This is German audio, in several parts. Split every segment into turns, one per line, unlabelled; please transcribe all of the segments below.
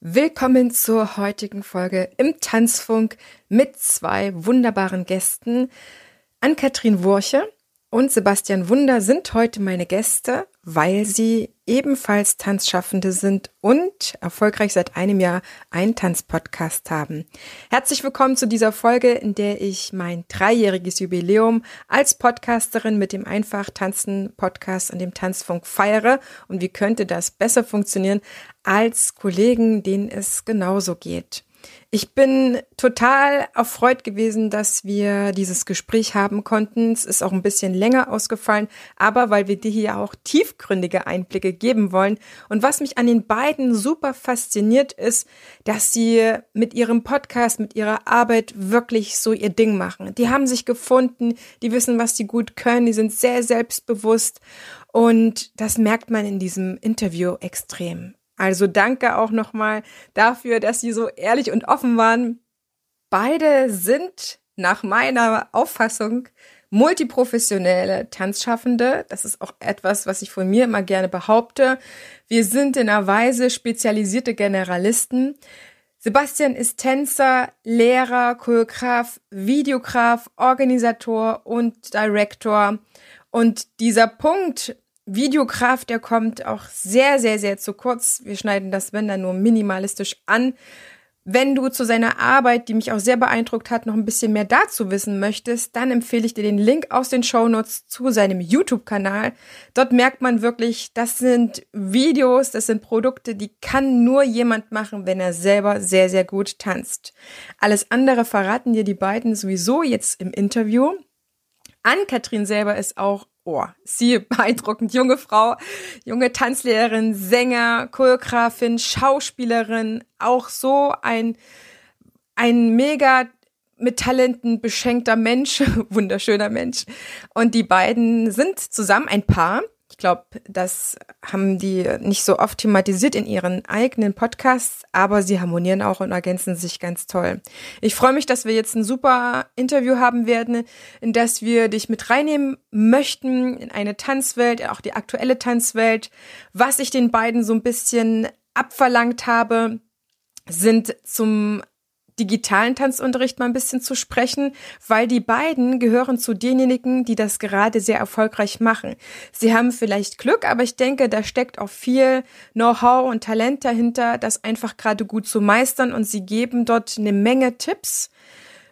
Willkommen zur heutigen Folge im Tanzfunk mit zwei wunderbaren Gästen. Ann-Kathrin Wurche und Sebastian Wunder sind heute meine Gäste, weil sie ebenfalls Tanzschaffende sind und erfolgreich seit einem Jahr einen Tanzpodcast haben. Herzlich willkommen zu dieser Folge, in der ich mein dreijähriges Jubiläum als Podcasterin mit dem Einfach Tanzen Podcast und dem Tanzfunk feiere. Und wie könnte das besser funktionieren als Kollegen, denen es genauso geht? Ich bin total erfreut gewesen, dass wir dieses Gespräch haben konnten. Es ist auch ein bisschen länger ausgefallen, aber weil wir dir hier auch tiefgründige Einblicke geben wollen. Und was mich an den beiden super fasziniert ist, dass sie mit ihrem Podcast, mit ihrer Arbeit wirklich so ihr Ding machen. Die haben sich gefunden, die wissen, was die gut können, die sind sehr selbstbewusst und das merkt man in diesem Interview extrem. Also danke auch nochmal dafür, dass Sie so ehrlich und offen waren. Beide sind nach meiner Auffassung multiprofessionelle Tanzschaffende. Das ist auch etwas, was ich von mir immer gerne behaupte. Wir sind in einer Weise spezialisierte Generalisten. Sebastian ist Tänzer, Lehrer, Choreograf, Videograf, Organisator und Director. Und dieser Punkt, Videograf, der kommt auch sehr, sehr, sehr zu kurz. Wir schneiden das, wenn dann nur minimalistisch an. Wenn du zu seiner Arbeit, die mich auch sehr beeindruckt hat, noch ein bisschen mehr dazu wissen möchtest, dann empfehle ich dir den Link aus den Shownotes zu seinem YouTube-Kanal. Dort merkt man wirklich, das sind Videos, das sind Produkte, die kann nur jemand machen, wenn er selber sehr, sehr gut tanzt. Alles andere verraten dir die beiden sowieso jetzt im Interview. Ann-Kathrin selber ist auch oh, sie beeindruckend, junge Frau, junge Tanzlehrerin, Sänger, Choreografin, Schauspielerin, auch so ein, ein mega mit Talenten beschenkter Mensch, wunderschöner Mensch. Und die beiden sind zusammen ein Paar. Ich glaube, das haben die nicht so oft thematisiert in ihren eigenen Podcasts, aber sie harmonieren auch und ergänzen sich ganz toll. Ich freue mich, dass wir jetzt ein super Interview haben werden, in das wir dich mit reinnehmen möchten in eine Tanzwelt, auch die aktuelle Tanzwelt. Was ich den beiden so ein bisschen abverlangt habe, sind zum digitalen Tanzunterricht mal ein bisschen zu sprechen, weil die beiden gehören zu denjenigen, die das gerade sehr erfolgreich machen. Sie haben vielleicht Glück, aber ich denke, da steckt auch viel Know-how und Talent dahinter, das einfach gerade gut zu meistern und sie geben dort eine Menge Tipps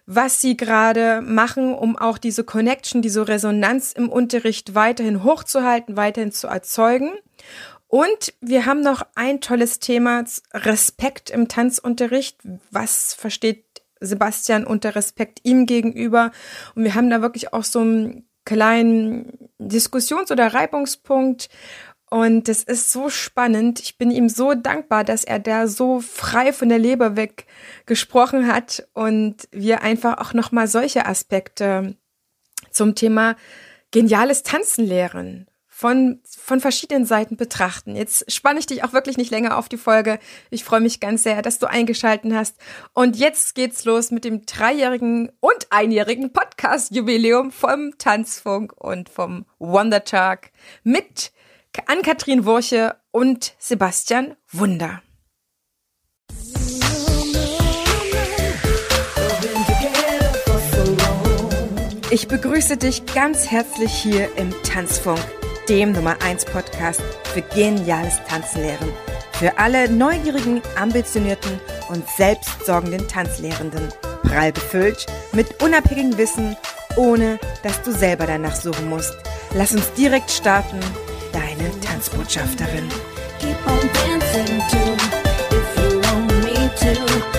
was sie gerade machen, um auch diese Connection, diese Resonanz im Unterricht weiterhin hochzuhalten, weiterhin zu erzeugen. Und wir haben noch ein tolles Thema, Respekt im Tanzunterricht. Was versteht Sebastian unter Respekt ihm gegenüber? Und wir haben da wirklich auch so einen kleinen Diskussions- oder Reibungspunkt. Und das ist so spannend. Ich bin ihm so dankbar, dass er da so frei von der Leber weg gesprochen hat und wir einfach auch nochmal solche Aspekte zum Thema geniales Tanzen lehren von, von verschiedenen Seiten betrachten. Jetzt spanne ich dich auch wirklich nicht länger auf die Folge. Ich freue mich ganz sehr, dass du eingeschalten hast. Und jetzt geht's los mit dem dreijährigen und einjährigen Podcast-Jubiläum vom Tanzfunk und vom Wonder Talk mit Ann-Kathrin Wurche und Sebastian Wunder. Ich begrüße dich ganz herzlich hier im Tanzfunk dem Nummer 1 Podcast für geniales Tanzlehren. Für alle neugierigen, ambitionierten und selbstsorgenden Tanzlehrenden. Prall befüllt mit unabhängigem Wissen, ohne dass du selber danach suchen musst. Lass uns direkt starten. Deine Tanzbotschafterin. Keep on dancing too, if you want me to.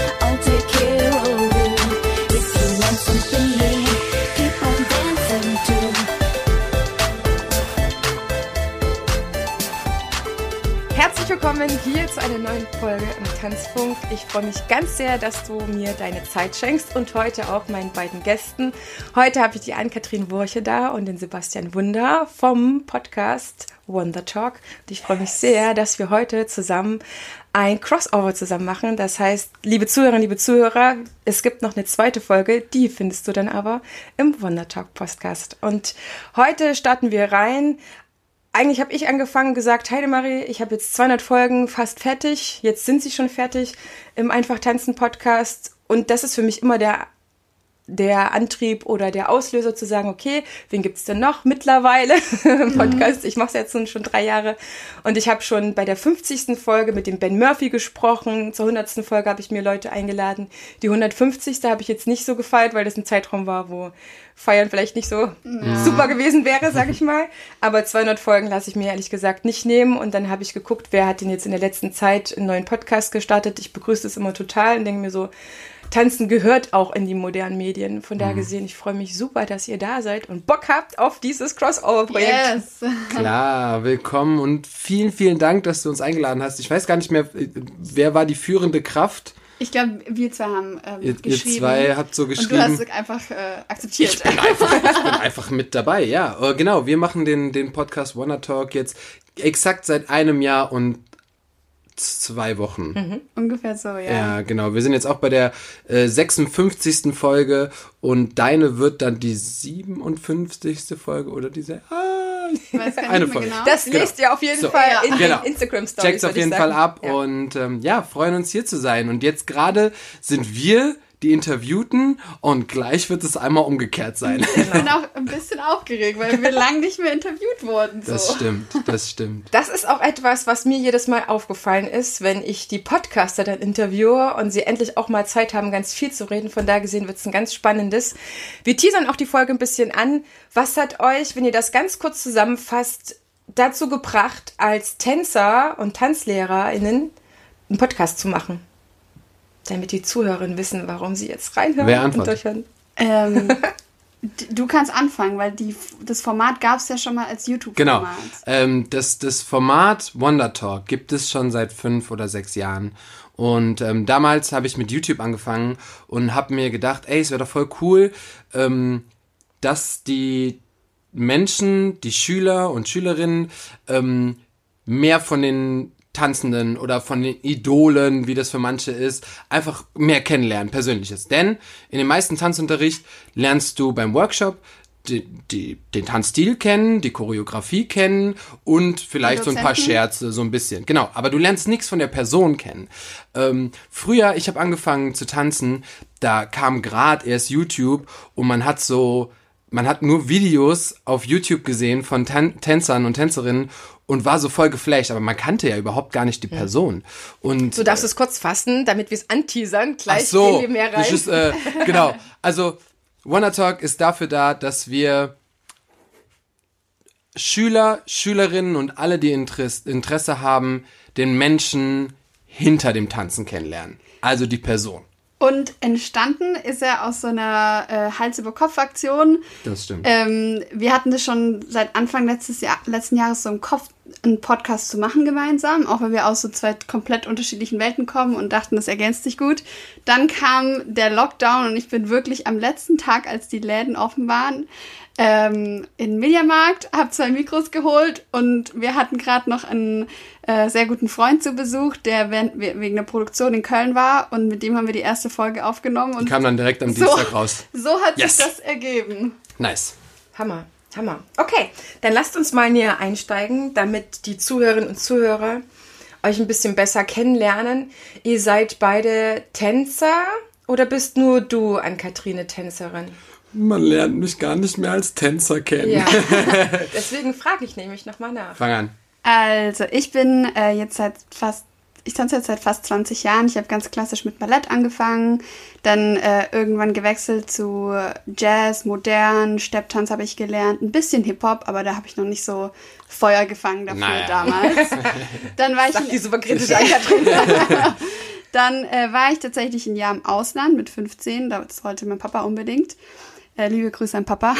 Willkommen hier zu einer neuen Folge im Tanzfunk. Ich freue mich ganz sehr, dass du mir deine Zeit schenkst und heute auch meinen beiden Gästen. Heute habe ich die Ann-Kathrin Wurche da und den Sebastian Wunder vom Podcast Wonder Talk. Und ich freue mich sehr, dass wir heute zusammen ein Crossover zusammen machen. Das heißt, liebe Zuhörerinnen, liebe Zuhörer, es gibt noch eine zweite Folge, die findest du dann aber im Wonder Talk Podcast. Und heute starten wir rein eigentlich habe ich angefangen, gesagt, Heidemarie, ich habe jetzt 200 Folgen fast fertig. Jetzt sind sie schon fertig im Einfach tanzen Podcast. Und das ist für mich immer der der Antrieb oder der Auslöser zu sagen, okay, wen gibt's denn noch mittlerweile im Podcast? Ich mache es jetzt schon drei Jahre und ich habe schon bei der 50. Folge mit dem Ben Murphy gesprochen. Zur 100. Folge habe ich mir Leute eingeladen. Die 150. habe ich jetzt nicht so gefeiert, weil das ein Zeitraum war, wo Feiern vielleicht nicht so ja. super gewesen wäre, sag ich mal. Aber 200 Folgen lasse ich mir ehrlich gesagt nicht nehmen und dann habe ich geguckt, wer hat denn jetzt in der letzten Zeit einen neuen Podcast gestartet. Ich begrüße es immer total und denke mir so, Tanzen gehört auch in die modernen Medien. Von daher mhm. gesehen, ich freue mich super, dass ihr da seid und Bock habt auf dieses Crossover-Projekt. Yes.
Klar, willkommen und vielen, vielen Dank, dass du uns eingeladen hast. Ich weiß gar nicht mehr, wer war die führende Kraft?
Ich glaube, wir zwei haben ähm,
ihr, geschrieben. Ihr zwei habt so geschrieben.
Und du hast einfach äh, akzeptiert.
Ich bin, einfach, ich bin einfach mit dabei, ja. Uh, genau, wir machen den, den Podcast Wanna Talk jetzt exakt seit einem Jahr und zwei Wochen.
Mhm. Ungefähr so, ja.
Ja, genau. Wir sind jetzt auch bei der äh, 56. Folge und deine wird dann die 57. Folge oder diese. Ah,
weiß eine Folge. Genau.
Das genau. lest ihr auf jeden so, Fall ja. in genau. Instagram Stories.
Checkt's auf jeden Fall ab ja. und ähm, ja, freuen uns hier zu sein. Und jetzt gerade sind wir die Interviewten und gleich wird es einmal umgekehrt sein.
Ich bin auch ein bisschen aufgeregt, weil wir lange nicht mehr interviewt wurden. So.
Das stimmt, das stimmt.
Das ist auch etwas, was mir jedes Mal aufgefallen ist, wenn ich die Podcaster dann interviewe und sie endlich auch mal Zeit haben, ganz viel zu reden. Von da gesehen wird es ein ganz spannendes. Wir teasern auch die Folge ein bisschen an. Was hat euch, wenn ihr das ganz kurz zusammenfasst, dazu gebracht, als Tänzer und TanzlehrerInnen einen Podcast zu machen? Damit die Zuhörerinnen wissen, warum sie jetzt reinhören
Wer antwortet?
und ähm, Du kannst anfangen, weil die, das Format gab es ja schon mal als YouTube-Format.
Genau. Ähm, das, das Format Wonder Talk gibt es schon seit fünf oder sechs Jahren. Und ähm, damals habe ich mit YouTube angefangen und habe mir gedacht, ey, es wäre doch voll cool, ähm, dass die Menschen, die Schüler und Schülerinnen ähm, mehr von den Tanzenden oder von den Idolen, wie das für manche ist, einfach mehr kennenlernen, persönliches. Denn in dem meisten Tanzunterricht lernst du beim Workshop die, die, den Tanzstil kennen, die Choreografie kennen und vielleicht so ein paar Scherze, so ein bisschen. Genau, aber du lernst nichts von der Person kennen. Ähm, früher, ich habe angefangen zu tanzen, da kam gerade erst YouTube und man hat so, man hat nur Videos auf YouTube gesehen von Tan Tänzern und Tänzerinnen und war so voll geflasht, aber man kannte ja überhaupt gar nicht die Person. Und
du darfst äh, es kurz fassen, damit wir es anteasern. Gleich ach so, gehen wir mehr rein.
Ist, äh, genau. Also Wanna Talk ist dafür da, dass wir Schüler, Schülerinnen und alle, die Interesse haben, den Menschen hinter dem Tanzen kennenlernen. Also die Person.
Und entstanden ist er aus so einer äh, Hals-über-Kopf-Aktion.
Das stimmt.
Ähm, wir hatten das schon seit Anfang letztes Jahr, letzten Jahres so im Kopf, einen Podcast zu machen gemeinsam, auch weil wir aus so zwei komplett unterschiedlichen Welten kommen und dachten, das ergänzt sich gut. Dann kam der Lockdown und ich bin wirklich am letzten Tag, als die Läden offen waren, ähm, in Mediamarkt, habe zwei Mikros geholt und wir hatten gerade noch einen äh, sehr guten Freund zu Besuch, der wegen der Produktion in Köln war und mit dem haben wir die erste Folge aufgenommen. Und
die kam dann direkt am Dienstag raus.
So hat yes. sich das ergeben.
Nice.
Hammer. Hammer. Okay, dann lasst uns mal näher einsteigen, damit die Zuhörerinnen und Zuhörer euch ein bisschen besser kennenlernen. Ihr seid beide Tänzer oder bist nur du an Katrine Tänzerin?
Man lernt mich gar nicht mehr als Tänzer kennen. Ja.
Deswegen frage ich nämlich nochmal nach.
Fang an.
Also, ich bin äh, jetzt seit fast ich tanze jetzt seit fast 20 Jahren. Ich habe ganz klassisch mit Ballett angefangen, dann äh, irgendwann gewechselt zu Jazz, modern, Stepptanz habe ich gelernt, ein bisschen Hip-Hop, aber da habe ich noch nicht so Feuer gefangen dafür naja. damals.
Dann war ich
Sag
die super kritisch
Dann äh, war ich tatsächlich ein Jahr im Ausland mit 15, das wollte mein Papa unbedingt. Äh, liebe Grüße an Papa.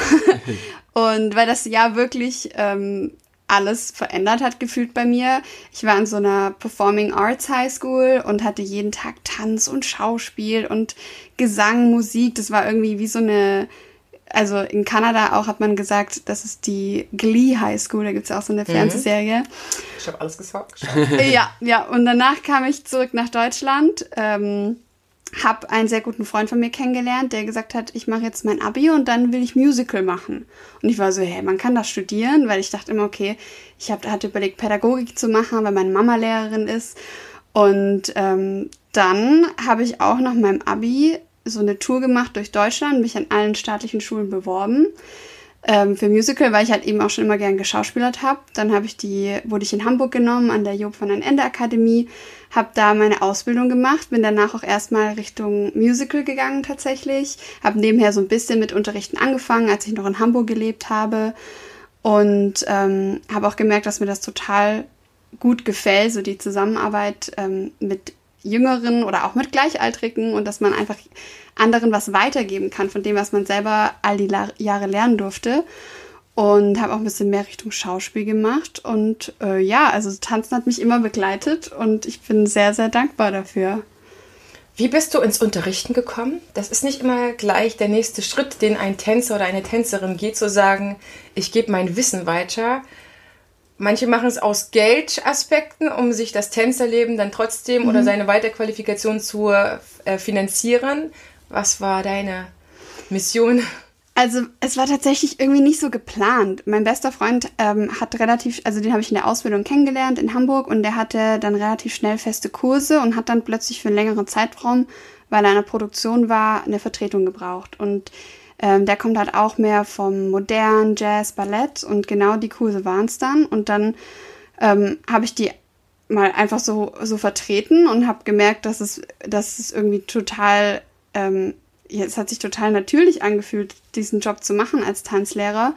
und weil das Jahr wirklich ähm, alles verändert hat gefühlt bei mir. Ich war in so einer Performing Arts High School und hatte jeden Tag Tanz und Schauspiel und Gesang, Musik. Das war irgendwie wie so eine, also in Kanada auch hat man gesagt, das ist die Glee High School, da gibt es auch so eine mhm. Fernsehserie.
Ich habe alles gesagt.
ja, ja, und danach kam ich zurück nach Deutschland. Ähm, habe einen sehr guten Freund von mir kennengelernt, der gesagt hat, ich mache jetzt mein Abi und dann will ich Musical machen. Und ich war so, hey, man kann das studieren, weil ich dachte immer, okay, ich hab, hatte überlegt, Pädagogik zu machen, weil meine Mama Lehrerin ist. Und ähm, dann habe ich auch nach meinem Abi so eine Tour gemacht durch Deutschland, mich an allen staatlichen Schulen beworben ähm, für Musical, weil ich halt eben auch schon immer gern geschauspielert habe. Dann habe ich die, wurde ich in Hamburg genommen an der Job von den Ende Akademie, habe da meine Ausbildung gemacht, bin danach auch erstmal Richtung Musical gegangen tatsächlich, habe nebenher so ein bisschen mit Unterrichten angefangen, als ich noch in Hamburg gelebt habe und ähm, habe auch gemerkt, dass mir das total gut gefällt, so die Zusammenarbeit ähm, mit Jüngeren oder auch mit Gleichaltrigen und dass man einfach anderen was weitergeben kann von dem, was man selber all die Jahre lernen durfte. Und habe auch ein bisschen mehr Richtung Schauspiel gemacht. Und äh, ja, also Tanzen hat mich immer begleitet und ich bin sehr, sehr dankbar dafür.
Wie bist du ins Unterrichten gekommen? Das ist nicht immer gleich der nächste Schritt, den ein Tänzer oder eine Tänzerin geht, zu sagen, ich gebe mein Wissen weiter. Manche machen es aus Geldaspekten, um sich das Tänzerleben dann trotzdem mhm. oder seine Weiterqualifikation zu äh, finanzieren. Was war deine Mission?
Also es war tatsächlich irgendwie nicht so geplant. Mein bester Freund ähm, hat relativ, also den habe ich in der Ausbildung kennengelernt in Hamburg und der hatte dann relativ schnell feste Kurse und hat dann plötzlich für einen längeren Zeitraum, weil er in einer Produktion war, eine Vertretung gebraucht. Und ähm, der kommt halt auch mehr vom modernen Jazz, Ballett und genau die Kurse waren es dann. Und dann ähm, habe ich die mal einfach so, so vertreten und habe gemerkt, dass es, dass es irgendwie total ähm, ja, es hat sich total natürlich angefühlt, diesen Job zu machen als Tanzlehrer.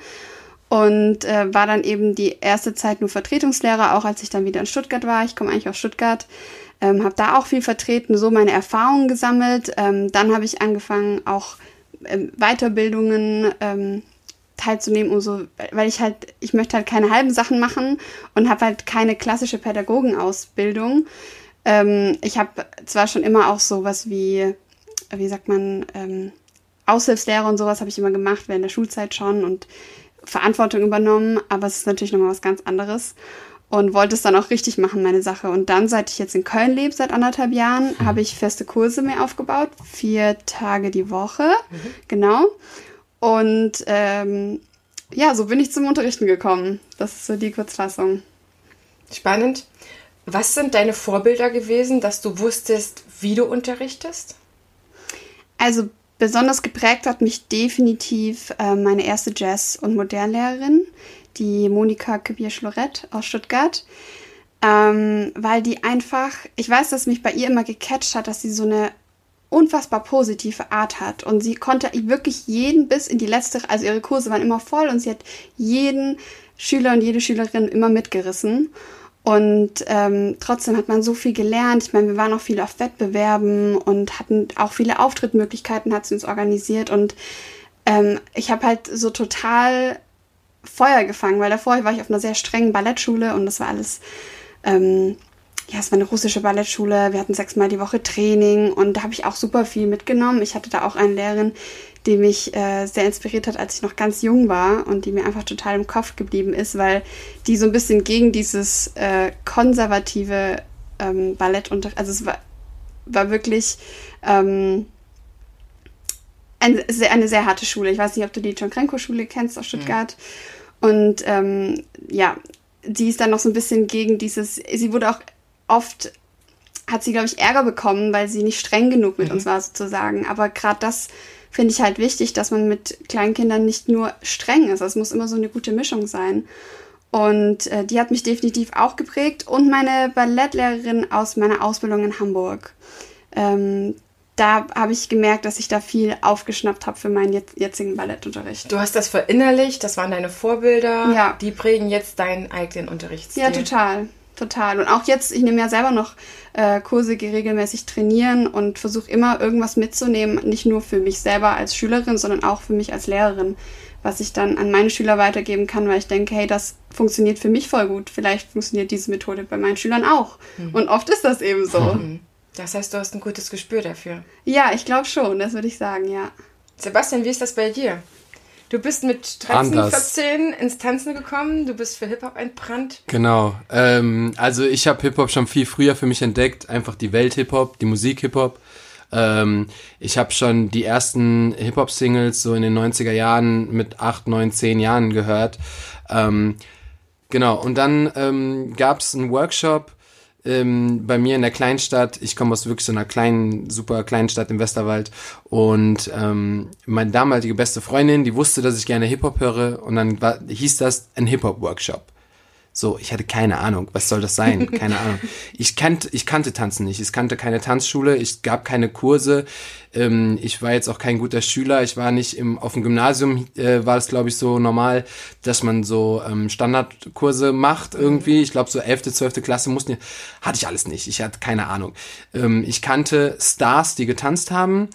Und äh, war dann eben die erste Zeit nur Vertretungslehrer, auch als ich dann wieder in Stuttgart war. Ich komme eigentlich aus Stuttgart, ähm, habe da auch viel vertreten, so meine Erfahrungen gesammelt. Ähm, dann habe ich angefangen, auch ähm, Weiterbildungen ähm, teilzunehmen, um so, weil ich halt, ich möchte halt keine halben Sachen machen und habe halt keine klassische Pädagogenausbildung. Ähm, ich habe zwar schon immer auch sowas wie wie sagt man, ähm, Aushilfslehre und sowas habe ich immer gemacht während der Schulzeit schon und Verantwortung übernommen, aber es ist natürlich nochmal was ganz anderes und wollte es dann auch richtig machen, meine Sache. Und dann, seit ich jetzt in Köln lebe, seit anderthalb Jahren, mhm. habe ich feste Kurse mehr aufgebaut, vier Tage die Woche, mhm. genau. Und ähm, ja, so bin ich zum Unterrichten gekommen. Das ist so die Kurzfassung.
Spannend. Was sind deine Vorbilder gewesen, dass du wusstest, wie du unterrichtest?
Also besonders geprägt hat mich definitiv äh, meine erste Jazz- und Modernlehrerin, die Monika Kübier-Schlorett aus Stuttgart. Ähm, weil die einfach, ich weiß, dass mich bei ihr immer gecatcht hat, dass sie so eine unfassbar positive Art hat und sie konnte wirklich jeden bis in die letzte, also ihre Kurse waren immer voll und sie hat jeden Schüler und jede Schülerin immer mitgerissen und ähm, trotzdem hat man so viel gelernt. Ich meine, wir waren auch viel auf Wettbewerben und hatten auch viele Auftrittmöglichkeiten, hat sie uns organisiert. Und ähm, ich habe halt so total Feuer gefangen, weil davor war ich auf einer sehr strengen Ballettschule und das war alles, ähm, ja, es war eine russische Ballettschule. Wir hatten sechsmal die Woche Training und da habe ich auch super viel mitgenommen. Ich hatte da auch eine Lehrerin, die mich äh, sehr inspiriert hat, als ich noch ganz jung war und die mir einfach total im Kopf geblieben ist, weil die so ein bisschen gegen dieses äh, konservative ähm, Ballettunterricht, also es war, war wirklich ähm, ein, eine sehr harte Schule. Ich weiß nicht, ob du die John Krenko-Schule kennst aus Stuttgart. Mhm. Und ähm, ja, die ist dann noch so ein bisschen gegen dieses, sie wurde auch oft hat sie, glaube ich, Ärger bekommen, weil sie nicht streng genug mit mhm. uns war, sozusagen. Aber gerade das finde ich halt wichtig, dass man mit Kleinkindern nicht nur streng ist. Es muss immer so eine gute Mischung sein. Und äh, die hat mich definitiv auch geprägt. Und meine Ballettlehrerin aus meiner Ausbildung in Hamburg. Ähm, da habe ich gemerkt, dass ich da viel aufgeschnappt habe für meinen jetzigen Ballettunterricht.
Du hast das verinnerlicht, das waren deine Vorbilder. Ja. Die prägen jetzt deinen eigenen Unterrichtsstil.
Ja, total. Total. Und auch jetzt, ich nehme ja selber noch äh, Kurse, gehe regelmäßig trainieren und versuche immer irgendwas mitzunehmen, nicht nur für mich selber als Schülerin, sondern auch für mich als Lehrerin, was ich dann an meine Schüler weitergeben kann, weil ich denke, hey, das funktioniert für mich voll gut. Vielleicht funktioniert diese Methode bei meinen Schülern auch. Mhm. Und oft ist das eben so. Mhm.
Das heißt, du hast ein gutes Gespür dafür.
Ja, ich glaube schon, das würde ich sagen, ja.
Sebastian, wie ist das bei dir? Du bist mit 13, Anders. 14 ins Tanzen gekommen, du bist für Hip-Hop entbrannt.
Genau. Ähm, also ich habe Hip-Hop schon viel früher für mich entdeckt, einfach die Welt Hip-Hop, die Musik Hip-Hop. Ähm, ich habe schon die ersten Hip-Hop-Singles so in den 90er Jahren mit 8, 9, 10 Jahren gehört. Ähm, genau, und dann ähm, gab es einen Workshop ähm, bei mir in der Kleinstadt. Ich komme aus wirklich so einer kleinen, super kleinen Stadt im Westerwald. Und ähm, meine damalige beste Freundin, die wusste, dass ich gerne Hip-Hop höre. Und dann war, hieß das ein Hip-Hop-Workshop. So, ich hatte keine Ahnung, was soll das sein? Keine Ahnung. Ich kannte, ich kannte Tanzen nicht. Ich kannte keine Tanzschule. Ich gab keine Kurse. Ähm, ich war jetzt auch kein guter Schüler. Ich war nicht im, auf dem Gymnasium, äh, war es, glaube ich, so normal, dass man so ähm, Standardkurse macht irgendwie. Ich glaube, so 11., 12. Klasse mussten, hatte ich alles nicht. Ich hatte keine Ahnung. Ähm, ich kannte Stars, die getanzt haben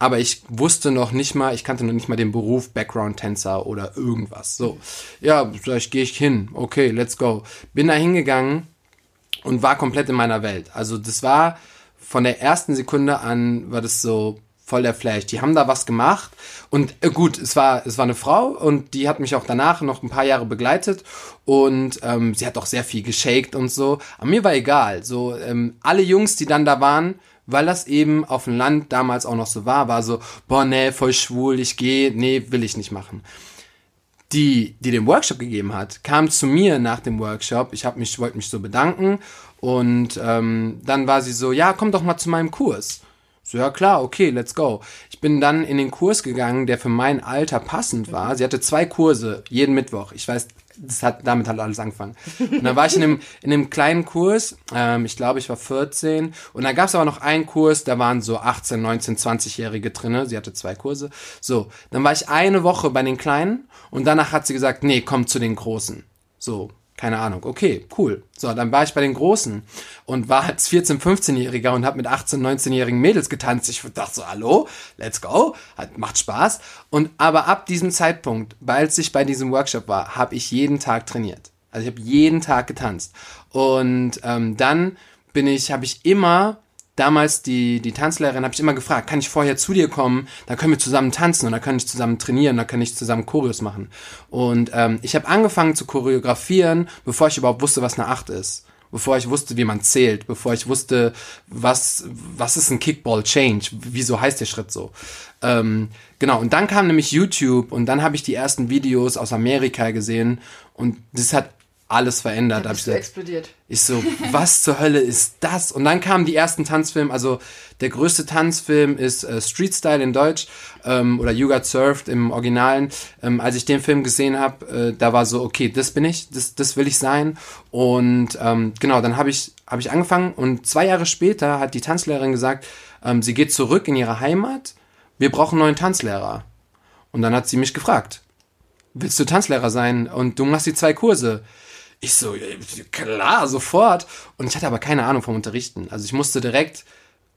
aber ich wusste noch nicht mal, ich kannte noch nicht mal den Beruf Background-Tänzer oder irgendwas. So, ja, vielleicht gehe ich hin. Okay, let's go. Bin da hingegangen und war komplett in meiner Welt. Also das war von der ersten Sekunde an, war das so voll der Flash. Die haben da was gemacht und äh, gut, es war es war eine Frau und die hat mich auch danach noch ein paar Jahre begleitet und ähm, sie hat auch sehr viel geshaked und so. Aber mir war egal. So ähm, alle Jungs, die dann da waren, weil das eben auf dem Land damals auch noch so war, war so, boah, nee, voll schwul, ich gehe, nee, will ich nicht machen. Die, die den Workshop gegeben hat, kam zu mir nach dem Workshop. Ich habe mich, wollte mich so bedanken und ähm, dann war sie so, ja, komm doch mal zu meinem Kurs. So, ja klar, okay, let's go. Ich bin dann in den Kurs gegangen, der für mein Alter passend war. Sie hatte zwei Kurse jeden Mittwoch. Ich weiß das hat, damit hat alles angefangen. Und dann war ich in einem, in einem kleinen Kurs, ähm, ich glaube, ich war 14. Und dann gab es aber noch einen Kurs, da waren so 18, 19, 20-Jährige drinne. Sie hatte zwei Kurse. So, dann war ich eine Woche bei den Kleinen und danach hat sie gesagt, nee, komm zu den Großen. So, keine Ahnung, okay, cool. So, dann war ich bei den Großen und war als 14-, 15-Jähriger und habe mit 18-, 19-jährigen Mädels getanzt. Ich dachte so, hallo, let's go, hat, macht Spaß. Und aber ab diesem Zeitpunkt, weil ich bei diesem Workshop war, habe ich jeden Tag trainiert. Also ich habe jeden Tag getanzt. Und ähm, dann bin ich, habe ich immer damals die, die Tanzlehrerin, habe ich immer gefragt, kann ich vorher zu dir kommen, da können wir zusammen tanzen und da kann ich zusammen trainieren, da kann ich zusammen Choreos machen. Und ähm, ich habe angefangen zu choreografieren, bevor ich überhaupt wusste, was eine Acht ist. Bevor ich wusste, wie man zählt, bevor ich wusste, was, was ist ein Kickball Change, wieso heißt der Schritt so. Ähm, genau, und dann kam nämlich YouTube und dann habe ich die ersten Videos aus Amerika gesehen und das hat alles verändert.
Da bist du explodiert.
Ich so, was zur Hölle ist das? Und dann kamen die ersten Tanzfilme. Also der größte Tanzfilm ist äh, Street Style in Deutsch ähm, oder You Got Surfed im Originalen. Ähm, als ich den Film gesehen habe, äh, da war so, okay, das bin ich, das, das will ich sein. Und ähm, genau, dann habe ich, hab ich angefangen und zwei Jahre später hat die Tanzlehrerin gesagt, ähm, sie geht zurück in ihre Heimat. Wir brauchen einen neuen Tanzlehrer. Und dann hat sie mich gefragt, willst du Tanzlehrer sein? Und du machst die zwei Kurse. Ich so, klar, sofort. Und ich hatte aber keine Ahnung vom Unterrichten. Also ich musste direkt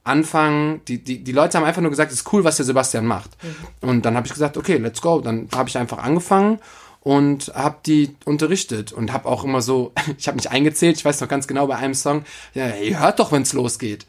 anfangen. Die, die, die Leute haben einfach nur gesagt, es ist cool, was der Sebastian macht. Mhm. Und dann habe ich gesagt, okay, let's go. Dann habe ich einfach angefangen und habe die unterrichtet und habe auch immer so, ich habe mich eingezählt, ich weiß noch ganz genau bei einem Song, ja, ihr hört doch, wenn's losgeht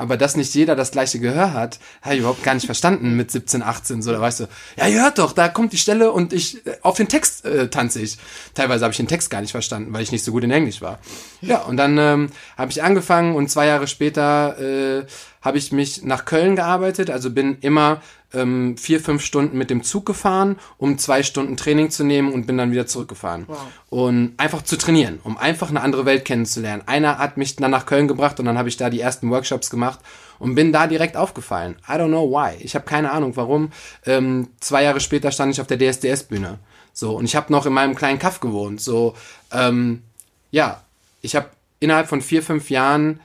aber dass nicht jeder das gleiche Gehör hat, habe ich überhaupt gar nicht verstanden mit 17, 18. So, da weißt du, ja, ihr hört doch, da kommt die Stelle und ich äh, auf den Text äh, tanze ich. Teilweise habe ich den Text gar nicht verstanden, weil ich nicht so gut in Englisch war. Ja, und dann ähm, habe ich angefangen und zwei Jahre später äh, habe ich mich nach Köln gearbeitet, also bin immer ähm, vier, fünf Stunden mit dem Zug gefahren, um zwei Stunden Training zu nehmen und bin dann wieder zurückgefahren. Wow. Und einfach zu trainieren, um einfach eine andere Welt kennenzulernen. Einer hat mich dann nach Köln gebracht und dann habe ich da die ersten Workshops gemacht und bin da direkt aufgefallen. I don't know why. Ich habe keine Ahnung warum. Ähm, zwei Jahre später stand ich auf der DSDS-Bühne. So, und ich habe noch in meinem kleinen Kaff gewohnt. So, ähm, ja, ich habe innerhalb von vier, fünf Jahren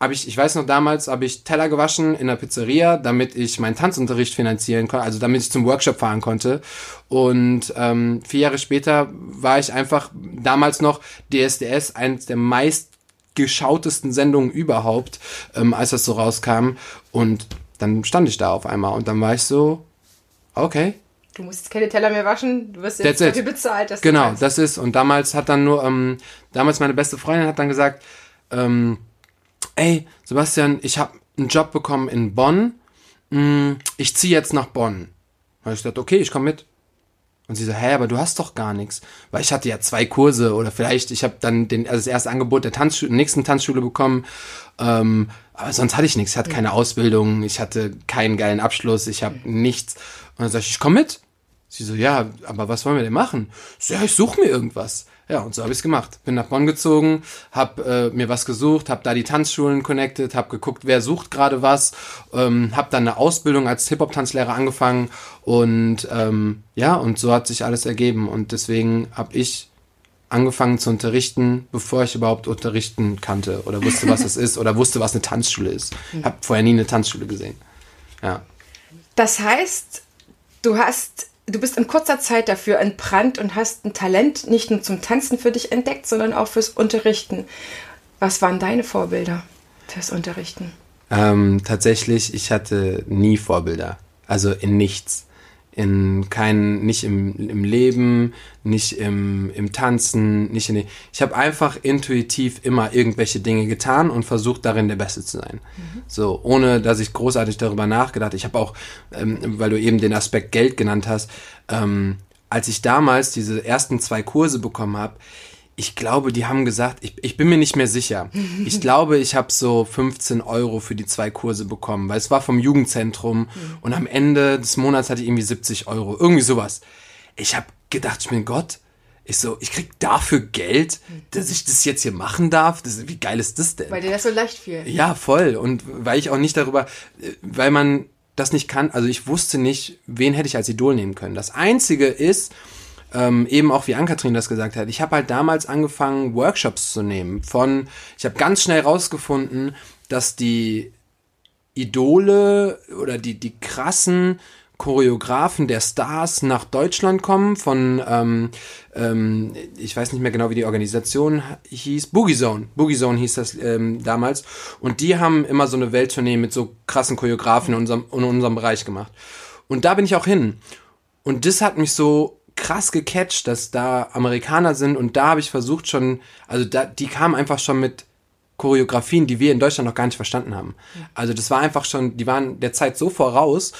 habe ich, ich weiß noch damals, habe ich Teller gewaschen in der Pizzeria, damit ich meinen Tanzunterricht finanzieren konnte, also damit ich zum Workshop fahren konnte. Und ähm, vier Jahre später war ich einfach damals noch DSDS, eines der meist geschautesten Sendungen überhaupt, ähm, als das so rauskam. Und dann stand ich da auf einmal und dann war ich so, okay.
Du musst jetzt keine Teller mehr waschen, du wirst jetzt dafür bezahlt.
Dass genau, das ist. Und damals hat dann nur, ähm, damals meine beste Freundin hat dann gesagt, ähm, ey, Sebastian, ich habe einen Job bekommen in Bonn, hm, ich ziehe jetzt nach Bonn. Habe ich gesagt, okay, ich komme mit. Und sie so, hä, aber du hast doch gar nichts. Weil ich hatte ja zwei Kurse oder vielleicht, ich habe dann den, also das erste Angebot der Tanzschule, nächsten Tanzschule bekommen. Ähm, aber sonst hatte ich nichts. Ich hatte keine Ausbildung, ich hatte keinen geilen Abschluss, ich habe nichts. Und dann sag ich, ich komm mit. Sie so, ja, aber was wollen wir denn machen? So, ja, ich suche mir irgendwas. Ja, und so habe ich es gemacht. Bin nach Bonn gezogen, habe äh, mir was gesucht, habe da die Tanzschulen connected, habe geguckt, wer sucht gerade was, ähm, habe dann eine Ausbildung als Hip-Hop-Tanzlehrer angefangen und ähm, ja, und so hat sich alles ergeben. Und deswegen habe ich angefangen zu unterrichten, bevor ich überhaupt unterrichten kannte oder wusste, was es ist oder wusste, was eine Tanzschule ist. Habe vorher nie eine Tanzschule gesehen. Ja.
Das heißt, du hast du bist in kurzer Zeit dafür entbrannt und hast ein Talent nicht nur zum Tanzen für dich entdeckt, sondern auch fürs Unterrichten. Was waren deine Vorbilder fürs Unterrichten?
Ähm, tatsächlich, ich hatte nie Vorbilder. Also in nichts in kein, nicht im, im Leben, nicht im, im Tanzen, nicht in den, ich habe einfach intuitiv immer irgendwelche Dinge getan und versucht darin der Beste zu sein. Mhm. So, ohne dass ich großartig darüber nachgedacht. Ich habe auch, ähm, weil du eben den Aspekt Geld genannt hast, ähm, als ich damals diese ersten zwei Kurse bekommen habe, ich glaube, die haben gesagt, ich, ich bin mir nicht mehr sicher. Ich glaube, ich habe so 15 Euro für die zwei Kurse bekommen, weil es war vom Jugendzentrum mhm. und am Ende des Monats hatte ich irgendwie 70 Euro, irgendwie sowas. Ich habe gedacht, ich bin Gott. Ich so, ich krieg dafür Geld, dass ich das jetzt hier machen darf. Das, wie geil ist das denn?
Weil dir das so leicht fiel.
Ja, voll. Und weil ich auch nicht darüber, äh, weil man das nicht kann, also ich wusste nicht, wen hätte ich als Idol nehmen können. Das Einzige ist, ähm, eben auch wie Ann-Kathrin das gesagt hat, ich habe halt damals angefangen, Workshops zu nehmen. Von, ich habe ganz schnell rausgefunden, dass die Idole oder die, die krassen Choreografen der Stars nach Deutschland kommen von, ähm, ähm, ich weiß nicht mehr genau, wie die Organisation hieß, Boogie Zone. Boogie Zone hieß das ähm, damals. Und die haben immer so eine Welttournee mit so krassen Choreografen in unserem, in unserem Bereich gemacht. Und da bin ich auch hin. Und das hat mich so krass gecatcht, dass da Amerikaner sind und da habe ich versucht schon, also da, die kamen einfach schon mit Choreografien, die wir in Deutschland noch gar nicht verstanden haben. Also das war einfach schon, die waren der Zeit so voraus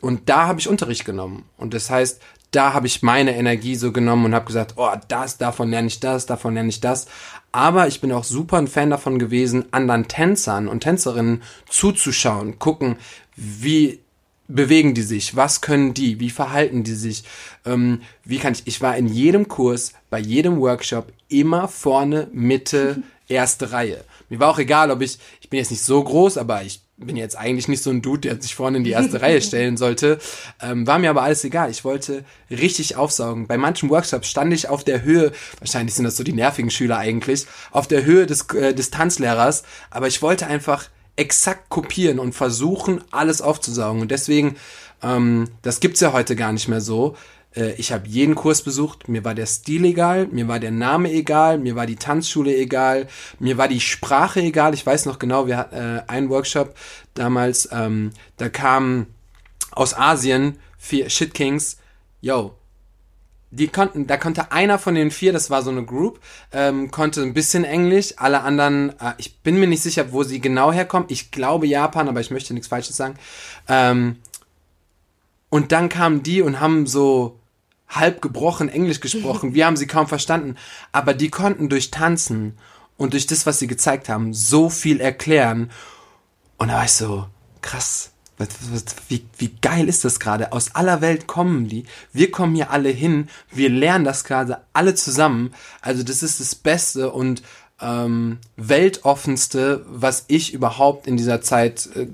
und da habe ich Unterricht genommen und das heißt, da habe ich meine Energie so genommen und habe gesagt, oh, das, davon lerne ich das, davon lerne ich das. Aber ich bin auch super ein Fan davon gewesen, anderen Tänzern und Tänzerinnen zuzuschauen, gucken, wie bewegen die sich? Was können die? Wie verhalten die sich? Ähm, wie kann ich? Ich war in jedem Kurs, bei jedem Workshop immer vorne, Mitte, erste Reihe. Mir war auch egal, ob ich, ich bin jetzt nicht so groß, aber ich bin jetzt eigentlich nicht so ein Dude, der sich vorne in die erste Reihe stellen sollte. Ähm, war mir aber alles egal. Ich wollte richtig aufsaugen. Bei manchen Workshops stand ich auf der Höhe, wahrscheinlich sind das so die nervigen Schüler eigentlich, auf der Höhe des, äh, des Tanzlehrers, aber ich wollte einfach exakt kopieren und versuchen, alles aufzusaugen. Und deswegen, ähm, das gibt's ja heute gar nicht mehr so. Äh, ich habe jeden Kurs besucht, mir war der Stil egal, mir war der Name egal, mir war die Tanzschule egal, mir war die Sprache egal. Ich weiß noch genau, wir hatten äh, einen Workshop damals, ähm, da kamen aus Asien vier Shit Kings, yo, die konnten, da konnte einer von den vier, das war so eine Group, ähm, konnte ein bisschen Englisch, alle anderen, äh, ich bin mir nicht sicher, wo sie genau herkommen. Ich glaube Japan, aber ich möchte nichts Falsches sagen. Ähm, und dann kamen die und haben so halb gebrochen Englisch gesprochen. Wir haben sie kaum verstanden. Aber die konnten durch Tanzen und durch das, was sie gezeigt haben, so viel erklären. Und da war ich so, krass wie, wie geil ist das gerade? Aus aller Welt kommen die. Wir kommen hier alle hin. Wir lernen das gerade alle zusammen. Also das ist das Beste und ähm, weltoffenste, was ich überhaupt in dieser Zeit äh,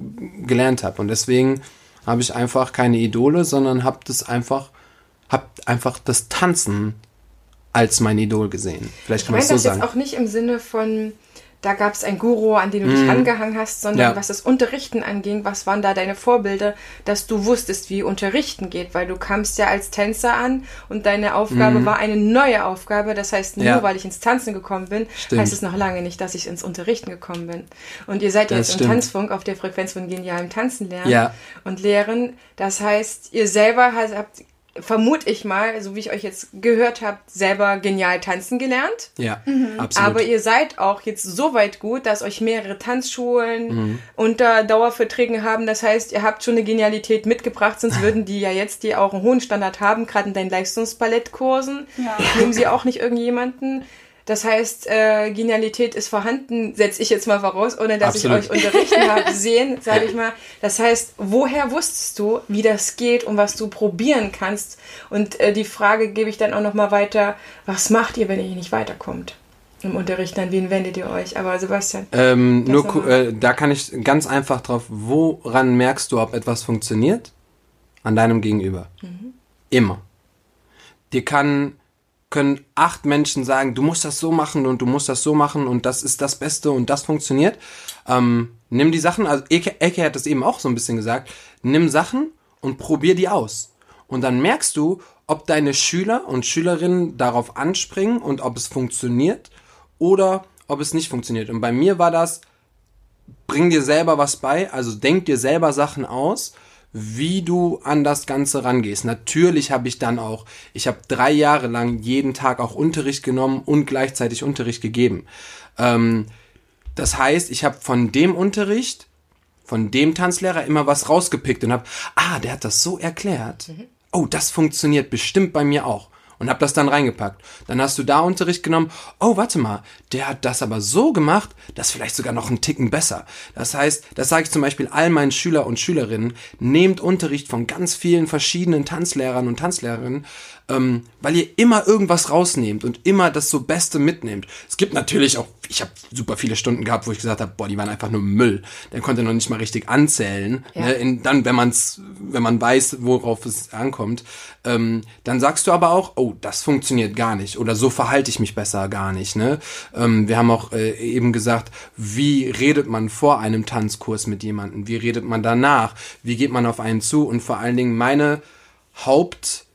gelernt habe. Und deswegen habe ich einfach keine Idole, sondern habe das einfach, habe einfach das Tanzen als mein Idol gesehen. Vielleicht kann man es so sagen.
Ich meine das jetzt auch nicht im Sinne von da gab es einen Guru, an den du dich mm. angehangen hast, sondern ja. was das Unterrichten anging, was waren da deine Vorbilder, dass du wusstest, wie Unterrichten geht, weil du kamst ja als Tänzer an und deine Aufgabe mm. war eine neue Aufgabe. Das heißt, nur ja. weil ich ins Tanzen gekommen bin, stimmt. heißt es noch lange nicht, dass ich ins Unterrichten gekommen bin. Und ihr seid das jetzt stimmt. im Tanzfunk auf der Frequenz von genialem Tanzen lernen ja. und lehren. Das heißt, ihr selber habt vermute ich mal, so wie ich euch jetzt gehört habe, selber genial tanzen gelernt.
Ja, absolut.
Aber ihr seid auch jetzt so weit gut, dass euch mehrere Tanzschulen unter Dauerverträgen haben. Das heißt, ihr habt schon eine Genialität mitgebracht, sonst würden die ja jetzt, die auch einen hohen Standard haben, gerade in deinen Leistungsballettkursen,
Ja.
nehmen sie auch nicht irgendjemanden. Das heißt, äh, Genialität ist vorhanden, setze ich jetzt mal voraus, ohne dass
Absolut.
ich euch unterrichten habe sehen, sage ich mal. Das heißt, woher wusstest du, wie das geht und was du probieren kannst? Und äh, die Frage gebe ich dann auch noch mal weiter: Was macht ihr, wenn ihr nicht weiterkommt im Unterricht? An wen wendet ihr euch? Aber Sebastian,
Ähm, nur,
nochmal.
äh, da kann ich ganz einfach drauf, woran merkst du, ob etwas funktioniert? An deinem Gegenüber. Immer. Dir kann, können acht Menschen sagen, du musst das so machen und du musst das so machen und das ist das Beste und das funktioniert. Ähm, nimm die Sachen, also Eke, Eke hat das eben auch so ein bisschen gesagt, nimm Sachen und probier die aus. Und dann merkst du, ob deine Schüler und Schülerinnen darauf anspringen und ob es funktioniert oder ob es nicht funktioniert. Und bei mir war das, bring dir selber was bei, also denk dir selber Sachen aus, wie du an das Ganze rangehst. Natürlich habe ich dann auch, ich habe drei Jahre lang jeden Tag auch Unterricht genommen und gleichzeitig Unterricht gegeben. Ähm, das heißt, ich habe von dem Unterricht, von dem Tanzlehrer immer was rausgepickt und habe, ah, der hat das so erklärt. Oh, das funktioniert bestimmt bei mir auch. Und habe das dann reingepackt. Dann hast du da Unterricht genommen. Oh, warte mal, der hat das aber so gemacht, das ist vielleicht sogar noch einen Ticken besser. Das heißt, das sage ich zum Beispiel all meinen Schüler und Schülerinnen, nehmt Unterricht von ganz vielen verschiedenen Tanzlehrern und Tanzlehrerinnen, ähm, weil ihr immer irgendwas rausnehmt und immer das so Beste mitnehmt. Es gibt natürlich auch, ich habe super viele Stunden gehabt, wo ich gesagt habe, boah, die waren einfach nur Müll. Der konnte noch nicht mal richtig anzählen.
Ja.
Ne? In, dann, wenn man's, wenn man weiß, worauf es ankommt, ähm, dann sagst du aber auch, oh, das funktioniert gar nicht oder so verhalte ich mich besser gar nicht. Ne? Ähm, wir haben auch äh, eben gesagt, wie redet man vor einem Tanzkurs mit jemandem? Wie redet man danach? Wie geht man auf einen zu? Und vor allen Dingen meine Haupt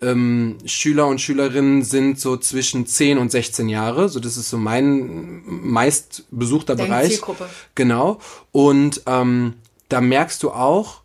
ähm, Schüler und Schülerinnen sind so zwischen 10 und 16 Jahre. So, das ist so mein meist besuchter
Deine
Bereich.
Zielgruppe.
Genau. Und ähm, da merkst du auch,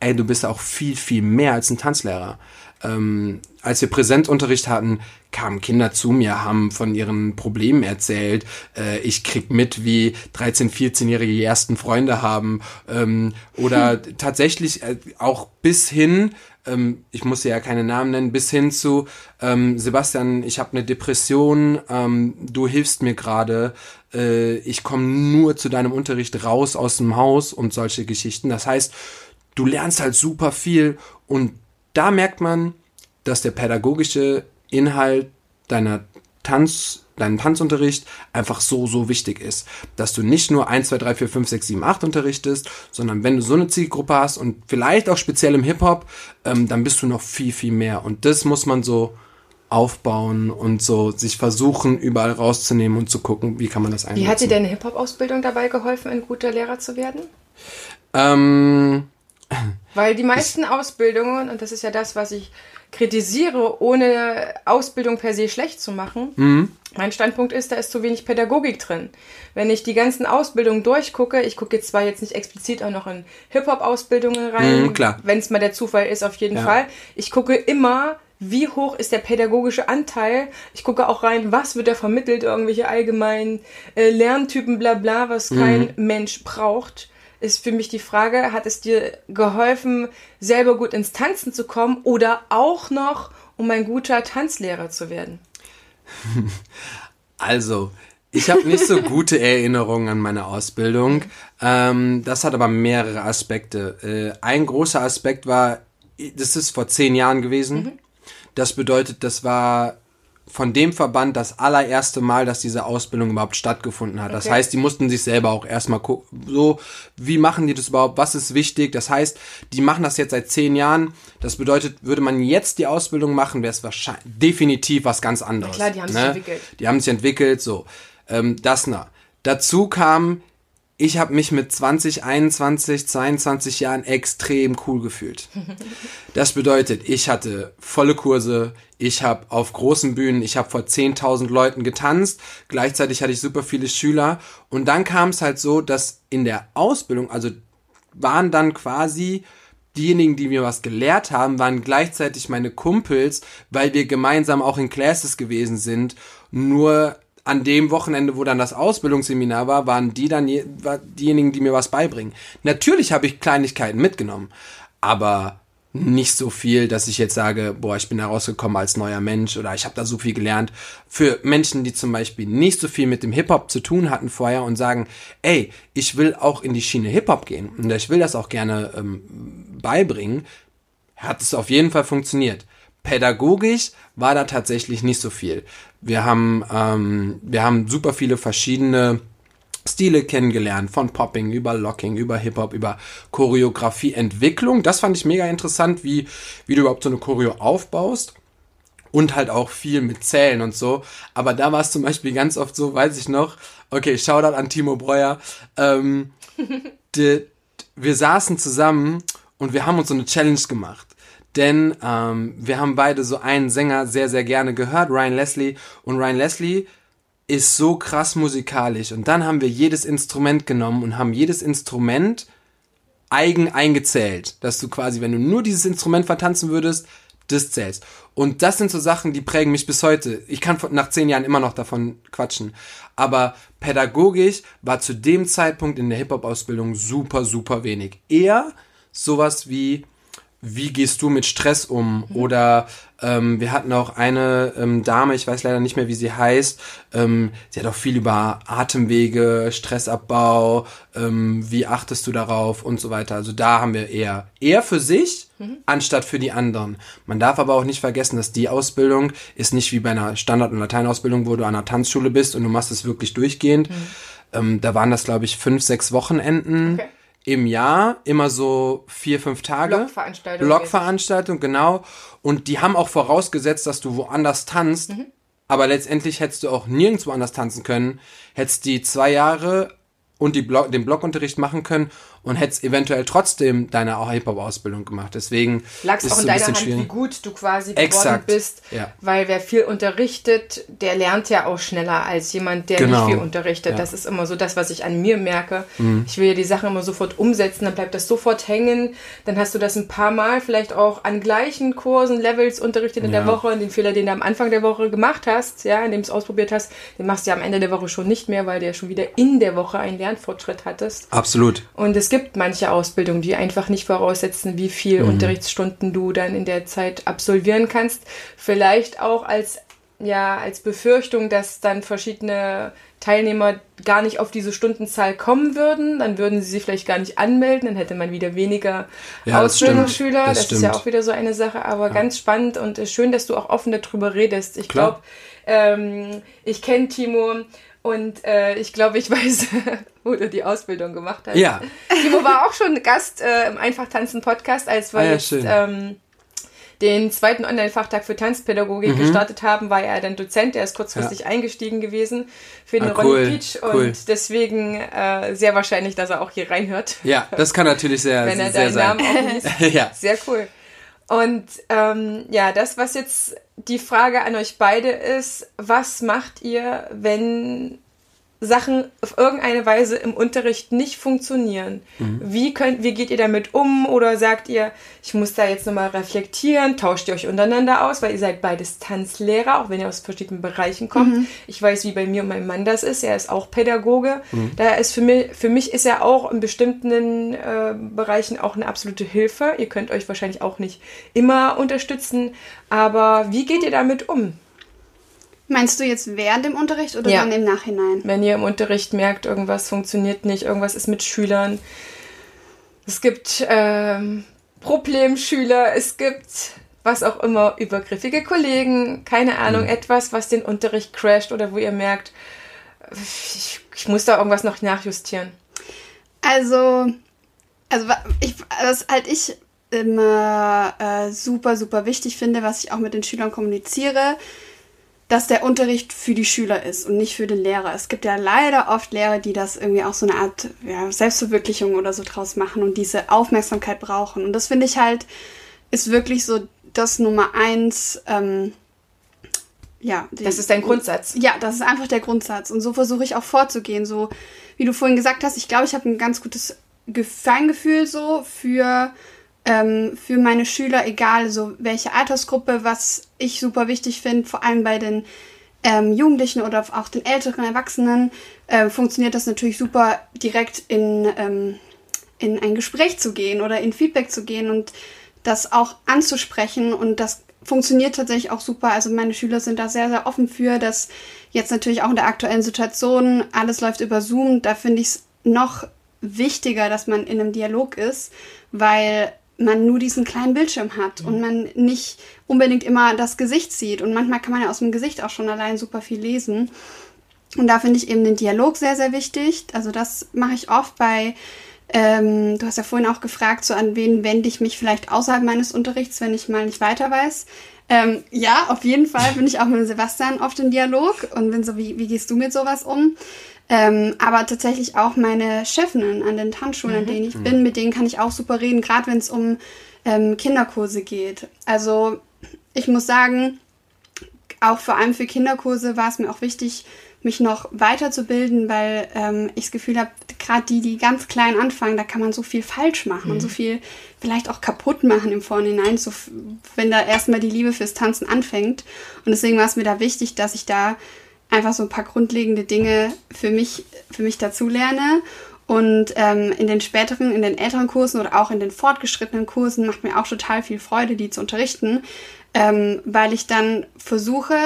ey, du bist auch viel, viel mehr als ein Tanzlehrer. Ähm, als wir Präsentunterricht hatten, kamen Kinder zu mir, haben von ihren Problemen erzählt. Äh, ich krieg mit, wie 13-, 14-Jährige die ersten Freunde haben. Ähm, oder tatsächlich äh, auch bis hin, ähm, ich muss ja keine Namen nennen, bis hin zu, ähm, Sebastian, ich habe eine Depression, ähm, du hilfst mir gerade, äh, ich komme nur zu deinem Unterricht raus aus dem Haus und solche Geschichten. Das heißt, du lernst halt super viel und da merkt man, dass der pädagogische Inhalt deiner Tanz, deinen Tanzunterricht einfach so, so wichtig ist. Dass du nicht nur 1, 2, 3, 4, 5, 6, 7, 8 unterrichtest, sondern wenn du so eine Zielgruppe hast und vielleicht auch speziell im Hip-Hop, ähm, dann bist du noch viel, viel mehr. Und das muss man so aufbauen und so sich versuchen, überall rauszunehmen und zu gucken, wie kann man das einsetzen.
wie hat dir deine Hip-Hop-Ausbildung dabei geholfen, ein guter Lehrer zu werden?
Ähm,
Weil die meisten Ausbildungen, und das ist ja das, was ich kritisiere, ohne Ausbildung per se schlecht zu machen, mein Standpunkt ist, da ist zu wenig Pädagogik drin. Wenn ich die ganzen Ausbildungen durchgucke, ich gucke jetzt zwar jetzt nicht explizit auch noch in Hip-Hop-Ausbildungen rein,
Mhm,
wenn es mal der Zufall ist, auf jeden
Ja.
Fall. Ich gucke immer, wie hoch ist der pädagogische Anteil. Ich gucke auch rein, was wird da vermittelt, irgendwelche allgemeinen äh, Lerntypen, bla bla, was kein Mensch braucht ist für mich die Frage, hat es dir geholfen, selber gut ins Tanzen zu kommen oder auch noch, um ein guter Tanzlehrer zu werden?
Also, ich habe nicht so gute Erinnerungen an meine Ausbildung. Ähm, das hat aber mehrere Aspekte. Äh, ein großer Aspekt war, das ist vor zehn Jahren gewesen. Das bedeutet, das war von dem Verband das allererste Mal, dass diese Ausbildung überhaupt stattgefunden hat. Das
Okay.
heißt, die mussten sich selber auch erstmal gucken, so, wie machen die das überhaupt, was ist wichtig? Das heißt, die machen das jetzt seit zehn Jahren. Das bedeutet, würde man jetzt die Ausbildung machen, wäre es wahrscheinlich definitiv was ganz anderes.
klar, die haben sich
ne?
entwickelt.
Die haben sich entwickelt, so. Ähm, das na. Dazu kam, ich habe mich mit 20, 21, 22 Jahren extrem cool gefühlt. Das bedeutet, ich hatte volle Kurse, ich habe auf großen Bühnen, ich habe vor 10.000 Leuten getanzt, gleichzeitig hatte ich super viele Schüler und dann kam es halt so, dass in der Ausbildung, also waren dann quasi diejenigen, die mir was gelehrt haben, waren gleichzeitig meine Kumpels, weil wir gemeinsam auch in Classes gewesen sind. Nur an dem Wochenende, wo dann das Ausbildungsseminar war, waren die dann je, war diejenigen, die mir was beibringen. Natürlich habe ich Kleinigkeiten mitgenommen, aber nicht so viel, dass ich jetzt sage, boah, ich bin da rausgekommen als neuer Mensch oder ich habe da so viel gelernt. Für Menschen, die zum Beispiel nicht so viel mit dem Hip-Hop zu tun hatten vorher und sagen, ey, ich will auch in die Schiene Hip-Hop gehen und ich will das auch gerne ähm, beibringen, hat es auf jeden Fall funktioniert. Pädagogisch war da tatsächlich nicht so viel. Wir haben, ähm, wir haben super viele verschiedene Stile kennengelernt, von Popping über Locking, über Hip-Hop, über Choreografieentwicklung. Das fand ich mega interessant, wie, wie du überhaupt so eine Choreo aufbaust. Und halt auch viel mit Zählen und so. Aber da war es zum Beispiel ganz oft so, weiß ich noch, okay, Shoutout an Timo Breuer, ähm, de, wir saßen zusammen und wir haben uns so eine Challenge gemacht. Denn ähm, wir haben beide so einen Sänger sehr, sehr gerne gehört, Ryan Leslie. Und Ryan Leslie ist so krass musikalisch. Und dann haben wir jedes Instrument genommen und haben jedes Instrument eigen eingezählt. Dass du quasi, wenn du nur dieses Instrument vertanzen würdest, das zählst. Und das sind so Sachen, die prägen mich bis heute. Ich kann nach zehn Jahren immer noch davon quatschen. Aber pädagogisch war zu dem Zeitpunkt in der Hip-Hop-Ausbildung super, super wenig. Eher sowas wie wie gehst du mit Stress um? Mhm. Oder ähm, wir hatten auch eine ähm, Dame, ich weiß leider nicht mehr, wie sie heißt, ähm, sie hat auch viel über Atemwege, Stressabbau, ähm, wie achtest du darauf und so weiter. Also da haben wir eher eher für sich mhm. anstatt für die anderen. Man darf aber auch nicht vergessen, dass die Ausbildung ist nicht wie bei einer Standard- und Lateinausbildung, wo du an einer Tanzschule bist und du machst es wirklich durchgehend. Mhm. Ähm, da waren das, glaube ich, fünf, sechs Wochenenden. Okay im Jahr, immer so vier, fünf Tage.
Blogveranstaltung.
Blogveranstaltung, genau. Und die haben auch vorausgesetzt, dass du woanders tanzt. Mhm. Aber letztendlich hättest du auch nirgendwo anders tanzen können. Hättest die zwei Jahre und die Blog, den Blogunterricht machen können und hättest eventuell trotzdem deine Hip-Hop-Ausbildung gemacht. Deswegen
lag es auch in deiner Hand, schwierig. wie gut du quasi geworden Exakt. bist. Ja. Weil wer viel unterrichtet, der lernt ja auch schneller als jemand, der genau. nicht viel unterrichtet. Ja. Das ist immer so das, was ich an mir merke. Mhm. Ich will ja die Sachen immer sofort umsetzen, dann bleibt das sofort hängen. Dann hast du das ein paar Mal vielleicht auch an gleichen Kursen, Levels unterrichtet in ja. der Woche. Und den Fehler, den du am Anfang der Woche gemacht hast, ja, indem du es ausprobiert hast, den machst du ja am Ende der Woche schon nicht mehr, weil du ja schon wieder in der Woche einen Lernfortschritt hattest.
Absolut.
Und es gibt manche Ausbildungen, die einfach nicht voraussetzen, wie viel mhm. Unterrichtsstunden du dann in der Zeit absolvieren kannst. Vielleicht auch als, ja, als Befürchtung, dass dann verschiedene Teilnehmer gar nicht auf diese Stundenzahl kommen würden, dann würden sie sich vielleicht gar nicht anmelden, dann hätte man wieder weniger ja, Ausbildungsschüler. Das, das, das ist ja auch wieder so eine Sache, aber ja. ganz spannend und schön, dass du auch offen darüber redest. Ich glaube, ähm, ich kenne Timo und äh, ich glaube, ich weiß, wo du die Ausbildung gemacht hast.
Ja.
Timo war auch schon Gast äh, im Einfachtanzen-Podcast, als wir ah, ja, jetzt ähm, den zweiten Online-Fachtag für Tanzpädagogik mhm. gestartet haben, war er dann Dozent. Er ist kurzfristig ja. eingestiegen gewesen für den ah, cool, Ronny Peach und cool. deswegen äh, sehr wahrscheinlich, dass er auch hier reinhört.
Ja, das kann natürlich sehr, Wenn er sehr sein. Namen
auch ja. Sehr cool. Und ähm, ja, das, was jetzt die Frage an euch beide ist, was macht ihr, wenn Sachen auf irgendeine Weise im Unterricht nicht funktionieren. Mhm. Wie, könnt, wie geht ihr damit um? Oder sagt ihr, ich muss da jetzt nochmal reflektieren? Tauscht ihr euch untereinander aus? Weil ihr seid beides Tanzlehrer, auch wenn ihr aus verschiedenen Bereichen kommt. Mhm. Ich weiß, wie bei mir und meinem Mann das ist. Er ist auch Pädagoge. Mhm. Da ist für mich, für mich ist er auch in bestimmten äh, Bereichen auch eine absolute Hilfe. Ihr könnt euch wahrscheinlich auch nicht immer unterstützen. Aber wie geht ihr damit um?
Meinst du jetzt während dem Unterricht oder ja. dann im Nachhinein?
Wenn ihr im Unterricht merkt, irgendwas funktioniert nicht, irgendwas ist mit Schülern. Es gibt ähm, Problemschüler, es gibt was auch immer, übergriffige Kollegen, keine Ahnung, mhm. etwas, was den Unterricht crasht oder wo ihr merkt, ich, ich muss da irgendwas noch nachjustieren.
Also, also ich, was halt ich immer äh, super, super wichtig finde, was ich auch mit den Schülern kommuniziere, dass der Unterricht für die Schüler ist und nicht für den Lehrer. Es gibt ja leider oft Lehrer, die das irgendwie auch so eine Art ja, Selbstverwirklichung oder so draus machen und diese Aufmerksamkeit brauchen. Und das finde ich halt, ist wirklich so das Nummer eins. Ähm, ja,
die, das ist dein Grundsatz.
Ja, das ist einfach der Grundsatz. Und so versuche ich auch vorzugehen. So, wie du vorhin gesagt hast, ich glaube, ich habe ein ganz gutes Feingefühl so für ähm, für meine Schüler, egal so welche Altersgruppe, was ich super wichtig finde, vor allem bei den ähm, Jugendlichen oder auch den älteren Erwachsenen, äh, funktioniert das natürlich super, direkt in, ähm, in ein Gespräch zu gehen oder in Feedback zu gehen und das auch anzusprechen. Und das funktioniert tatsächlich auch super. Also meine Schüler sind da sehr, sehr offen für, dass jetzt natürlich auch in der aktuellen Situation alles läuft über Zoom. Da finde ich es noch wichtiger, dass man in einem Dialog ist, weil man nur diesen kleinen Bildschirm hat und man nicht unbedingt immer das Gesicht sieht. Und manchmal kann man ja aus dem Gesicht auch schon allein super viel lesen. Und da finde ich eben den Dialog sehr, sehr wichtig. Also das mache ich oft bei, ähm, du hast ja vorhin auch gefragt, so an wen wende ich mich vielleicht außerhalb meines Unterrichts, wenn ich mal nicht weiter weiß. Ähm, ja, auf jeden Fall bin ich auch mit Sebastian oft im Dialog und bin so, wie, wie gehst du mit sowas um? Ähm, aber tatsächlich auch meine Chefinnen an den Tanzschulen, an denen ich mhm. bin, mit denen kann ich auch super reden, gerade wenn es um ähm, Kinderkurse geht. Also ich muss sagen, auch vor allem für Kinderkurse war es mir auch wichtig, mich noch weiterzubilden, weil ähm, ich das Gefühl habe, gerade die, die ganz klein anfangen, da kann man so viel falsch machen mhm. und so viel vielleicht auch kaputt machen im Vorhinein, so, wenn da erstmal die Liebe fürs Tanzen anfängt. Und deswegen war es mir da wichtig, dass ich da einfach so ein paar grundlegende Dinge für mich, für mich dazu. Und ähm, in den späteren, in den älteren Kursen oder auch in den fortgeschrittenen Kursen macht mir auch total viel Freude, die zu unterrichten, ähm, weil ich dann versuche,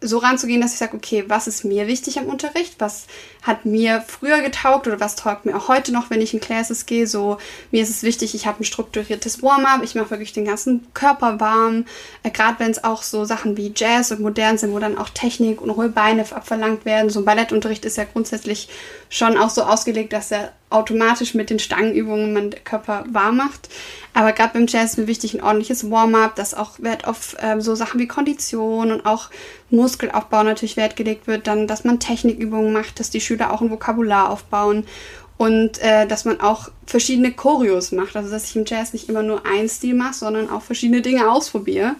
so ranzugehen, dass ich sage, okay, was ist mir wichtig am Unterricht? Was hat mir früher getaugt oder was taugt mir auch heute noch, wenn ich in Classes gehe? So, mir ist es wichtig, ich habe ein strukturiertes Warm-up, ich mache wirklich den ganzen Körper warm. Äh, Gerade wenn es auch so Sachen wie Jazz und modern sind, wo dann auch Technik und hohe Beine abverlangt werden. So ein Ballettunterricht ist ja grundsätzlich schon auch so ausgelegt, dass er automatisch mit den Stangenübungen man den Körper warm macht. Aber gerade beim Jazz ist mir wichtig ein ordentliches Warm-up, dass auch Wert auf ähm, so Sachen wie Kondition und auch Muskelaufbau natürlich Wert gelegt wird. Dann, dass man Technikübungen macht, dass die Schüler auch ein Vokabular aufbauen und äh, dass man auch verschiedene Choreos macht. Also dass ich im Jazz nicht immer nur einen Stil mache, sondern auch verschiedene Dinge ausprobiere.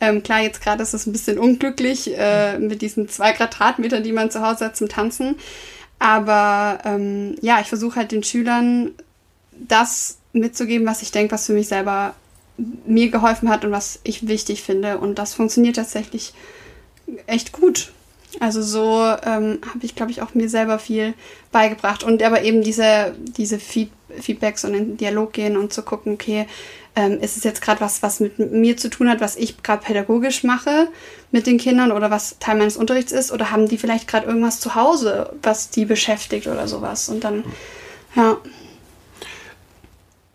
Ähm, klar, jetzt gerade ist es ein bisschen unglücklich äh, mit diesen zwei Quadratmetern, die man zu Hause hat zum Tanzen. Aber ähm, ja, ich versuche halt den Schülern das mitzugeben, was ich denke, was für mich selber mir geholfen hat und was ich wichtig finde. Und das funktioniert tatsächlich echt gut. Also so ähm, habe ich, glaube ich, auch mir selber viel beigebracht. Und aber eben diese, diese Feed Feedbacks und in den Dialog gehen und zu gucken, okay, ähm, ist es jetzt gerade was, was mit mir zu tun hat, was ich gerade pädagogisch mache mit den Kindern oder was Teil meines Unterrichts ist? Oder haben die vielleicht gerade irgendwas zu Hause, was die beschäftigt oder sowas? Und dann, ja.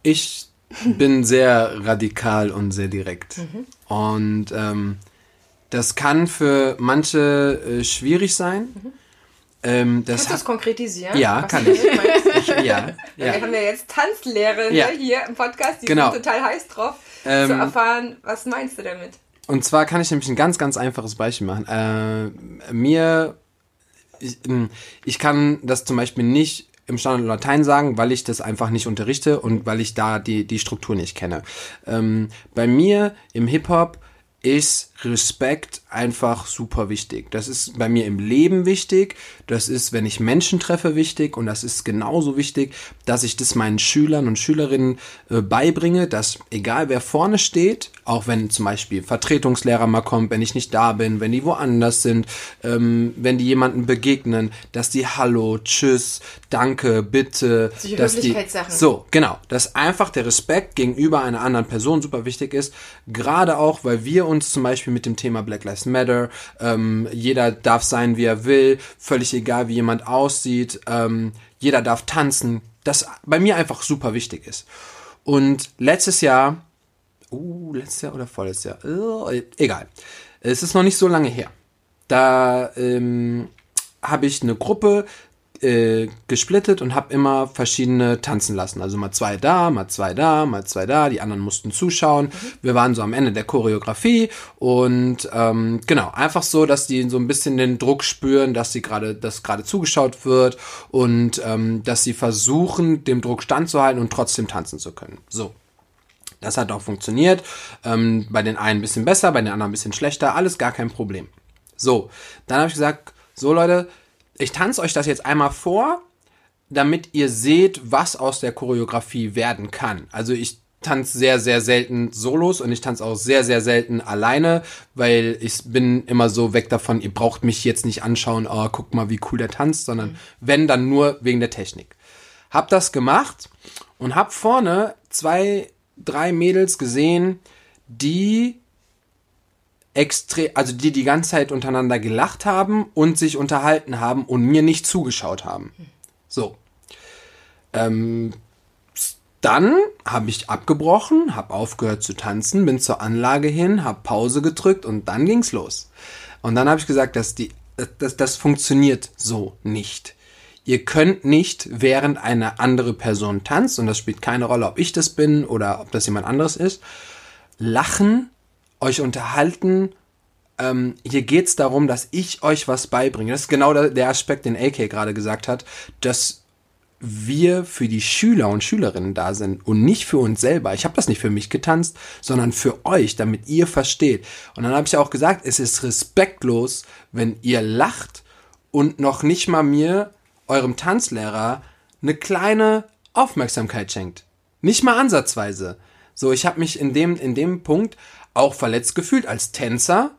Ich bin sehr radikal und sehr direkt. Mhm. Und ähm, das kann für manche äh, schwierig sein. Mhm.
Ähm, das Kannst du das konkretisieren?
Ja, kann ich. ich ja,
ja. Wir haben ja jetzt Tanzlehrerin ja. hier im Podcast, die genau. sind total heiß drauf, ähm, zu erfahren, was meinst du damit?
Und zwar kann ich nämlich ein ganz, ganz einfaches Beispiel machen. Äh, mir, ich, ähm, ich kann das zum Beispiel nicht im Standard Latein sagen, weil ich das einfach nicht unterrichte und weil ich da die, die Struktur nicht kenne. Ähm, bei mir im Hip-Hop ist Respekt einfach super wichtig. Das ist bei mir im Leben wichtig, das ist, wenn ich Menschen treffe, wichtig. Und das ist genauso wichtig, dass ich das meinen Schülern und Schülerinnen äh, beibringe, dass egal wer vorne steht, auch wenn zum Beispiel Vertretungslehrer mal kommt, wenn ich nicht da bin, wenn die woanders sind, ähm, wenn die jemanden begegnen, dass die Hallo, Tschüss, Danke, Bitte, Solche dass die so genau, dass einfach der Respekt gegenüber einer anderen Person super wichtig ist, gerade auch, weil wir uns zum Beispiel mit dem Thema Black Lives Matter. Ähm, jeder darf sein, wie er will, völlig egal, wie jemand aussieht. Ähm, jeder darf tanzen. Das bei mir einfach super wichtig ist. Und letztes Jahr, uh, letztes Jahr oder vorletztes Jahr, uh, egal. Es ist noch nicht so lange her. Da ähm, habe ich eine Gruppe, äh, gesplittet und habe immer verschiedene tanzen lassen. Also mal zwei da, mal zwei da, mal zwei da. Die anderen mussten zuschauen. Wir waren so am Ende der Choreografie und ähm, genau einfach so, dass die so ein bisschen den Druck spüren, dass sie gerade, dass gerade zugeschaut wird und ähm, dass sie versuchen, dem Druck standzuhalten und trotzdem tanzen zu können. So. Das hat auch funktioniert. Ähm, bei den einen ein bisschen besser, bei den anderen ein bisschen schlechter. Alles gar kein Problem. So, dann habe ich gesagt, so Leute, ich tanze euch das jetzt einmal vor, damit ihr seht, was aus der Choreografie werden kann. Also ich tanze sehr, sehr selten Solos und ich tanze auch sehr, sehr selten alleine, weil ich bin immer so weg davon, ihr braucht mich jetzt nicht anschauen, oh, guck mal, wie cool der tanzt, sondern mhm. wenn, dann nur wegen der Technik. Hab das gemacht und hab vorne zwei, drei Mädels gesehen, die extrem, also die die ganze Zeit untereinander gelacht haben und sich unterhalten haben und mir nicht zugeschaut haben. So. Ähm, dann habe ich abgebrochen, habe aufgehört zu tanzen, bin zur Anlage hin, habe Pause gedrückt und dann ging's los. Und dann habe ich gesagt, dass die, das, das funktioniert so nicht. Ihr könnt nicht, während eine andere Person tanzt, und das spielt keine Rolle, ob ich das bin oder ob das jemand anderes ist, lachen, euch unterhalten. Ähm, hier geht's darum, dass ich euch was beibringe. Das ist genau der, der Aspekt, den AK gerade gesagt hat, dass wir für die Schüler und Schülerinnen da sind und nicht für uns selber. Ich habe das nicht für mich getanzt, sondern für euch, damit ihr versteht. Und dann habe ich auch gesagt, es ist respektlos, wenn ihr lacht und noch nicht mal mir, eurem Tanzlehrer, eine kleine Aufmerksamkeit schenkt. Nicht mal ansatzweise. So, ich habe mich in dem, in dem Punkt auch verletzt gefühlt als Tänzer.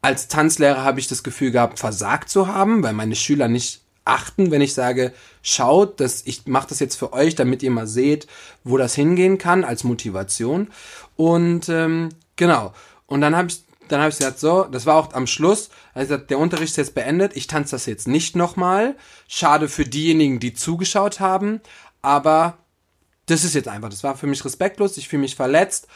Als Tanzlehrer habe ich das Gefühl gehabt, versagt zu haben, weil meine Schüler nicht achten, wenn ich sage, schaut, dass ich mache das jetzt für euch, damit ihr mal seht, wo das hingehen kann als Motivation. Und ähm, genau. Und dann habe ich dann habe ich gesagt, so, das war auch am Schluss, also der Unterricht ist jetzt beendet, ich tanze das jetzt nicht nochmal. Schade für diejenigen, die zugeschaut haben, aber das ist jetzt einfach, das war für mich respektlos, ich fühle mich verletzt.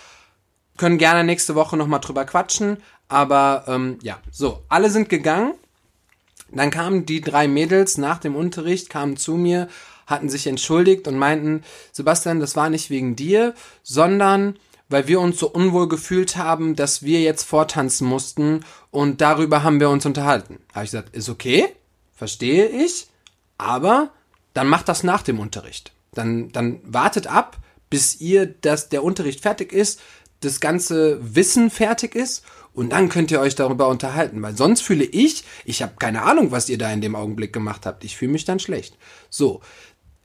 Können gerne nächste Woche nochmal drüber quatschen, aber ähm, ja, so, alle sind gegangen dann kamen die drei Mädels nach dem Unterricht, kamen zu mir, hatten sich entschuldigt und meinten, Sebastian, das war nicht wegen dir, sondern weil wir uns so unwohl gefühlt haben, dass wir jetzt vortanzen mussten und darüber haben wir uns unterhalten. Habe ich gesagt, ist okay, verstehe ich, aber dann macht das nach dem Unterricht. Dann, dann wartet ab, bis ihr, dass der Unterricht fertig ist, das ganze Wissen fertig ist und dann könnt ihr euch darüber unterhalten, weil sonst fühle ich, ich habe keine Ahnung, was ihr da in dem Augenblick gemacht habt. Ich fühle mich dann schlecht. So,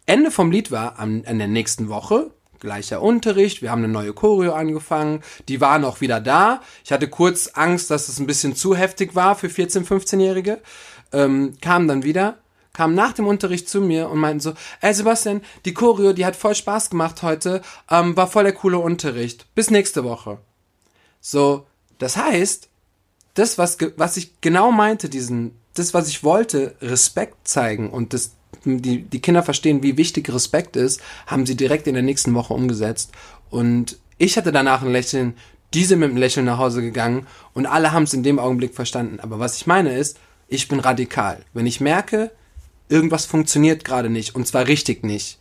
Ende vom Lied war an, an der nächsten Woche, gleicher Unterricht, wir haben eine neue Choreo angefangen, die waren auch wieder da. Ich hatte kurz Angst, dass es ein bisschen zu heftig war für 14-, 15-Jährige. Ähm, kam dann wieder, kam nach dem Unterricht zu mir und meinten so, ey Sebastian, die Choreo, die hat voll Spaß gemacht heute, ähm, war voll der coole Unterricht. Bis nächste Woche. So, das heißt, das, was, was ich genau meinte, diesen, das, was ich wollte, Respekt zeigen und das, die, die Kinder verstehen, wie wichtig Respekt ist, haben sie direkt in der nächsten Woche umgesetzt. Und ich hatte danach ein Lächeln, diese mit einem Lächeln nach Hause gegangen und alle haben es in dem Augenblick verstanden. Aber was ich meine ist, ich bin radikal. Wenn ich merke, irgendwas funktioniert gerade nicht und zwar richtig nicht,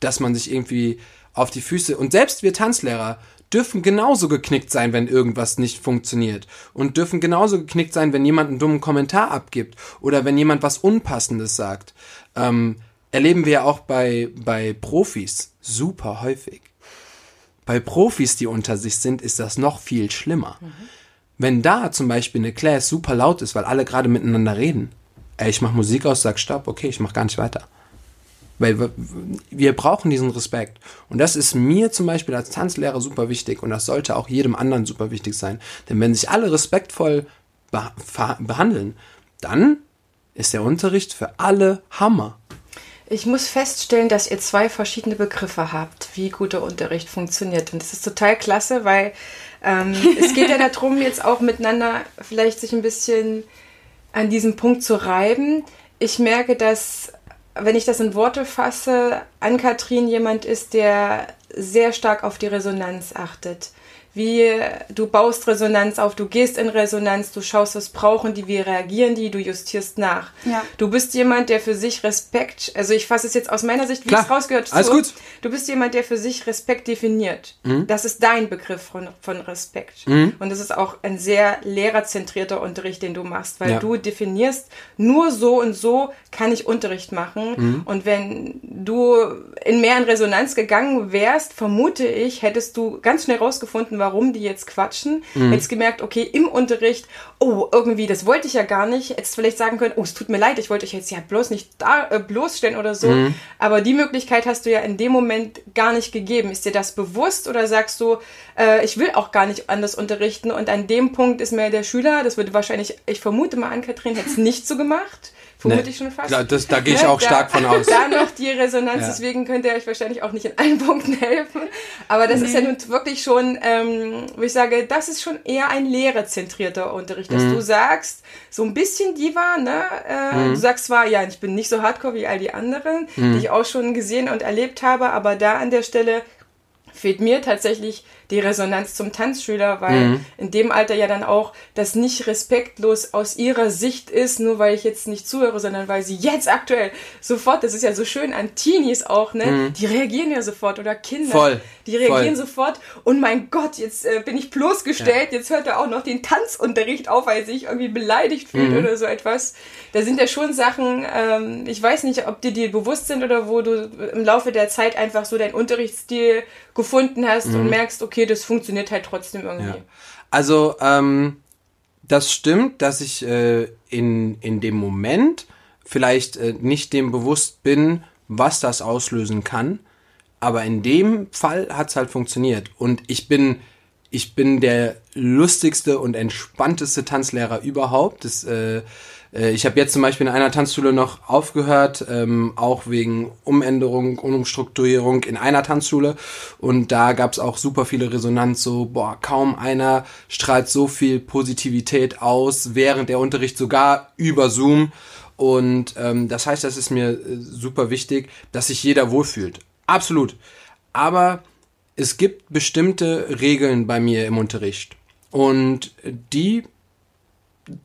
dass man sich irgendwie auf die Füße und selbst wir Tanzlehrer dürfen genauso geknickt sein, wenn irgendwas nicht funktioniert. Und dürfen genauso geknickt sein, wenn jemand einen dummen Kommentar abgibt oder wenn jemand was Unpassendes sagt. Ähm, erleben wir ja auch bei, bei Profis super häufig. Bei Profis, die unter sich sind, ist das noch viel schlimmer. Mhm. Wenn da zum Beispiel eine Class super laut ist, weil alle gerade miteinander reden, ey, ich mach Musik aus, sag Stopp, okay, ich mach gar nicht weiter. Weil wir brauchen diesen Respekt. Und das ist mir zum Beispiel als Tanzlehrer super wichtig und das sollte auch jedem anderen super wichtig sein. Denn wenn sich alle respektvoll behandeln, dann ist der Unterricht für alle Hammer.
Ich muss feststellen, dass ihr zwei verschiedene Begriffe habt, wie guter Unterricht funktioniert. Und das ist total klasse, weil ähm, es geht ja darum, jetzt auch miteinander vielleicht sich ein bisschen an diesem Punkt zu reiben. Ich merke, dass wenn ich das in Worte fasse, Ann-Kathrin jemand ist, der sehr stark auf die Resonanz achtet wie du baust Resonanz auf, du gehst in Resonanz, du schaust, was brauchen die, wie reagieren die, du justierst nach. Ja. Du bist jemand, der für sich Respekt, also ich fasse es jetzt aus meiner Sicht, wie es rausgehört.
Alles gut.
Du bist jemand, der für sich Respekt definiert. Mhm. Das ist dein Begriff von, von Respekt. Mhm. Und das ist auch ein sehr lehrerzentrierter Unterricht, den du machst, weil ja. du definierst, nur so und so kann ich Unterricht machen. Mhm. Und wenn du in mehr in Resonanz gegangen wärst, vermute ich, hättest du ganz schnell rausgefunden, warum die jetzt quatschen. Mhm. Jetzt gemerkt, okay, im Unterricht, oh, irgendwie, das wollte ich ja gar nicht. Jetzt vielleicht sagen können, oh, es tut mir leid, ich wollte euch jetzt ja bloß nicht da äh, bloßstellen oder so. Mhm. Aber die Möglichkeit hast du ja in dem Moment gar nicht gegeben. Ist dir das bewusst oder sagst du, äh, ich will auch gar nicht anders unterrichten und an dem Punkt ist mir der Schüler, das würde wahrscheinlich, ich vermute mal an Kathrin, hätte es nicht so gemacht vermute nee. ich schon fast.
Das, da gehe ich auch da, stark von aus.
Da noch die Resonanz, ja. deswegen könnt ihr euch wahrscheinlich auch nicht in allen Punkten helfen. Aber das nee. ist ja nun wirklich schon, ähm, wo ich sage, das ist schon eher ein lehrerzentrierter Unterricht, dass mhm. du sagst, so ein bisschen Diva, ne? Äh, mhm. Du sagst zwar, ja, ich bin nicht so hardcore wie all die anderen, mhm. die ich auch schon gesehen und erlebt habe, aber da an der Stelle fehlt mir tatsächlich die Resonanz zum Tanzschüler, weil mhm. in dem Alter ja dann auch das nicht respektlos aus ihrer Sicht ist, nur weil ich jetzt nicht zuhöre, sondern weil sie jetzt aktuell sofort, das ist ja so schön an Teenies auch, ne? Mhm. Die reagieren ja sofort oder Kinder.
Voll.
Die reagieren Voll. sofort und mein Gott, jetzt äh, bin ich bloßgestellt, ja. jetzt hört er auch noch den Tanzunterricht auf, weil er sich irgendwie beleidigt fühlt mhm. oder so etwas. Da sind ja schon Sachen, ähm, ich weiß nicht, ob dir die bewusst sind oder wo du im Laufe der Zeit einfach so deinen Unterrichtsstil gefunden hast und mhm. merkst, okay, okay, das funktioniert halt trotzdem irgendwie. Ja.
Also, ähm, das stimmt, dass ich äh, in, in dem Moment vielleicht äh, nicht dem bewusst bin, was das auslösen kann. Aber in dem Fall hat es halt funktioniert. Und ich bin, ich bin der lustigste und entspannteste Tanzlehrer überhaupt. Das, äh, ich habe jetzt zum Beispiel in einer Tanzschule noch aufgehört, ähm, auch wegen Umänderung, Umstrukturierung in einer Tanzschule. Und da gab es auch super viele Resonanz, so, boah, kaum einer strahlt so viel Positivität aus, während der Unterricht sogar über Zoom. Und ähm, das heißt, das ist mir äh, super wichtig, dass sich jeder wohlfühlt. Absolut. Aber es gibt bestimmte Regeln bei mir im Unterricht. Und die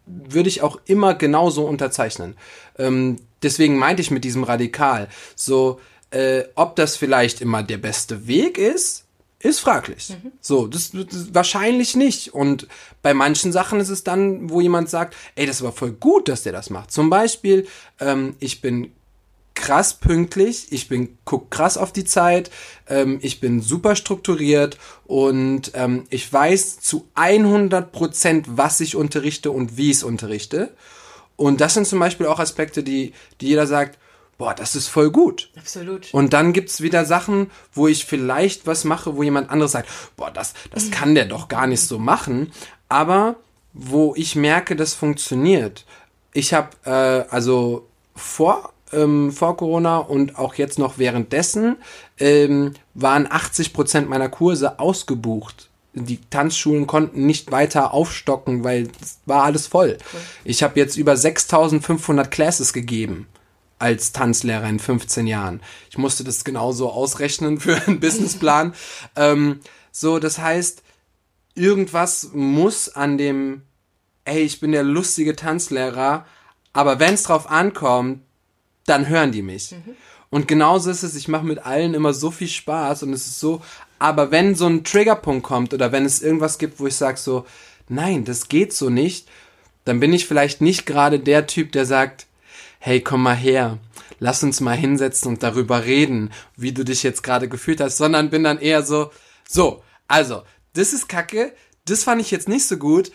würde ich auch immer genauso unterzeichnen. Ähm, deswegen meinte ich mit diesem Radikal. So, äh, ob das vielleicht immer der beste Weg ist, ist fraglich. Mhm. So, das, das, wahrscheinlich nicht. Und bei manchen Sachen ist es dann, wo jemand sagt, ey, das war voll gut, dass der das macht. Zum Beispiel, ähm, ich bin krass pünktlich, ich bin guck krass auf die Zeit, ähm, ich bin super strukturiert und ähm, ich weiß zu 100 Prozent, was ich unterrichte und wie ich es unterrichte. Und das sind zum Beispiel auch Aspekte, die, die jeder sagt, boah, das ist voll gut.
Absolut.
Und dann gibt's wieder Sachen, wo ich vielleicht was mache, wo jemand anderes sagt, boah, das, das kann der doch gar nicht so machen. Aber wo ich merke, das funktioniert. Ich habe äh, also vor ähm, vor Corona und auch jetzt noch währenddessen ähm, waren 80 Prozent meiner Kurse ausgebucht. Die Tanzschulen konnten nicht weiter aufstocken, weil es war alles voll. Ich habe jetzt über 6500 Classes gegeben als Tanzlehrer in 15 Jahren. Ich musste das genauso ausrechnen für einen Businessplan. ähm, so, das heißt, irgendwas muss an dem, ey, ich bin der lustige Tanzlehrer, aber wenn es drauf ankommt, dann hören die mich. Mhm. Und genauso ist es, ich mache mit allen immer so viel Spaß und es ist so, aber wenn so ein Triggerpunkt kommt oder wenn es irgendwas gibt, wo ich sage so, nein, das geht so nicht, dann bin ich vielleicht nicht gerade der Typ, der sagt, hey, komm mal her, lass uns mal hinsetzen und darüber reden, wie du dich jetzt gerade gefühlt hast, sondern bin dann eher so, so, also, das ist Kacke, das fand ich jetzt nicht so gut,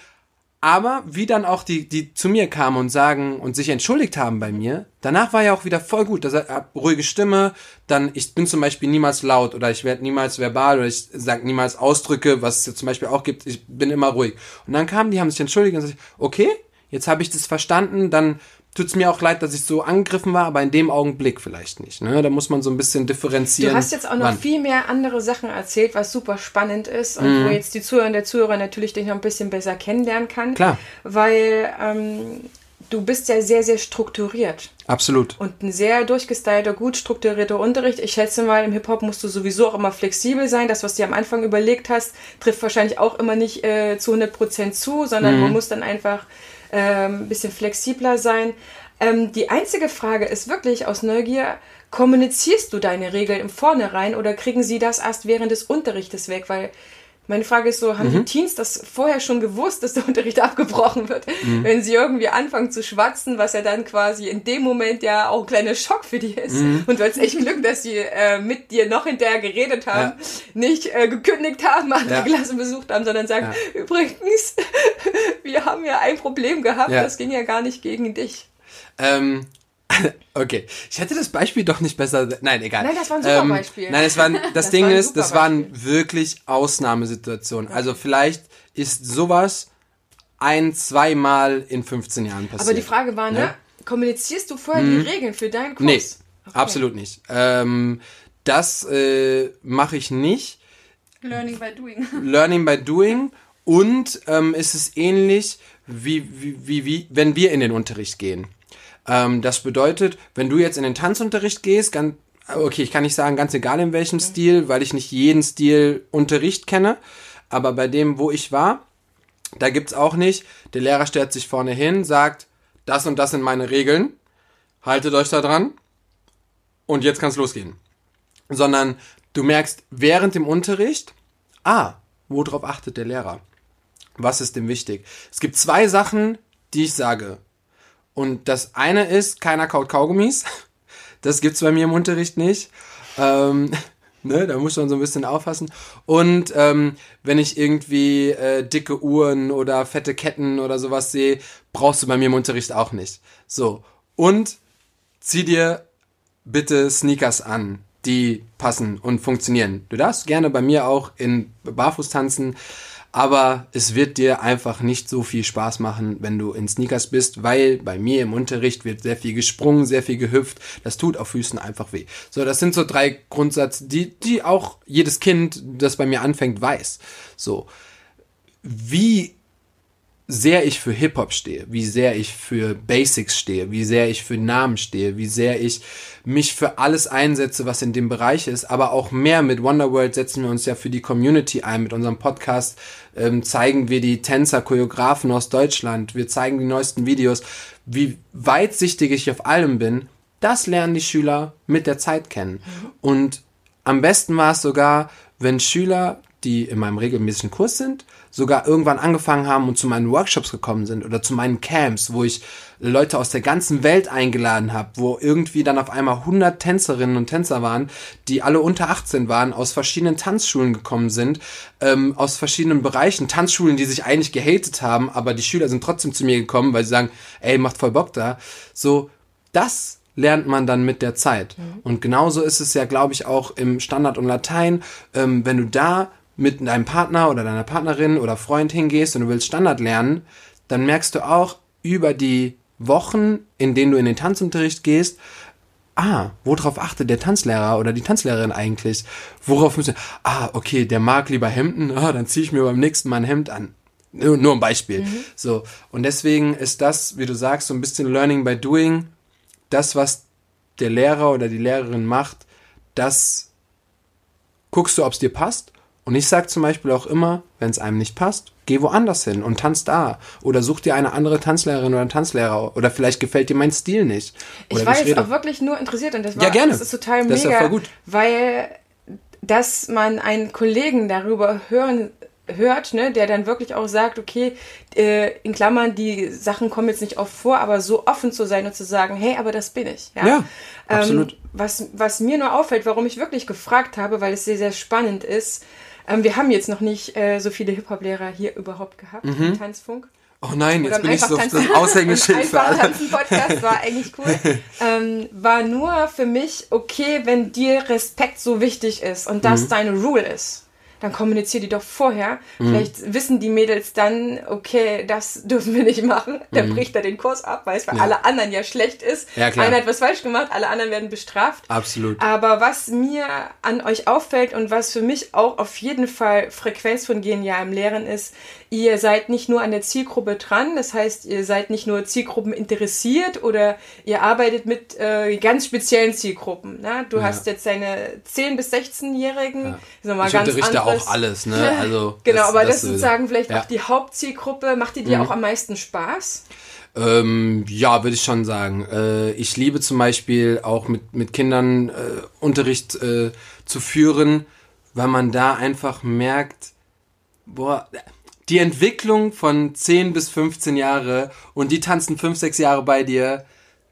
aber wie dann auch die, die zu mir kamen und sagen und sich entschuldigt haben bei mir, danach war ja auch wieder voll gut. Das hat ruhige Stimme, dann ich bin zum Beispiel niemals laut oder ich werde niemals verbal oder ich sage niemals Ausdrücke, was es ja zum Beispiel auch gibt. Ich bin immer ruhig. Und dann kamen die, haben sich entschuldigt und gesagt, okay, jetzt habe ich das verstanden, dann tut es mir auch leid, dass ich so angegriffen war, aber in dem Augenblick vielleicht nicht. Ne? Da muss man so ein bisschen differenzieren.
Du hast jetzt auch noch wann. viel mehr andere Sachen erzählt, was super spannend ist und mhm. wo jetzt die Zuhörer und der Zuhörer natürlich dich noch ein bisschen besser kennenlernen kann.
Klar.
Weil ähm, du bist ja sehr, sehr strukturiert.
Absolut.
Und ein sehr durchgestylter, gut strukturierter Unterricht. Ich schätze mal, im Hip-Hop musst du sowieso auch immer flexibel sein. Das, was du am Anfang überlegt hast, trifft wahrscheinlich auch immer nicht äh, zu 100% zu, sondern mhm. man muss dann einfach ein ähm, bisschen flexibler sein. Ähm, die einzige Frage ist wirklich aus Neugier, kommunizierst du deine Regeln im Vornherein oder kriegen sie das erst während des Unterrichtes weg? Weil Meine Frage ist so, haben die Teens das vorher schon gewusst, dass der Unterricht abgebrochen wird? Wenn sie irgendwie anfangen zu schwatzen, was ja dann quasi in dem Moment ja auch ein kleiner Schock für die ist. Und du hast echt Glück, dass sie äh, mit dir noch hinterher geredet haben,
Ja.
nicht äh, gekündigt haben, andere
Ja.
Klassen besucht haben, sondern sagen,
Ja.
übrigens, wir haben ja ein Problem gehabt, das ging ja gar nicht gegen dich.
Ähm, okay. Ich hätte das Beispiel doch nicht besser. Nein, egal.
Nein, das war ein super
ähm,
Beispiel.
Nein, es war, das,
Das
Ding
war
ist, das waren wirklich Ausnahmesituationen. Also vielleicht ist sowas ein, zweimal in 15 Jahren passiert.
Aber die Frage war, ne,
Ja.
kommunizierst du vorher die Regeln für deinen Kurs?
Nee,
Okay.
absolut nicht. Ähm, das äh, mache ich nicht.
Learning by doing.
Learning by doing und ähm, ist es ähnlich wie, wie, wie, wie wenn wir in den Unterricht gehen. Ähm, das bedeutet, wenn du jetzt in den Tanzunterricht gehst, ganz, okay, ich kann nicht sagen, ganz egal in welchem Stil, weil ich nicht jeden Stil Unterricht kenne, aber bei dem, wo ich war, da gibt's auch nicht, der Lehrer stellt sich vorne hin, sagt, das und das sind meine Regeln, haltet euch da dran und jetzt kann's losgehen. Sondern du merkst während dem Unterricht, ah, worauf achtet der Lehrer? Was ist dem wichtig? Es gibt zwei Sachen, die ich sage. Und das eine ist, keiner kaut Kaugummis. Das gibt's bei mir im Unterricht nicht. Ähm, ne, da muss man so ein bisschen aufpassen. Und ähm, wenn ich irgendwie äh, dicke Uhren oder fette Ketten oder sowas sehe, brauchst du bei mir im Unterricht auch nicht. So. Und zieh dir bitte Sneakers an, die passen und funktionieren. Du darfst gerne bei mir auch in Barfuß tanzen, aber es wird dir einfach nicht so viel Spaß machen, wenn du in Sneakers bist, weil bei mir im Unterricht wird sehr viel gesprungen, sehr viel gehüpft. Das tut auf Füßen einfach weh. So, das sind so drei Grundsatz, die, die auch jedes Kind, das bei mir anfängt, weiß. So. Wie sehr ich für Hip-Hop stehe, wie sehr ich für Basics stehe, wie sehr ich für Namen stehe, wie sehr ich mich für alles einsetze, was in dem Bereich ist, aber auch mehr mit Wonderworld setzen wir uns ja für die Community ein. Mit unserem Podcast ähm, zeigen wir die Tänzer, Choreografen aus Deutschland, wir zeigen die neuesten Videos, wie weitsichtig ich auf allem bin. Das lernen die Schüler mit der Zeit kennen. Und am besten war es sogar, wenn Schüler, die in meinem regelmäßigen Kurs sind, sogar irgendwann angefangen haben und zu meinen Workshops gekommen sind oder zu meinen Camps, wo ich Leute aus der ganzen Welt eingeladen habe, wo irgendwie dann auf einmal 100 Tänzerinnen und Tänzer waren, die alle unter 18 waren, aus verschiedenen Tanzschulen gekommen sind, ähm, aus verschiedenen Bereichen, Tanzschulen, die sich eigentlich gehatet haben, aber die Schüler sind trotzdem zu mir gekommen, weil sie sagen, ey, macht voll Bock da. So, das lernt man dann mit der Zeit. Und genauso ist es ja, glaube ich, auch im Standard und Latein, ähm, wenn du da mit deinem Partner oder deiner Partnerin oder Freund hingehst und du willst Standard lernen, dann merkst du auch über die Wochen, in denen du in den Tanzunterricht gehst, ah, worauf achtet der Tanzlehrer oder die Tanzlehrerin eigentlich? Worauf müssen, ah, okay, der mag lieber Hemden, ah, dann ziehe ich mir beim nächsten Mal ein Hemd an. Nur, nur ein Beispiel. So. Und deswegen ist das, wie du sagst, so ein bisschen Learning by Doing. Das, was der Lehrer oder die Lehrerin macht, das guckst du, ob es dir passt. Und ich sag zum Beispiel auch immer, wenn es einem nicht passt, geh woanders hin und tanz da. Oder such dir eine andere Tanzlehrerin oder einen Tanzlehrer. Oder vielleicht gefällt dir mein Stil nicht. Oder
Ich war jetzt auch wirklich nur interessiert und das war
Ja, gerne.
das ist total
Das ist ja
mega,
voll gut.
weil dass man einen Kollegen darüber hören hört, ne, der dann wirklich auch sagt, okay, äh, in Klammern, die Sachen kommen jetzt nicht oft vor, aber so offen zu sein und zu sagen, hey, aber das bin ich. Ja,
Ja, absolut.
Ähm, was, was mir nur auffällt, warum ich wirklich gefragt habe, weil es sehr, sehr spannend ist, ähm, wir haben jetzt noch nicht äh, so viele Hip-Hop-Lehrer hier überhaupt gehabt im Tanzfunk.
Oh nein, jetzt bin ich so
Einfachtanzen-
das Aushängeschild für alle.
Einfachtanzen-Podcast war eigentlich cool. ähm, war nur für mich okay, wenn dir Respekt so wichtig ist und
Mhm.
das deine Rule ist. Dann kommunizier die doch vorher.
Mhm.
Vielleicht wissen die Mädels dann, okay, das dürfen wir nicht machen. Dann bricht er den Kurs ab, weil es für
Mhm. Ja.
alle anderen ja schlecht ist.
Ja, klar.
Einer hat was falsch gemacht, alle anderen werden bestraft.
Absolut.
Aber was mir an euch auffällt und was für mich auch auf jeden Fall Frequenz von genialem Lehren ist, ihr seid nicht nur an der Zielgruppe dran, das heißt, ihr seid nicht nur Zielgruppen interessiert oder ihr arbeitet mit äh, ganz speziellen Zielgruppen. Ne? Du
Ja.
hast jetzt deine 10- bis 16-Jährigen,
Ja.
nochmal
Ich
ganz
unterrichte. Auch alles, ne? Also
Genau, aber das, ist
sowieso.
sozusagen vielleicht
Ja. Mhm.
auch die Hauptzielgruppe. Macht die dir auch am meisten Spaß?
Ähm, ja, würde ich schon sagen. Äh, ich liebe zum Beispiel auch mit, mit Kindern äh, Unterricht äh, zu führen, weil man da einfach merkt, boah, die Entwicklung von 10 bis 15 Jahre und die tanzen 5, 6 Jahre bei dir,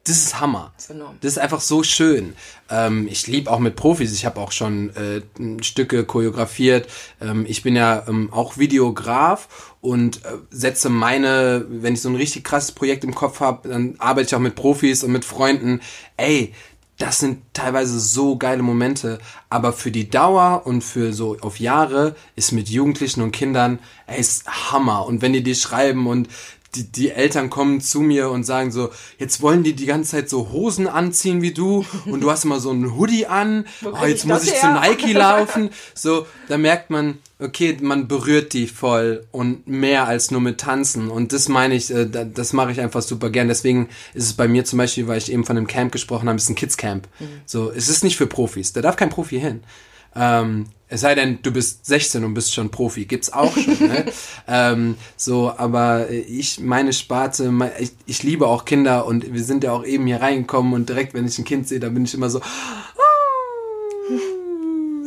das ist Hammer. Das ist, enorm. Das ist einfach so schön. Ähm, ich liebe auch mit Profis. Ich habe auch schon äh, Stücke choreografiert. Ähm, ich bin ja ähm, auch Videograf und äh, setze meine, wenn ich so ein richtig krasses Projekt im Kopf habe, dann arbeite ich auch mit Profis und mit Freunden. Ey, das sind teilweise so geile Momente, aber für die Dauer und für so auf Jahre ist mit Jugendlichen und Kindern, ey, ist Hammer. Und wenn die dir schreiben und die, die Eltern kommen zu mir und sagen so, jetzt wollen die die ganze Zeit so Hosen anziehen wie du und du hast immer so einen Hoodie an, oh, jetzt ich muss ich her? zu Nike laufen. So, da merkt man, okay, man berührt die voll und mehr als nur mit Tanzen. Und das meine ich, äh, das mache ich einfach super gern. Deswegen ist es bei mir zum Beispiel, weil ich eben von einem Camp gesprochen habe, ist ein Kids Camp. Mhm. So, es ist nicht für Profis. Da darf kein Profi hin. Ähm, es sei denn, du bist 16 und bist schon Profi, gibt's auch schon. ne? ähm, so, aber ich, meine Sparte, ich, ich liebe auch Kinder und wir sind ja auch eben hier reingekommen und direkt, wenn ich ein Kind sehe, da bin ich immer so, ah,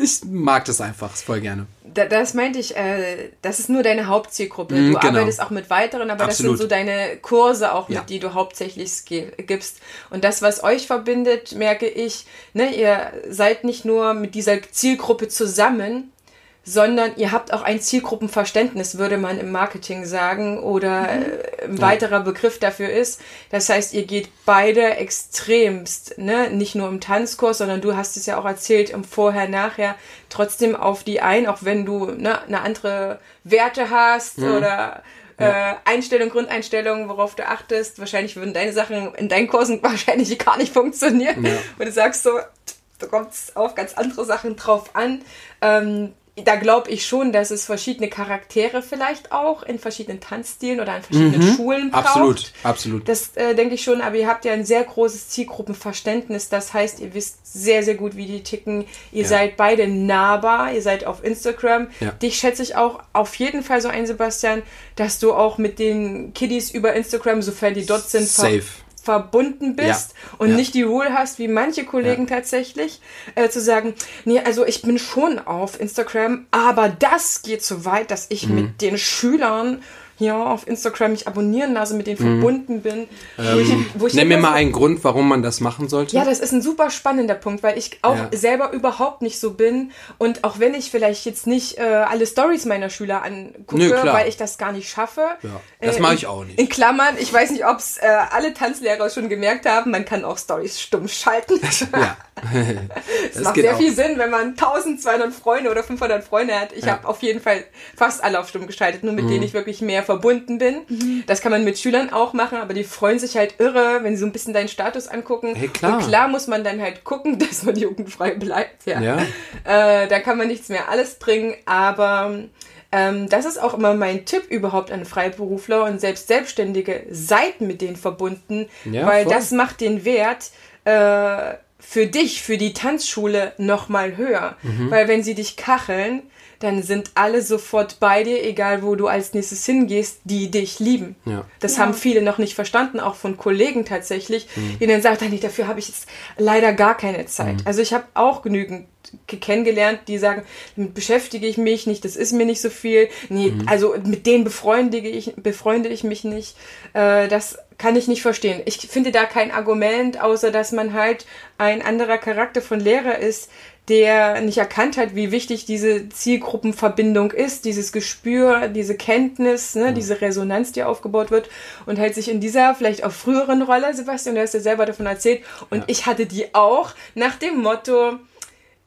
ich mag das einfach voll gerne
das meinte ich, äh, das ist nur deine Hauptzielgruppe. Mm, du genau. arbeitest auch mit weiteren, aber Absolut. das sind so deine Kurse auch, mit ja. die du hauptsächlich gibst. Und das, was euch verbindet, merke ich, ne, ihr seid nicht nur mit dieser Zielgruppe zusammen, sondern ihr habt auch ein Zielgruppenverständnis, würde man im Marketing sagen, oder mhm. äh, ein weiterer Begriff dafür ist. Das heißt, ihr geht beide extremst, ne? nicht nur im Tanzkurs, sondern du hast es ja auch erzählt im Vorher, Nachher, trotzdem auf die ein, auch wenn du ne, eine andere Werte hast mhm. oder ja. äh, Einstellung, Grundeinstellung, worauf du achtest. Wahrscheinlich würden deine Sachen in deinen Kursen wahrscheinlich gar nicht funktionieren. Ja. Und du sagst so, du kommst auf ganz andere Sachen drauf an. Ähm, da glaube ich schon, dass es verschiedene Charaktere vielleicht auch in verschiedenen Tanzstilen oder an verschiedenen mhm. Schulen braucht.
Absolut, absolut.
Das äh, denke ich schon, aber ihr habt ja ein sehr großes Zielgruppenverständnis. Das heißt, ihr wisst sehr, sehr gut, wie die ticken. Ihr ja. seid beide nahbar, ihr seid auf Instagram. Ja. Dich schätze ich auch auf jeden Fall so ein, Sebastian, dass du auch mit den Kiddies über Instagram, sofern die dort sind,
Safe
verbunden bist ja, und ja. nicht die Rule hast, wie manche Kollegen ja. tatsächlich, äh, zu sagen, nee, also ich bin schon auf Instagram, aber das geht so weit, dass ich mhm. mit den Schülern hier auf Instagram mich abonnieren lasse, mit denen mhm. verbunden bin.
Ähm, nenn mir mal einen Grund, warum man das machen sollte.
Ja, das ist ein super spannender Punkt, weil ich auch ja. selber überhaupt nicht so bin und auch wenn ich vielleicht jetzt nicht äh, alle Stories meiner Schüler angucke, Nö, weil ich das gar nicht schaffe.
Ja, das äh, mache ich auch nicht.
In Klammern, ich weiß nicht, ob es äh, alle Tanzlehrer schon gemerkt haben, man kann auch Stories stumm schalten. ja. das, das macht sehr auch. viel Sinn, wenn man 1200 Freunde oder 500 Freunde hat. Ich ja. habe auf jeden Fall fast alle auf stumm geschaltet, nur mit mhm. denen ich wirklich mehr verbunden bin. Mhm. Das kann man mit Schülern auch machen, aber die freuen sich halt irre, wenn sie so ein bisschen deinen Status angucken.
Hey, klar.
Und klar muss man dann halt gucken, dass man jugendfrei bleibt. Ja. ja. Äh, da kann man nichts mehr alles bringen, aber ähm, das ist auch immer mein Tipp überhaupt an Freiberufler und selbst Selbstständige. Seid mit denen verbunden, ja, weil voll. das macht den Wert. Äh, für dich, für die Tanzschule noch mal höher. Mhm. Weil wenn sie dich kacheln, dann sind alle sofort bei dir, egal wo du als nächstes hingehst, die dich lieben. Ja. Das ja. haben viele noch nicht verstanden, auch von Kollegen tatsächlich, mhm. die dann sagen, nee, dafür habe ich jetzt leider gar keine Zeit. Mhm. Also ich habe auch genügend kennengelernt, die sagen, damit beschäftige ich mich nicht, das ist mir nicht so viel. Nee, mhm. also mit denen befreunde ich, befreunde ich mich nicht. Äh, das kann ich nicht verstehen. Ich finde da kein Argument, außer dass man halt ein anderer Charakter von Lehrer ist, der nicht erkannt hat, wie wichtig diese Zielgruppenverbindung ist, dieses Gespür, diese Kenntnis, ne, mhm. diese Resonanz, die aufgebaut wird und halt sich in dieser vielleicht auch früheren Rolle, Sebastian, du hast ja selber davon erzählt und ja. ich hatte die auch nach dem Motto,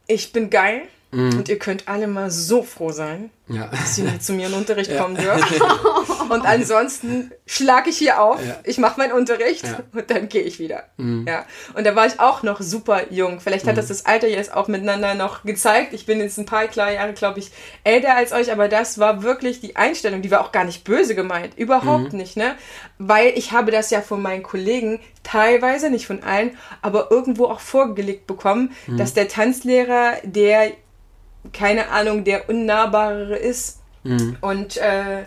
ich bin geil mhm. und ihr könnt alle mal so froh sein, ja. dass sie zu mir in den Unterricht ja. kommen dürfen. und ansonsten schlage ich hier auf, ja. ich mache meinen Unterricht und dann gehe ich wieder. Mhm. Ja. Und da war ich auch noch super jung. Vielleicht hat mhm. das das Alter jetzt auch miteinander noch gezeigt. Ich bin jetzt ein paar klar Jahre, glaube ich, älter als euch, aber das war wirklich die Einstellung, die war auch gar nicht böse gemeint. Überhaupt mhm. nicht, ne? Weil ich habe das ja von meinen Kollegen teilweise, nicht von allen, aber irgendwo auch vorgelegt bekommen, mhm. dass der Tanzlehrer, der keine Ahnung, der unnahbarere ist. Mhm. Und äh,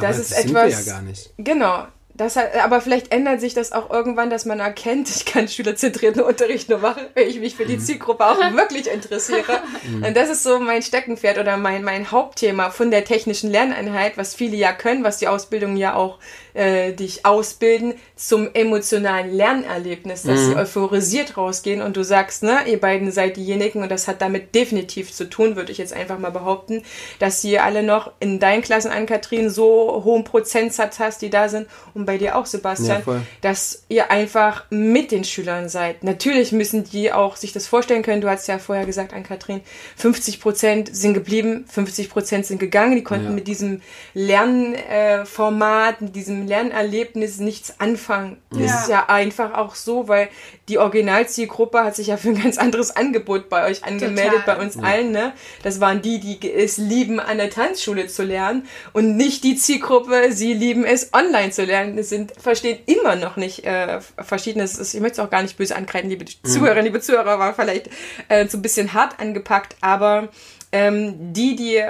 das ist
das
etwas.
Ja gar nicht.
Genau. Das hat, aber vielleicht ändert sich das auch irgendwann, dass man erkennt, ich kann schülerzentrierten Unterricht nur machen, wenn ich mich für die mhm. Zielgruppe auch wirklich interessiere. Mhm. Und das ist so mein Steckenpferd oder mein, mein Hauptthema von der technischen Lerneinheit, was viele ja können, was die Ausbildung ja auch äh, dich ausbilden, zum emotionalen Lernerlebnis, dass mhm. sie euphorisiert rausgehen und du sagst, ne, ihr beiden seid diejenigen und das hat damit definitiv zu tun, würde ich jetzt einfach mal behaupten, dass ihr alle noch in deinen Klassen an Kathrin so hohen Prozentsatz hast, die da sind, um bei dir auch, Sebastian, ja, dass ihr einfach mit den Schülern seid. Natürlich müssen die auch sich das vorstellen können. Du hast ja vorher gesagt an Kathrin, 50 Prozent sind geblieben, 50 Prozent sind gegangen. Die konnten ja. mit diesem Lernformat, mit diesem Lernerlebnis nichts anfangen. Ja. Das ist ja einfach auch so, weil die Originalzielgruppe hat sich ja für ein ganz anderes Angebot bei euch angemeldet, Total. bei uns allen. Ne? Das waren die, die es lieben, an der Tanzschule zu lernen und nicht die Zielgruppe, sie lieben es, online zu lernen sind, verstehen immer noch nicht äh, verschiedenes. Ich möchte es auch gar nicht böse ankreiden, liebe mhm. Zuhörer, liebe Zuhörer, war vielleicht äh, so ein bisschen hart angepackt, aber ähm, die, die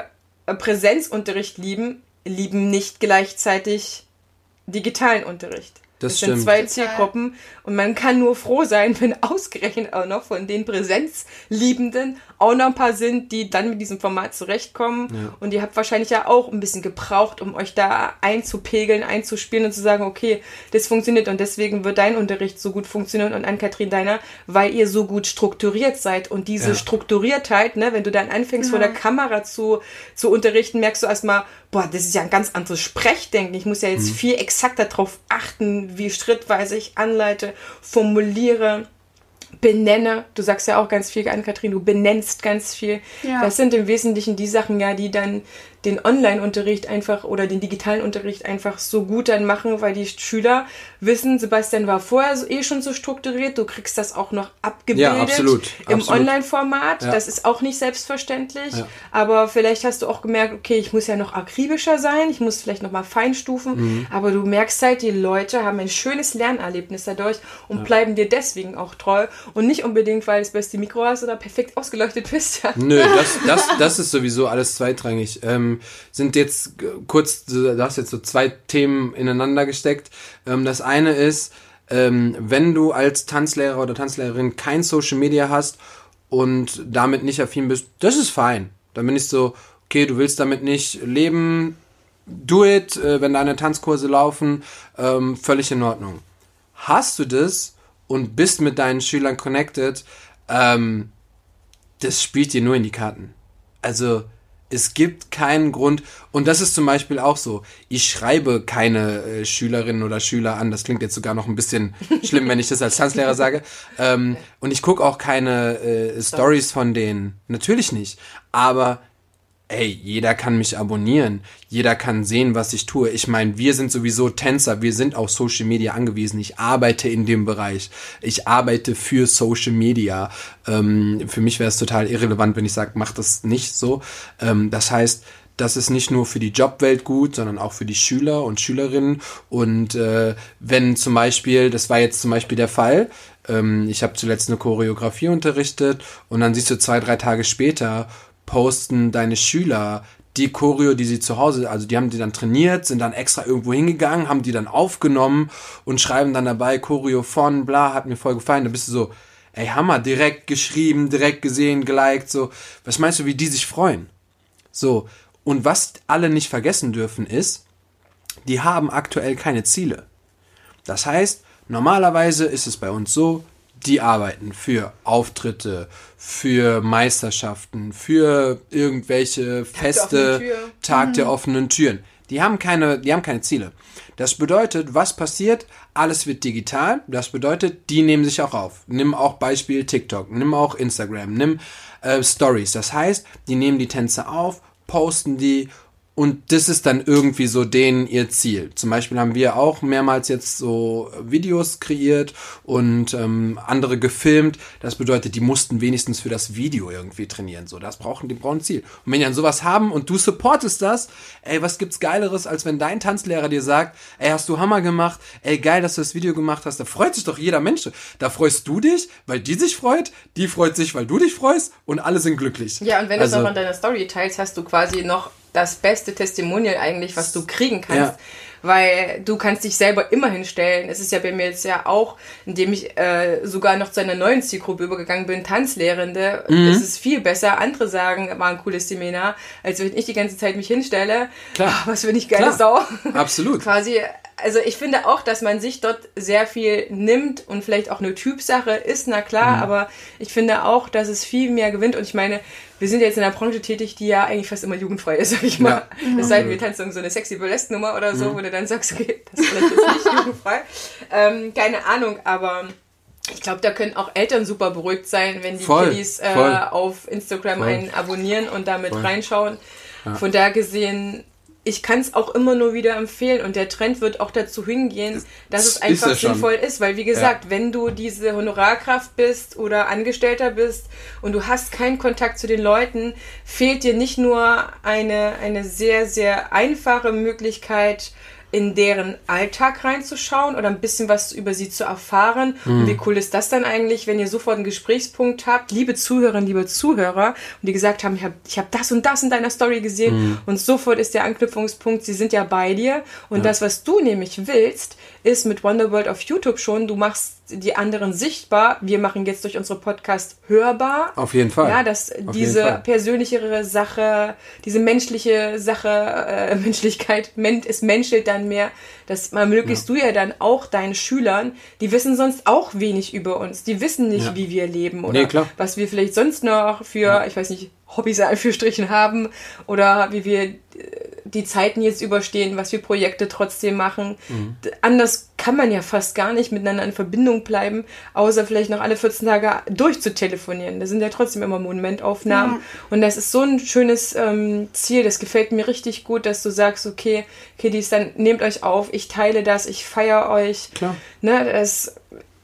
Präsenzunterricht lieben, lieben nicht gleichzeitig digitalen Unterricht. Das, das sind zwei Zielgruppen und man kann nur froh sein, wenn ausgerechnet auch noch von den Präsenzliebenden auch noch ein paar sind, die dann mit diesem Format zurechtkommen. Ja. Und ihr habt wahrscheinlich ja auch ein bisschen gebraucht, um euch da einzupegeln, einzuspielen und zu sagen, okay, das funktioniert und deswegen wird dein Unterricht so gut funktionieren und an Kathrin deiner, weil ihr so gut strukturiert seid. Und diese ja. Strukturiertheit, ne, wenn du dann anfängst, ja. vor der Kamera zu, zu unterrichten, merkst du erstmal, boah, das ist ja ein ganz anderes Sprechdenken. Ich muss ja jetzt mhm. viel exakter darauf achten, wie schrittweise ich anleite, formuliere benenne, du sagst ja auch ganz viel an, Kathrin, du benennst ganz viel. Ja. Das sind im Wesentlichen die Sachen ja, die dann den Online-Unterricht einfach oder den digitalen Unterricht einfach so gut dann machen, weil die Schüler wissen, Sebastian war vorher eh schon so strukturiert, du kriegst das auch noch abgebildet ja, absolut, im Online-Format. Ja. Das ist auch nicht selbstverständlich. Ja. Aber vielleicht hast du auch gemerkt, okay, ich muss ja noch akribischer sein, ich muss vielleicht noch mal feinstufen. Mhm. Aber du merkst halt, die Leute haben ein schönes Lernerlebnis dadurch und bleiben dir deswegen auch treu und nicht unbedingt, weil du das beste Mikro hast oder perfekt ausgeleuchtet bist.
Nö, das, das, das ist sowieso alles zweitrangig. Ähm, sind jetzt kurz, du hast jetzt so zwei Themen ineinander gesteckt. Ähm, das eine ist, ähm, wenn du als Tanzlehrer oder Tanzlehrerin kein Social Media hast und damit nicht affin bist, das ist fein. Dann bin ich so, okay, du willst damit nicht leben, do it, äh, wenn deine Tanzkurse laufen, ähm, völlig in Ordnung. Hast du das und bist mit deinen Schülern connected, ähm, das spielt dir nur in die Karten. Also es gibt keinen Grund, und das ist zum Beispiel auch so, ich schreibe keine äh, Schülerinnen oder Schüler an, das klingt jetzt sogar noch ein bisschen schlimm, wenn ich das als Tanzlehrer sage, ähm, und ich gucke auch keine äh, Stories von denen, natürlich nicht, aber ey, jeder kann mich abonnieren, jeder kann sehen, was ich tue. Ich meine, wir sind sowieso Tänzer, wir sind auf Social Media angewiesen. Ich arbeite in dem Bereich. Ich arbeite für Social Media. Ähm, für mich wäre es total irrelevant, wenn ich sage, mach das nicht so. Ähm, das heißt, das ist nicht nur für die Jobwelt gut, sondern auch für die Schüler und Schülerinnen. Und äh, wenn zum Beispiel, das war jetzt zum Beispiel der Fall, ähm, ich habe zuletzt eine Choreografie unterrichtet und dann siehst du zwei, drei Tage später, posten deine Schüler die Choreo, die sie zu Hause, also die haben die dann trainiert, sind dann extra irgendwo hingegangen, haben die dann aufgenommen und schreiben dann dabei Choreo von, bla, hat mir voll gefallen. Da bist du so, ey, Hammer, direkt geschrieben, direkt gesehen, geliked, so. Was meinst du, wie die sich freuen? So. Und was alle nicht vergessen dürfen ist, die haben aktuell keine Ziele. Das heißt, normalerweise ist es bei uns so, die arbeiten für Auftritte, für Meisterschaften, für irgendwelche Feste, Tag der mhm. offenen Türen. Die haben keine, die haben keine Ziele. Das bedeutet, was passiert? Alles wird digital. Das bedeutet, die nehmen sich auch auf. Nimm auch Beispiel TikTok, nimm auch Instagram, nimm äh, Stories. Das heißt, die nehmen die Tänze auf, posten die und das ist dann irgendwie so denen ihr Ziel. Zum Beispiel haben wir auch mehrmals jetzt so Videos kreiert und ähm, andere gefilmt. Das bedeutet, die mussten wenigstens für das Video irgendwie trainieren. So, das brauchen die brauchen ein Ziel. Und wenn die dann sowas haben und du supportest das, ey, was gibt's Geileres, als wenn dein Tanzlehrer dir sagt, ey, hast du Hammer gemacht, ey, geil, dass du das Video gemacht hast. Da freut sich doch jeder Mensch. Da freust du dich, weil die sich freut, die freut sich, weil du dich freust und alle sind glücklich.
Ja, und wenn du es also, auch in deiner Story teilst, hast du quasi noch das beste Testimonial eigentlich, was du kriegen kannst. Ja. weil du kannst dich selber immer hinstellen. Es ist ja bei mir jetzt ja auch, indem ich äh, sogar noch zu einer neuen Zielgruppe übergegangen bin, Tanzlehrende, mhm. ist es viel besser. Andere sagen, war ein cooles Seminar, als wenn ich die ganze Zeit mich hinstelle. Klar. Ach, was für ich geile Klar. Sau.
Absolut.
Quasi also ich finde auch, dass man sich dort sehr viel nimmt und vielleicht auch eine Typsache ist, na klar, mhm. aber ich finde auch, dass es viel mehr gewinnt und ich meine, wir sind jetzt in einer Branche tätig, die ja eigentlich fast immer jugendfrei ist, sag ich mal. Ja. Es sei denn, wir tanzen so eine sexy Burlesque-Nummer oder so, mhm. wo du dann sagst, okay, das ist vielleicht jetzt nicht jugendfrei. Ähm, keine Ahnung, aber ich glaube, da können auch Eltern super beruhigt sein, wenn die voll, Kiddies äh, auf Instagram voll. einen abonnieren und damit voll. reinschauen. Ja. Von da gesehen ich kann es auch immer nur wieder empfehlen und der Trend wird auch dazu hingehen, dass es einfach ist sinnvoll ist, weil wie gesagt, ja. wenn du diese Honorarkraft bist oder Angestellter bist und du hast keinen Kontakt zu den Leuten, fehlt dir nicht nur eine, eine sehr, sehr einfache Möglichkeit, in deren Alltag reinzuschauen oder ein bisschen was über sie zu erfahren. Mhm. Und wie cool ist das dann eigentlich, wenn ihr sofort einen Gesprächspunkt habt, liebe Zuhörerinnen, liebe Zuhörer, und die gesagt haben, ich habe ich hab das und das in deiner Story gesehen mhm. und sofort ist der Anknüpfungspunkt, sie sind ja bei dir. Und ja. das, was du nämlich willst, ist mit Wonderworld auf YouTube schon, du machst die anderen sichtbar. Wir machen jetzt durch unsere Podcast hörbar.
Auf jeden Fall.
Ja, dass Auf diese persönlichere Sache, diese menschliche Sache, äh, Menschlichkeit, es menschelt dann mehr. Das ermöglichst ja. du ja dann auch deinen Schülern, die wissen sonst auch wenig über uns. Die wissen nicht, ja. wie wir leben oder nee, was wir vielleicht sonst noch für, ja. ich weiß nicht, Hobbys für Strichen haben oder wie wir äh, die Zeiten jetzt überstehen, was wir Projekte trotzdem machen. Mhm. Anders kann man ja fast gar nicht miteinander in Verbindung bleiben, außer vielleicht noch alle 14 Tage durchzutelefonieren. Das sind ja trotzdem immer Momentaufnahmen. Ja. Und das ist so ein schönes ähm, Ziel. Das gefällt mir richtig gut, dass du sagst, okay, Kiddies, dann nehmt euch auf, ich teile das, ich feiere euch. Klar. Ne, das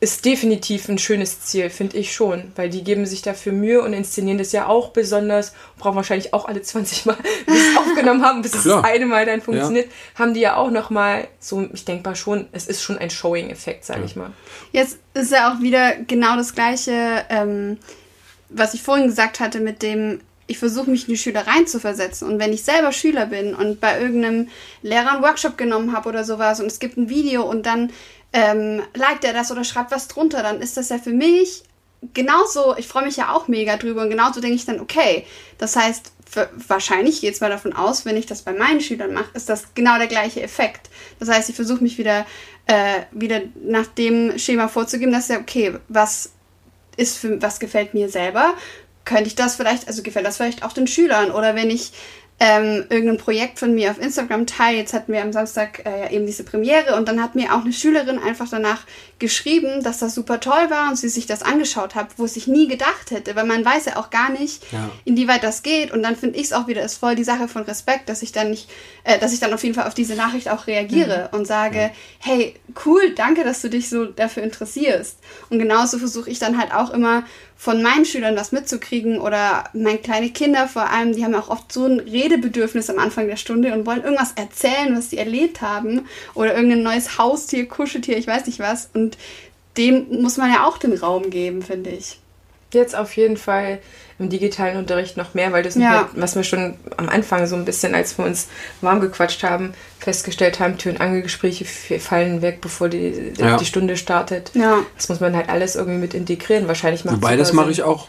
ist definitiv ein schönes Ziel, finde ich schon, weil die geben sich dafür Mühe und inszenieren das ja auch besonders, brauchen wahrscheinlich auch alle 20 Mal, bis sie es aufgenommen haben, bis Klar. es das eine Mal dann funktioniert, ja. haben die ja auch nochmal so, ich denke mal schon, es ist schon ein Showing-Effekt, sage ja. ich mal.
Jetzt ist ja auch wieder genau das Gleiche, ähm, was ich vorhin gesagt hatte mit dem, ich versuche mich in die Schüler reinzuversetzen. Und wenn ich selber Schüler bin und bei irgendeinem Lehrer einen Workshop genommen habe oder sowas und es gibt ein Video und dann ähm, liked er das oder schreibt was drunter, dann ist das ja für mich genauso, ich freue mich ja auch mega drüber und genauso denke ich dann, okay, das heißt, wahrscheinlich geht es mal davon aus, wenn ich das bei meinen Schülern mache, ist das genau der gleiche Effekt. Das heißt, ich versuche mich wieder, äh, wieder nach dem Schema vorzugeben, dass ja, okay, was ist für, was gefällt mir selber? Könnte ich das vielleicht, also gefällt das vielleicht auch den Schülern? Oder wenn ich ähm, irgendein Projekt von mir auf Instagram teile. Jetzt hatten wir am Samstag äh, eben diese Premiere und dann hat mir auch eine Schülerin einfach danach geschrieben, dass das super toll war und sie sich das angeschaut hat, wo ich nie gedacht hätte, weil man weiß ja auch gar nicht, ja. inwieweit das geht und dann finde ich es auch wieder ist voll die Sache von Respekt, dass ich dann nicht, äh, dass ich dann auf jeden Fall auf diese Nachricht auch reagiere mhm. und sage, ja. hey, cool, danke, dass du dich so dafür interessierst. Und genauso versuche ich dann halt auch immer von meinen Schülern was mitzukriegen oder meine kleine Kinder vor allem, die haben auch oft so ein Redebedürfnis am Anfang der Stunde und wollen irgendwas erzählen, was sie erlebt haben oder irgendein neues Haustier, Kuscheltier, ich weiß nicht was und dem muss man ja auch den Raum geben, finde ich.
Jetzt auf jeden Fall im digitalen Unterricht noch mehr, weil das, ja. halt, was wir schon am Anfang so ein bisschen, als wir uns warm gequatscht haben, festgestellt haben, Tür- und Angelgespräche fallen weg, bevor die, ja. die Stunde startet. Ja. Das muss man halt alles irgendwie mit integrieren. Wahrscheinlich
macht Wobei, das mache ich auch.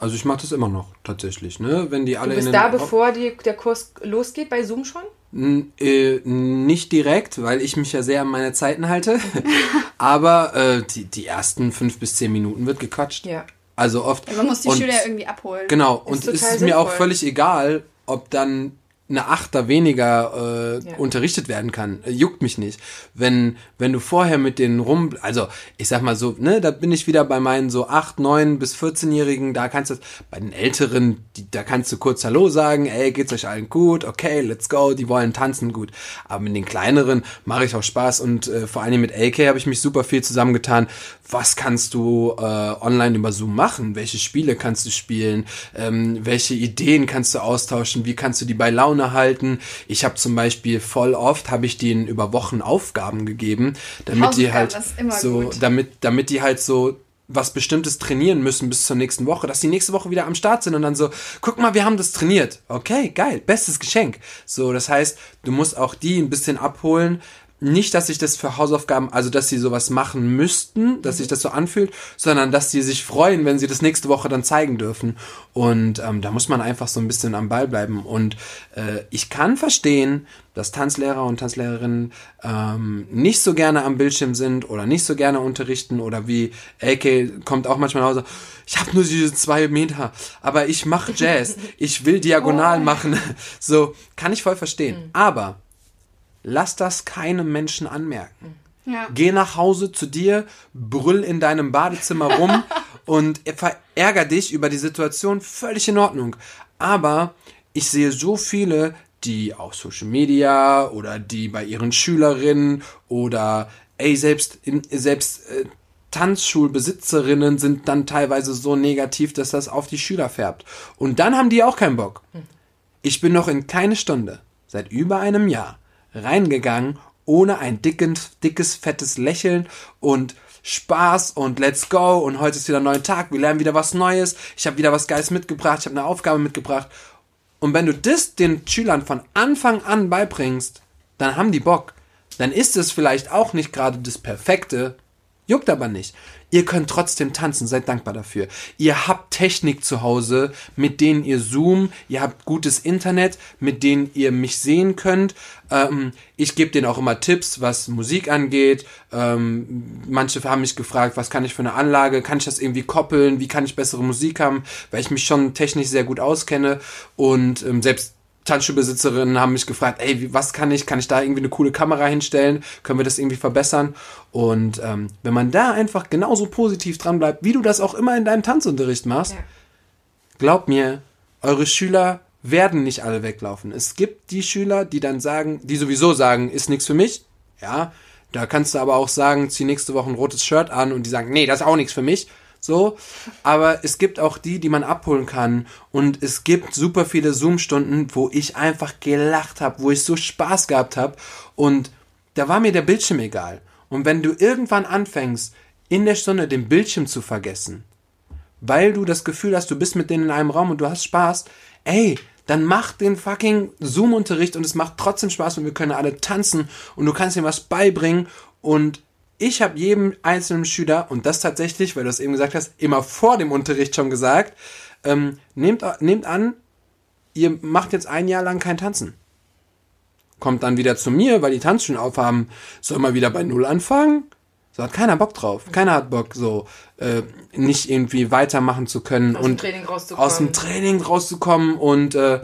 Also ich mache das immer noch tatsächlich, ne? Wenn die alle
du bist in da, bevor die, der Kurs losgeht, bei Zoom schon?
N äh, nicht direkt, weil ich mich ja sehr an meine Zeiten halte. Aber äh, die, die ersten fünf bis zehn Minuten wird gequatscht. Ja. Also oft.
Ja, man muss die Schüler irgendwie abholen.
Genau, und es ist mir auch völlig egal, ob dann eine Achter weniger äh, ja. unterrichtet werden kann. Äh, juckt mich nicht. Wenn, wenn du vorher mit denen rum, also ich sag mal so, ne, da bin ich wieder bei meinen so 8, 9 bis 14-Jährigen, da kannst du, bei den Älteren, die, da kannst du kurz Hallo sagen, ey, geht's euch allen gut, okay, let's go, die wollen tanzen, gut. Aber mit den Kleineren mache ich auch Spaß und äh, vor allem mit AK habe ich mich super viel zusammengetan. Was kannst du äh, online über Zoom machen? Welche Spiele kannst du spielen? Ähm, welche Ideen kannst du austauschen? Wie kannst du die bei Laune Laune halten. Ich habe zum Beispiel voll oft, habe ich denen über Wochen Aufgaben gegeben, damit die halt so, gut. damit, damit die halt so was Bestimmtes trainieren müssen bis zur nächsten Woche, dass die nächste Woche wieder am Start sind und dann so, guck mal, wir haben das trainiert. Okay, geil, bestes Geschenk. So, das heißt, du musst auch die ein bisschen abholen, nicht, dass sich das für Hausaufgaben, also dass sie sowas machen müssten, dass sich das so anfühlt, sondern dass sie sich freuen, wenn sie das nächste Woche dann zeigen dürfen. Und ähm, da muss man einfach so ein bisschen am Ball bleiben. Und äh, ich kann verstehen, dass Tanzlehrer und Tanzlehrerinnen ähm, nicht so gerne am Bildschirm sind oder nicht so gerne unterrichten oder wie AK kommt auch manchmal nach Hause, ich habe nur diese zwei Meter, aber ich mache Jazz, ich will diagonal oh. machen. So, kann ich voll verstehen. Mhm. Aber lass das keinem Menschen anmerken. Ja. Geh nach Hause zu dir, brüll in deinem Badezimmer rum und verärger dich über die Situation, völlig in Ordnung. Aber ich sehe so viele, die auf Social Media oder die bei ihren Schülerinnen oder ey, selbst, in, selbst äh, Tanzschulbesitzerinnen sind dann teilweise so negativ, dass das auf die Schüler färbt. Und dann haben die auch keinen Bock. Ich bin noch in keine Stunde, seit über einem Jahr, reingegangen, ohne ein dickes, dickes, fettes Lächeln und Spaß und let's go und heute ist wieder ein neuer Tag, wir lernen wieder was Neues, ich habe wieder was Geiles mitgebracht, ich habe eine Aufgabe mitgebracht. Und wenn du das den Schülern von Anfang an beibringst, dann haben die Bock. Dann ist es vielleicht auch nicht gerade das Perfekte, Juckt aber nicht. Ihr könnt trotzdem tanzen, seid dankbar dafür. Ihr habt Technik zu Hause, mit denen ihr Zoom, ihr habt gutes Internet, mit denen ihr mich sehen könnt. Ähm, ich gebe denen auch immer Tipps, was Musik angeht. Ähm, manche haben mich gefragt, was kann ich für eine Anlage, kann ich das irgendwie koppeln, wie kann ich bessere Musik haben, weil ich mich schon technisch sehr gut auskenne. Und ähm, selbst Tanzschulbesitzerinnen haben mich gefragt, ey, was kann ich? Kann ich da irgendwie eine coole Kamera hinstellen? Können wir das irgendwie verbessern? Und ähm, wenn man da einfach genauso positiv dran bleibt, wie du das auch immer in deinem Tanzunterricht machst, ja. glaub mir, eure Schüler werden nicht alle weglaufen. Es gibt die Schüler, die dann sagen, die sowieso sagen, ist nichts für mich. Ja, da kannst du aber auch sagen, zieh nächste Woche ein rotes Shirt an und die sagen, nee, das ist auch nichts für mich so, aber es gibt auch die, die man abholen kann. Und es gibt super viele Zoom-Stunden, wo ich einfach gelacht habe, wo ich so Spaß gehabt habe und da war mir der Bildschirm egal. Und wenn du irgendwann anfängst, in der Stunde den Bildschirm zu vergessen, weil du das Gefühl hast, du bist mit denen in einem Raum und du hast Spaß, ey, dann mach den fucking Zoom-Unterricht und es macht trotzdem Spaß und wir können alle tanzen und du kannst ihm was beibringen. Und ich habe jedem einzelnen Schüler, und das tatsächlich, weil du es eben gesagt hast, immer vor dem Unterricht schon gesagt, ähm, nehmt, nehmt an, ihr macht jetzt ein Jahr lang kein Tanzen. Kommt dann wieder zu mir, weil die Tanzschulen aufhaben, soll mal wieder bei Null anfangen? So hat keiner Bock drauf. Keiner hat Bock, so äh, nicht irgendwie weitermachen zu können aus und dem aus dem Training rauszukommen. Und äh,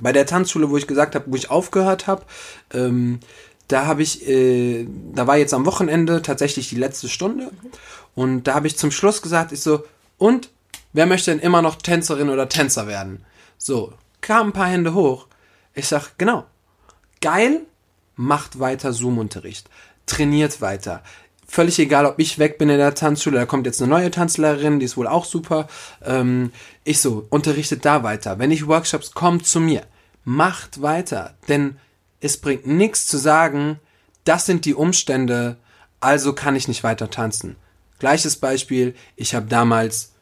bei der Tanzschule, wo ich gesagt habe, wo ich aufgehört habe, ähm, da habe ich, äh, da war jetzt am Wochenende tatsächlich die letzte Stunde und da habe ich zum Schluss gesagt, ich so, und wer möchte denn immer noch Tänzerin oder Tänzer werden? So, kamen ein paar Hände hoch. Ich sag, genau, geil, macht weiter Zoom-Unterricht, trainiert weiter. Völlig egal, ob ich weg bin in der Tanzschule, da kommt jetzt eine neue Tanzlehrerin, die ist wohl auch super. Ähm, ich so, unterrichtet da weiter. Wenn ich Workshops, kommt zu mir. Macht weiter, denn es bringt nichts zu sagen, das sind die Umstände, also kann ich nicht weiter tanzen. Gleiches Beispiel, ich habe damals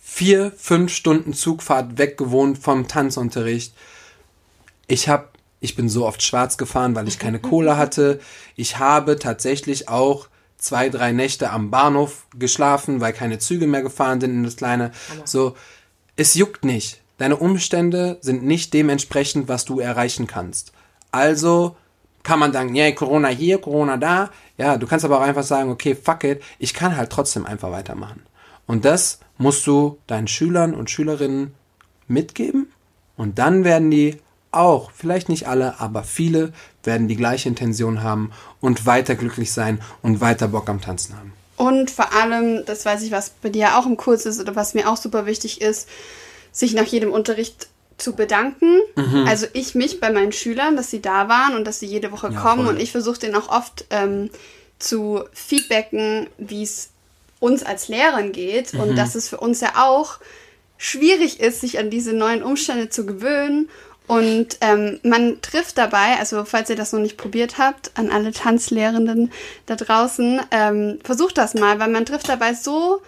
vier, fünf Stunden Zugfahrt weggewohnt vom Tanzunterricht. Ich habe, ich bin so oft schwarz gefahren, weil ich keine Kohle hatte. Ich habe tatsächlich auch zwei, drei Nächte am Bahnhof geschlafen, weil keine Züge mehr gefahren sind in das kleine. So, es juckt nicht. Deine Umstände sind nicht dementsprechend, was du erreichen kannst. Also kann man sagen, ja, Corona hier, Corona da. Ja, du kannst aber auch einfach sagen, okay, fuck it, ich kann halt trotzdem einfach weitermachen. Und das musst du deinen Schülern und Schülerinnen mitgeben und dann werden die auch, vielleicht nicht alle, aber viele werden die gleiche Intention haben und weiter glücklich sein und weiter Bock am Tanzen haben.
Und vor allem, das weiß ich, was bei dir auch im Kurs ist oder was mir auch super wichtig ist, sich nach jedem Unterricht zu bedanken. Mhm. Also ich mich bei meinen Schülern, dass sie da waren und dass sie jede Woche ja, kommen. Voll. Und ich versuche denen auch oft ähm, zu feedbacken, wie es uns als Lehrern geht. Mhm. Und dass es für uns ja auch schwierig ist, sich an diese neuen Umstände zu gewöhnen. Und ähm, man trifft dabei, also falls ihr das noch nicht probiert habt, an alle Tanzlehrenden da draußen, ähm, versucht das mal, weil man trifft dabei so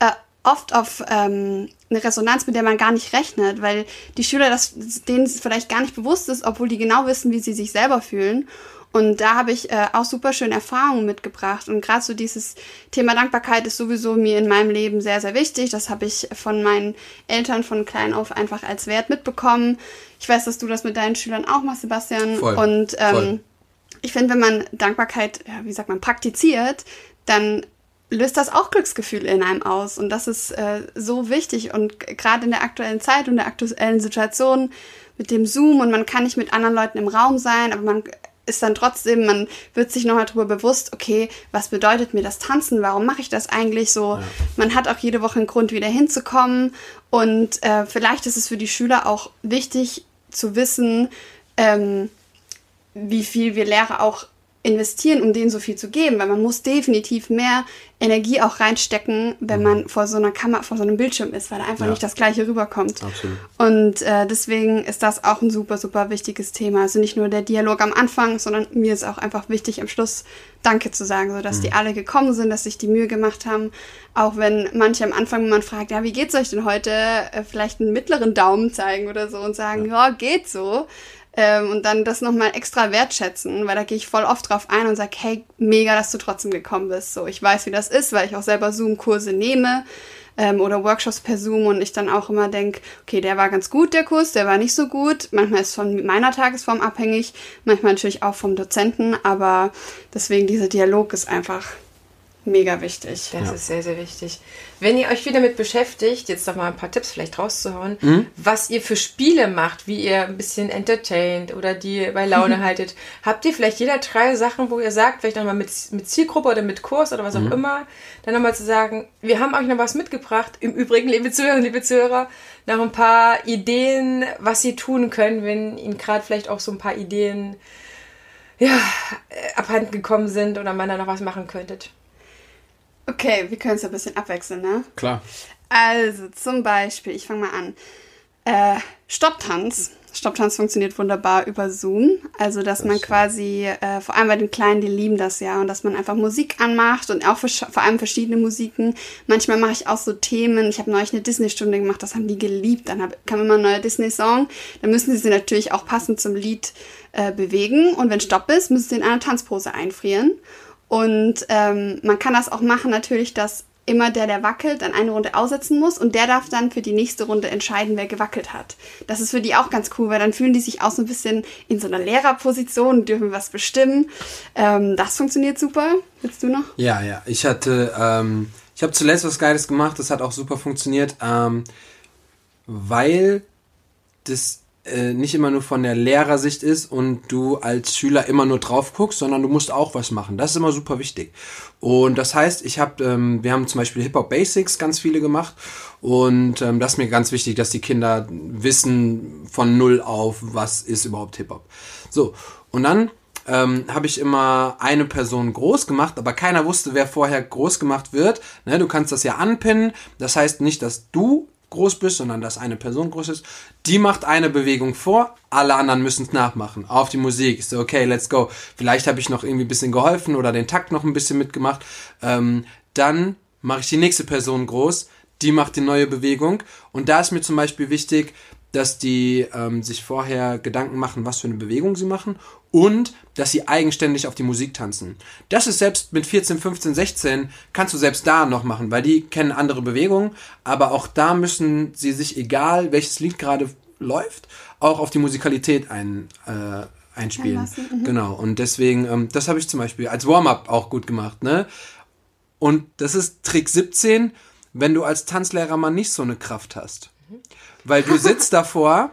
äh, oft auf ähm, eine Resonanz, mit der man gar nicht rechnet, weil die Schüler das denen es vielleicht gar nicht bewusst ist, obwohl die genau wissen, wie sie sich selber fühlen. Und da habe ich äh, auch super schöne Erfahrungen mitgebracht. Und gerade so dieses Thema Dankbarkeit ist sowieso mir in meinem Leben sehr, sehr wichtig. Das habe ich von meinen Eltern von klein auf einfach als Wert mitbekommen. Ich weiß, dass du das mit deinen Schülern auch machst, Sebastian.
Voll.
Und ähm,
Voll.
ich finde, wenn man Dankbarkeit, ja, wie sagt man, praktiziert, dann löst das auch Glücksgefühl in einem aus. Und das ist äh, so wichtig. Und gerade in der aktuellen Zeit und der aktuellen Situation mit dem Zoom und man kann nicht mit anderen Leuten im Raum sein, aber man ist dann trotzdem, man wird sich nochmal darüber bewusst, okay, was bedeutet mir das Tanzen? Warum mache ich das eigentlich so? Ja. Man hat auch jede Woche einen Grund, wieder hinzukommen. Und äh, vielleicht ist es für die Schüler auch wichtig zu wissen, ähm, wie viel wir Lehrer auch investieren, um denen so viel zu geben, weil man muss definitiv mehr Energie auch reinstecken, wenn man mhm. vor so einer Kamera, vor so einem Bildschirm ist, weil da einfach ja. nicht das Gleiche rüberkommt. Absolut. Und äh, deswegen ist das auch ein super, super wichtiges Thema. Also nicht nur der Dialog am Anfang, sondern mir ist auch einfach wichtig, am Schluss Danke zu sagen, so dass mhm. die alle gekommen sind, dass sich die Mühe gemacht haben. Auch wenn manche am Anfang, wenn man fragt, ja, wie geht's euch denn heute, äh, vielleicht einen mittleren Daumen zeigen oder so und sagen, ja, ja geht so ähm, und dann das nochmal extra wertschätzen, weil da gehe ich voll oft drauf ein und sage, hey, mega, dass du trotzdem gekommen bist. So, ich weiß, wie das ist, weil ich auch selber Zoom-Kurse nehme ähm, oder Workshops per Zoom und ich dann auch immer denke, okay, der war ganz gut, der Kurs, der war nicht so gut. Manchmal ist es von meiner Tagesform abhängig, manchmal natürlich auch vom Dozenten, aber deswegen dieser Dialog ist einfach mega wichtig.
Das ja. ist sehr, sehr wichtig. Wenn ihr euch wieder damit beschäftigt, jetzt noch mal ein paar Tipps vielleicht rauszuhauen, mhm. was ihr für Spiele macht, wie ihr ein bisschen entertaint oder die bei Laune haltet, habt ihr vielleicht jeder drei Sachen, wo ihr sagt, vielleicht nochmal mit, mit Zielgruppe oder mit Kurs oder was auch mhm. immer, dann nochmal zu sagen, wir haben euch noch was mitgebracht. Im Übrigen, liebe Zuhörer, liebe Zuhörer, noch ein paar Ideen, was ihr tun könnt, wenn ihnen gerade vielleicht auch so ein paar Ideen ja, abhanden gekommen sind oder man da noch was machen könntet.
Okay, wir können es ein bisschen abwechseln, ne?
Klar.
Also, zum Beispiel, ich fange mal an. Äh, Stopptanz. Stopptanz funktioniert wunderbar über Zoom. Also, dass das man quasi, äh, vor allem bei den Kleinen, die lieben das ja, und dass man einfach Musik anmacht und auch vor allem verschiedene Musiken. Manchmal mache ich auch so Themen. Ich habe neulich eine Disney-Stunde gemacht, das haben die geliebt. Dann hab, kam immer ein neuer Disney-Song. Dann müssen sie sich natürlich auch passend zum Lied äh, bewegen. Und wenn Stopp ist, müssen sie in einer Tanzpose einfrieren. Und ähm, man kann das auch machen natürlich, dass immer der, der wackelt, dann eine Runde aussetzen muss und der darf dann für die nächste Runde entscheiden, wer gewackelt hat. Das ist für die auch ganz cool, weil dann fühlen die sich auch so ein bisschen in so einer Lehrerposition dürfen was bestimmen. Ähm, das funktioniert super. Willst du noch?
Ja, ja. Ich hatte, ähm, ich habe zuletzt was Geiles gemacht, das hat auch super funktioniert, ähm, weil das äh, nicht immer nur von der Lehrersicht ist und du als Schüler immer nur drauf guckst, sondern du musst auch was machen. Das ist immer super wichtig. Und das heißt, ich habe, ähm, wir haben zum Beispiel Hip Hop Basics ganz viele gemacht und ähm, das ist mir ganz wichtig, dass die Kinder wissen von null auf, was ist überhaupt Hip Hop. So und dann ähm, habe ich immer eine Person groß gemacht, aber keiner wusste, wer vorher groß gemacht wird. Ne, du kannst das ja anpinnen. Das heißt nicht, dass du groß bist, sondern dass eine Person groß ist. Die macht eine Bewegung vor, alle anderen müssen es nachmachen. Auf die Musik. so, okay, let's go. Vielleicht habe ich noch irgendwie ein bisschen geholfen oder den Takt noch ein bisschen mitgemacht. Ähm, dann mache ich die nächste Person groß, die macht die neue Bewegung. Und da ist mir zum Beispiel wichtig, dass die ähm, sich vorher Gedanken machen, was für eine Bewegung sie machen und dass sie eigenständig auf die Musik tanzen. Das ist selbst mit 14, 15, 16 kannst du selbst da noch machen, weil die kennen andere Bewegungen, aber auch da müssen sie sich, egal welches Lied gerade läuft, auch auf die Musikalität ein, äh, einspielen. Mhm. Genau. Und deswegen, ähm, das habe ich zum Beispiel als Warm-up auch gut gemacht, ne? Und das ist Trick 17, wenn du als Tanzlehrer mal nicht so eine Kraft hast. Weil du sitzt davor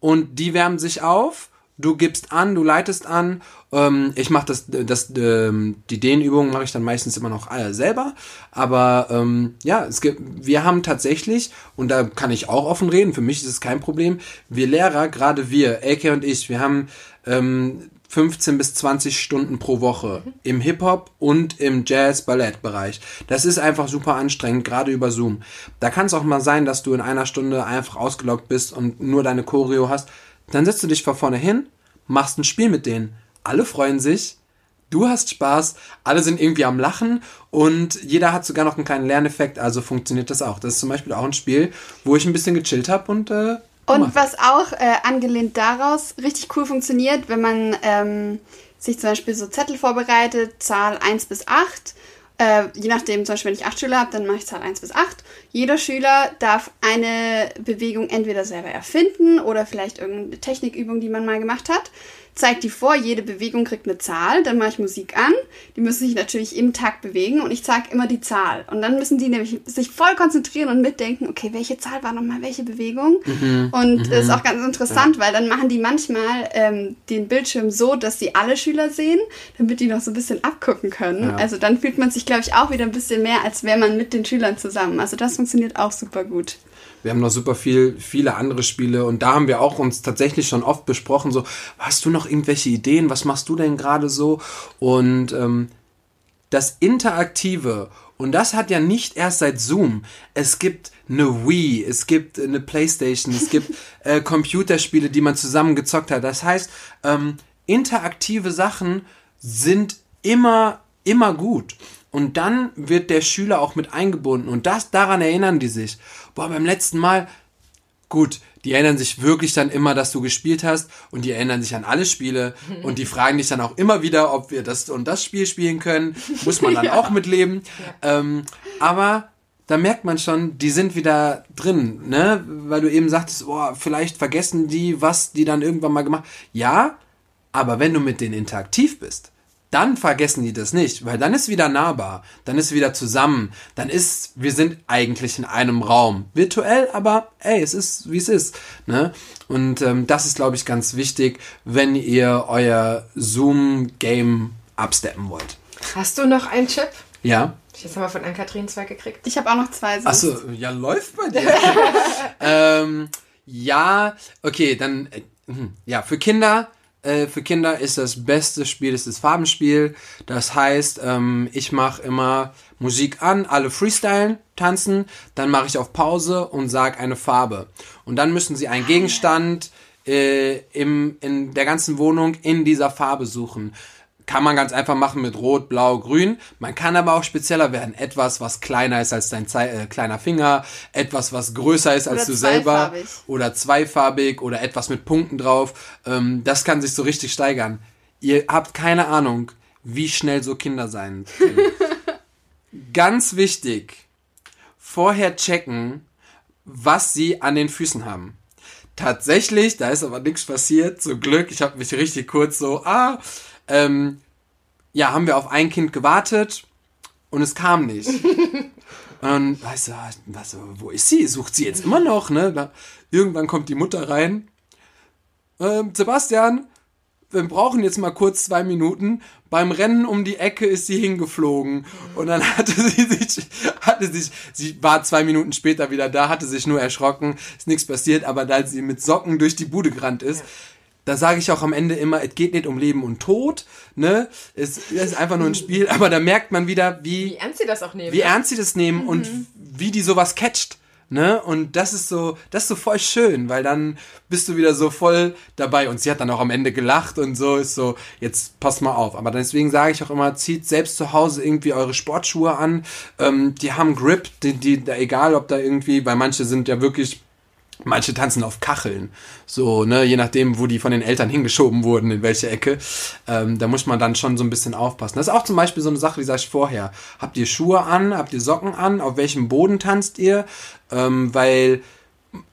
und die wärmen sich auf, du gibst an, du leitest an. Ähm, ich mache das, das, ähm, die Dehnübungen mache ich dann meistens immer noch äh, selber. Aber ähm, ja, es gibt, wir haben tatsächlich, und da kann ich auch offen reden, für mich ist es kein Problem, wir Lehrer, gerade wir, Elke und ich, wir haben ähm, 15 bis 20 Stunden pro Woche im Hip-Hop und im Jazz-Ballett-Bereich. Das ist einfach super anstrengend, gerade über Zoom. Da kann es auch mal sein, dass du in einer Stunde einfach ausgeloggt bist und nur deine Choreo hast. Dann setzt du dich vor vorne hin, machst ein Spiel mit denen. Alle freuen sich, du hast Spaß, alle sind irgendwie am Lachen und jeder hat sogar noch einen kleinen Lerneffekt, also funktioniert das auch. Das ist zum Beispiel auch ein Spiel, wo ich ein bisschen gechillt habe und äh,
Und was auch äh, angelehnt daraus richtig cool funktioniert, wenn man ähm, sich zum Beispiel so Zettel vorbereitet, Zahl 1 bis 8. Äh, je nachdem, zum Beispiel, wenn ich 8 Schüler habe, dann mache ich Zahl 1 bis 8. Jeder Schüler darf eine Bewegung entweder selber erfinden oder vielleicht irgendeine Technikübung, die man mal gemacht hat zeigt die vor, jede Bewegung kriegt eine Zahl, dann mache ich Musik an, die müssen sich natürlich im Takt bewegen und ich zeige immer die Zahl. Und dann müssen die nämlich sich voll konzentrieren und mitdenken, okay, welche Zahl war nochmal welche Bewegung? Mhm. Und mhm. das ist auch ganz interessant, ja. weil dann machen die manchmal ähm, den Bildschirm so, dass sie alle Schüler sehen, damit die noch so ein bisschen abgucken können. Ja. Also dann fühlt man sich, glaube ich, auch wieder ein bisschen mehr, als wäre man mit den Schülern zusammen. Also das funktioniert auch super gut.
Wir haben noch super viel, viele andere Spiele und da haben wir auch uns tatsächlich schon oft besprochen, so, hast du noch irgendwelche Ideen? Was machst du denn gerade so? Und ähm, das Interaktive, und das hat ja nicht erst seit Zoom. Es gibt eine Wii, es gibt eine Playstation, es gibt äh, Computerspiele, die man zusammen gezockt hat. Das heißt, ähm, interaktive Sachen sind immer, immer gut. Und dann wird der Schüler auch mit eingebunden. Und das, daran erinnern die sich. Boah, beim letzten Mal, gut, die erinnern sich wirklich dann immer, dass du gespielt hast und die erinnern sich an alle Spiele und die fragen dich dann auch immer wieder, ob wir das und das Spiel spielen können. Muss man dann ja. auch mitleben. Ja. Ähm, aber da merkt man schon, die sind wieder drin, ne? Weil du eben sagtest, oh, vielleicht vergessen die, was die dann irgendwann mal gemacht. Ja, aber wenn du mit denen interaktiv bist, dann vergessen die das nicht, weil dann ist wieder nahbar, dann ist wieder zusammen, dann ist, wir sind eigentlich in einem Raum. Virtuell, aber ey, es ist, wie es ist. Ne? Und ähm, das ist, glaube ich, ganz wichtig, wenn ihr euer Zoom-Game absteppen wollt.
Hast du noch einen Chip?
Ja.
Jetzt haben wir von Ann-Kathrin zwei gekriegt.
Ich habe auch noch zwei.
Achso, ja, läuft bei dir. ähm, ja, okay, dann, äh, hm, ja, für Kinder äh, für Kinder ist das beste Spiel ist das Farbenspiel. Das heißt, ähm, ich mache immer Musik an, alle freestylen, tanzen, dann mache ich auf Pause und sage eine Farbe. Und dann müssen sie einen Gegenstand äh, im, in der ganzen Wohnung in dieser Farbe suchen. Kann man ganz einfach machen mit Rot, Blau, Grün. Man kann aber auch spezieller werden. Etwas, was kleiner ist als dein Ze äh, kleiner Finger, etwas, was größer ist als oder du selber. Oder zweifarbig oder etwas mit Punkten drauf. Ähm, das kann sich so richtig steigern. Ihr habt keine Ahnung, wie schnell so Kinder sein können. ganz wichtig, vorher checken, was sie an den Füßen haben. Tatsächlich, da ist aber nichts passiert, zum Glück. Ich habe mich richtig kurz so, ah, ähm, ja, haben wir auf ein Kind gewartet und es kam nicht. und weißt du, was, wo ist sie? Sucht sie jetzt immer noch, ne? Irgendwann kommt die Mutter rein. Ähm, Sebastian, wir brauchen jetzt mal kurz zwei Minuten. Beim Rennen um die Ecke ist sie hingeflogen und dann hatte sie sich, hatte sich, sie war zwei Minuten später wieder da, hatte sich nur erschrocken, ist nichts passiert, aber da sie mit Socken durch die Bude gerannt ist, ja da sage ich auch am Ende immer, es geht nicht um Leben und Tod, ne? Es, ist einfach nur ein Spiel, aber da merkt man wieder, wie,
wie ernst sie das auch nehmen.
Wie ne? ernst sie das nehmen mhm. und wie die sowas catcht. Ne? Und das ist so, das ist so voll schön, weil dann bist du wieder so voll dabei. Und sie hat dann auch am Ende gelacht und so ist so, jetzt passt mal auf. Aber deswegen sage ich auch immer, zieht selbst zu Hause irgendwie eure Sportschuhe an. Ähm, die haben Grip, die, die, egal ob da irgendwie, weil manche sind ja wirklich Manche tanzen auf Kacheln, so, ne, je nachdem, wo die von den Eltern hingeschoben wurden, in welche Ecke. Ähm, da muss man dann schon so ein bisschen aufpassen. Das ist auch zum Beispiel so eine Sache, wie sag ich vorher. Habt ihr Schuhe an, habt ihr Socken an, auf welchem Boden tanzt ihr? Ähm, weil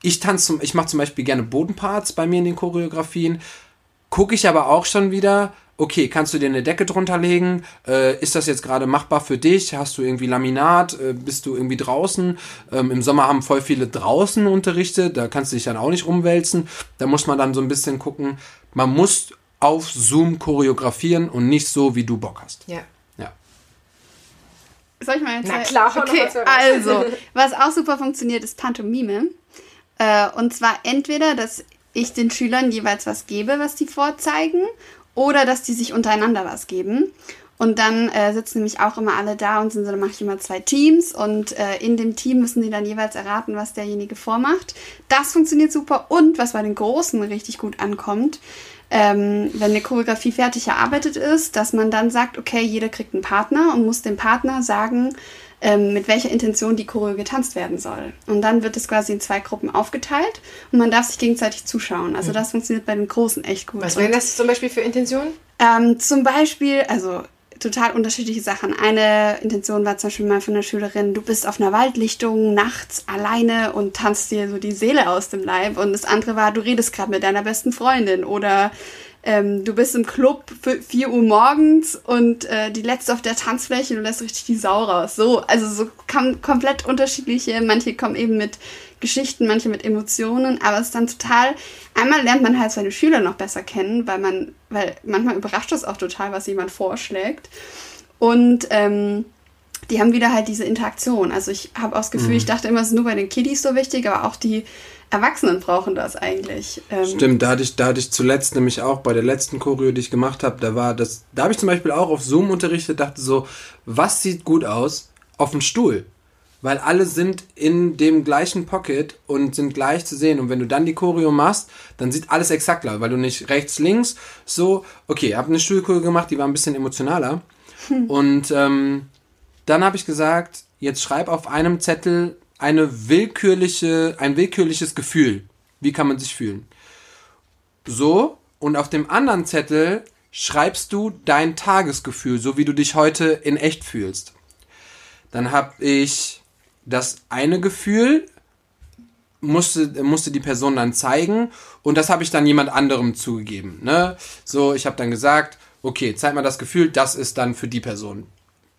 ich tanze, ich mache zum Beispiel gerne Bodenparts bei mir in den Choreografien. Gucke ich aber auch schon wieder, okay, kannst du dir eine Decke drunter legen? Äh, ist das jetzt gerade machbar für dich? Hast du irgendwie Laminat? Äh, bist du irgendwie draußen? Ähm, Im Sommer haben voll viele draußen Unterrichte, da kannst du dich dann auch nicht rumwälzen. Da muss man dann so ein bisschen gucken. Man muss auf Zoom choreografieren und nicht so, wie du Bock hast.
Ja.
Ja.
Soll ich mal jetzt
Na klar,
okay, also, was auch super funktioniert, ist Pantomime. Äh, und zwar entweder, dass ich den Schülern jeweils was gebe, was die vorzeigen, oder dass die sich untereinander was geben. Und dann äh, sitzen nämlich auch immer alle da und sind so, dann mache ich immer zwei Teams und äh, in dem Team müssen die dann jeweils erraten, was derjenige vormacht. Das funktioniert super und was bei den Großen richtig gut ankommt, ähm, wenn eine Choreografie fertig erarbeitet ist, dass man dann sagt, okay, jeder kriegt einen Partner und muss dem Partner sagen, mit welcher Intention die Choreo getanzt werden soll. Und dann wird es quasi in zwei Gruppen aufgeteilt und man darf sich gegenseitig zuschauen. Also das funktioniert bei den Großen echt gut.
Was wären das zum Beispiel für Intentionen?
Ähm, zum Beispiel, also total unterschiedliche Sachen. Eine Intention war zum Beispiel mal von einer Schülerin, du bist auf einer Waldlichtung nachts alleine und tanzt dir so die Seele aus dem Leib. Und das andere war, du redest gerade mit deiner besten Freundin oder ähm, du bist im Club für 4 Uhr morgens und äh, die letzte auf der Tanzfläche, du lässt richtig die Sau raus. So, also so kam komplett unterschiedliche. Manche kommen eben mit Geschichten, manche mit Emotionen, aber es ist dann total. Einmal lernt man halt seine Schüler noch besser kennen, weil man, weil manchmal überrascht es auch total, was jemand vorschlägt. Und ähm, die haben wieder halt diese Interaktion. Also ich habe auch das Gefühl, mhm. ich dachte immer, es ist nur bei den Kiddies so wichtig, aber auch die Erwachsenen brauchen das eigentlich.
Ähm Stimmt, da hatte, ich, da hatte ich zuletzt nämlich auch bei der letzten Choreo, die ich gemacht habe, da war das, da habe ich zum Beispiel auch auf Zoom unterrichtet, dachte so, was sieht gut aus? Auf dem Stuhl. Weil alle sind in dem gleichen Pocket und sind gleich zu sehen. Und wenn du dann die Choreo machst, dann sieht alles exakt klar, weil du nicht rechts, links, so, okay, ich habe eine Stuhlchoreo gemacht, die war ein bisschen emotionaler. Hm. Und ähm, dann habe ich gesagt, jetzt schreib auf einem Zettel eine willkürliche, ein willkürliches Gefühl. Wie kann man sich fühlen? So, und auf dem anderen Zettel schreibst du dein Tagesgefühl, so wie du dich heute in echt fühlst. Dann habe ich das eine Gefühl, musste, musste die Person dann zeigen und das habe ich dann jemand anderem zugegeben. Ne? So, ich habe dann gesagt, okay, zeig mal das Gefühl, das ist dann für die Person.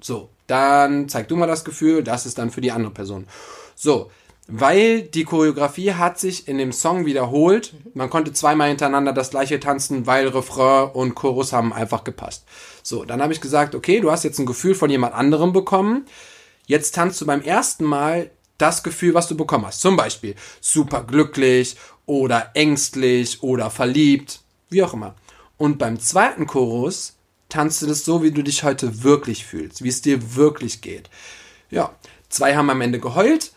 So, dann zeig du mal das Gefühl, das ist dann für die andere Person. So, weil die Choreografie hat sich in dem Song wiederholt. Man konnte zweimal hintereinander das gleiche tanzen, weil Refrain und Chorus haben einfach gepasst. So, dann habe ich gesagt, okay, du hast jetzt ein Gefühl von jemand anderem bekommen. Jetzt tanzt du beim ersten Mal das Gefühl, was du bekommen hast. Zum Beispiel super glücklich oder ängstlich oder verliebt, wie auch immer. Und beim zweiten Chorus tanzt du das so, wie du dich heute wirklich fühlst, wie es dir wirklich geht. Ja, zwei haben am Ende geheult,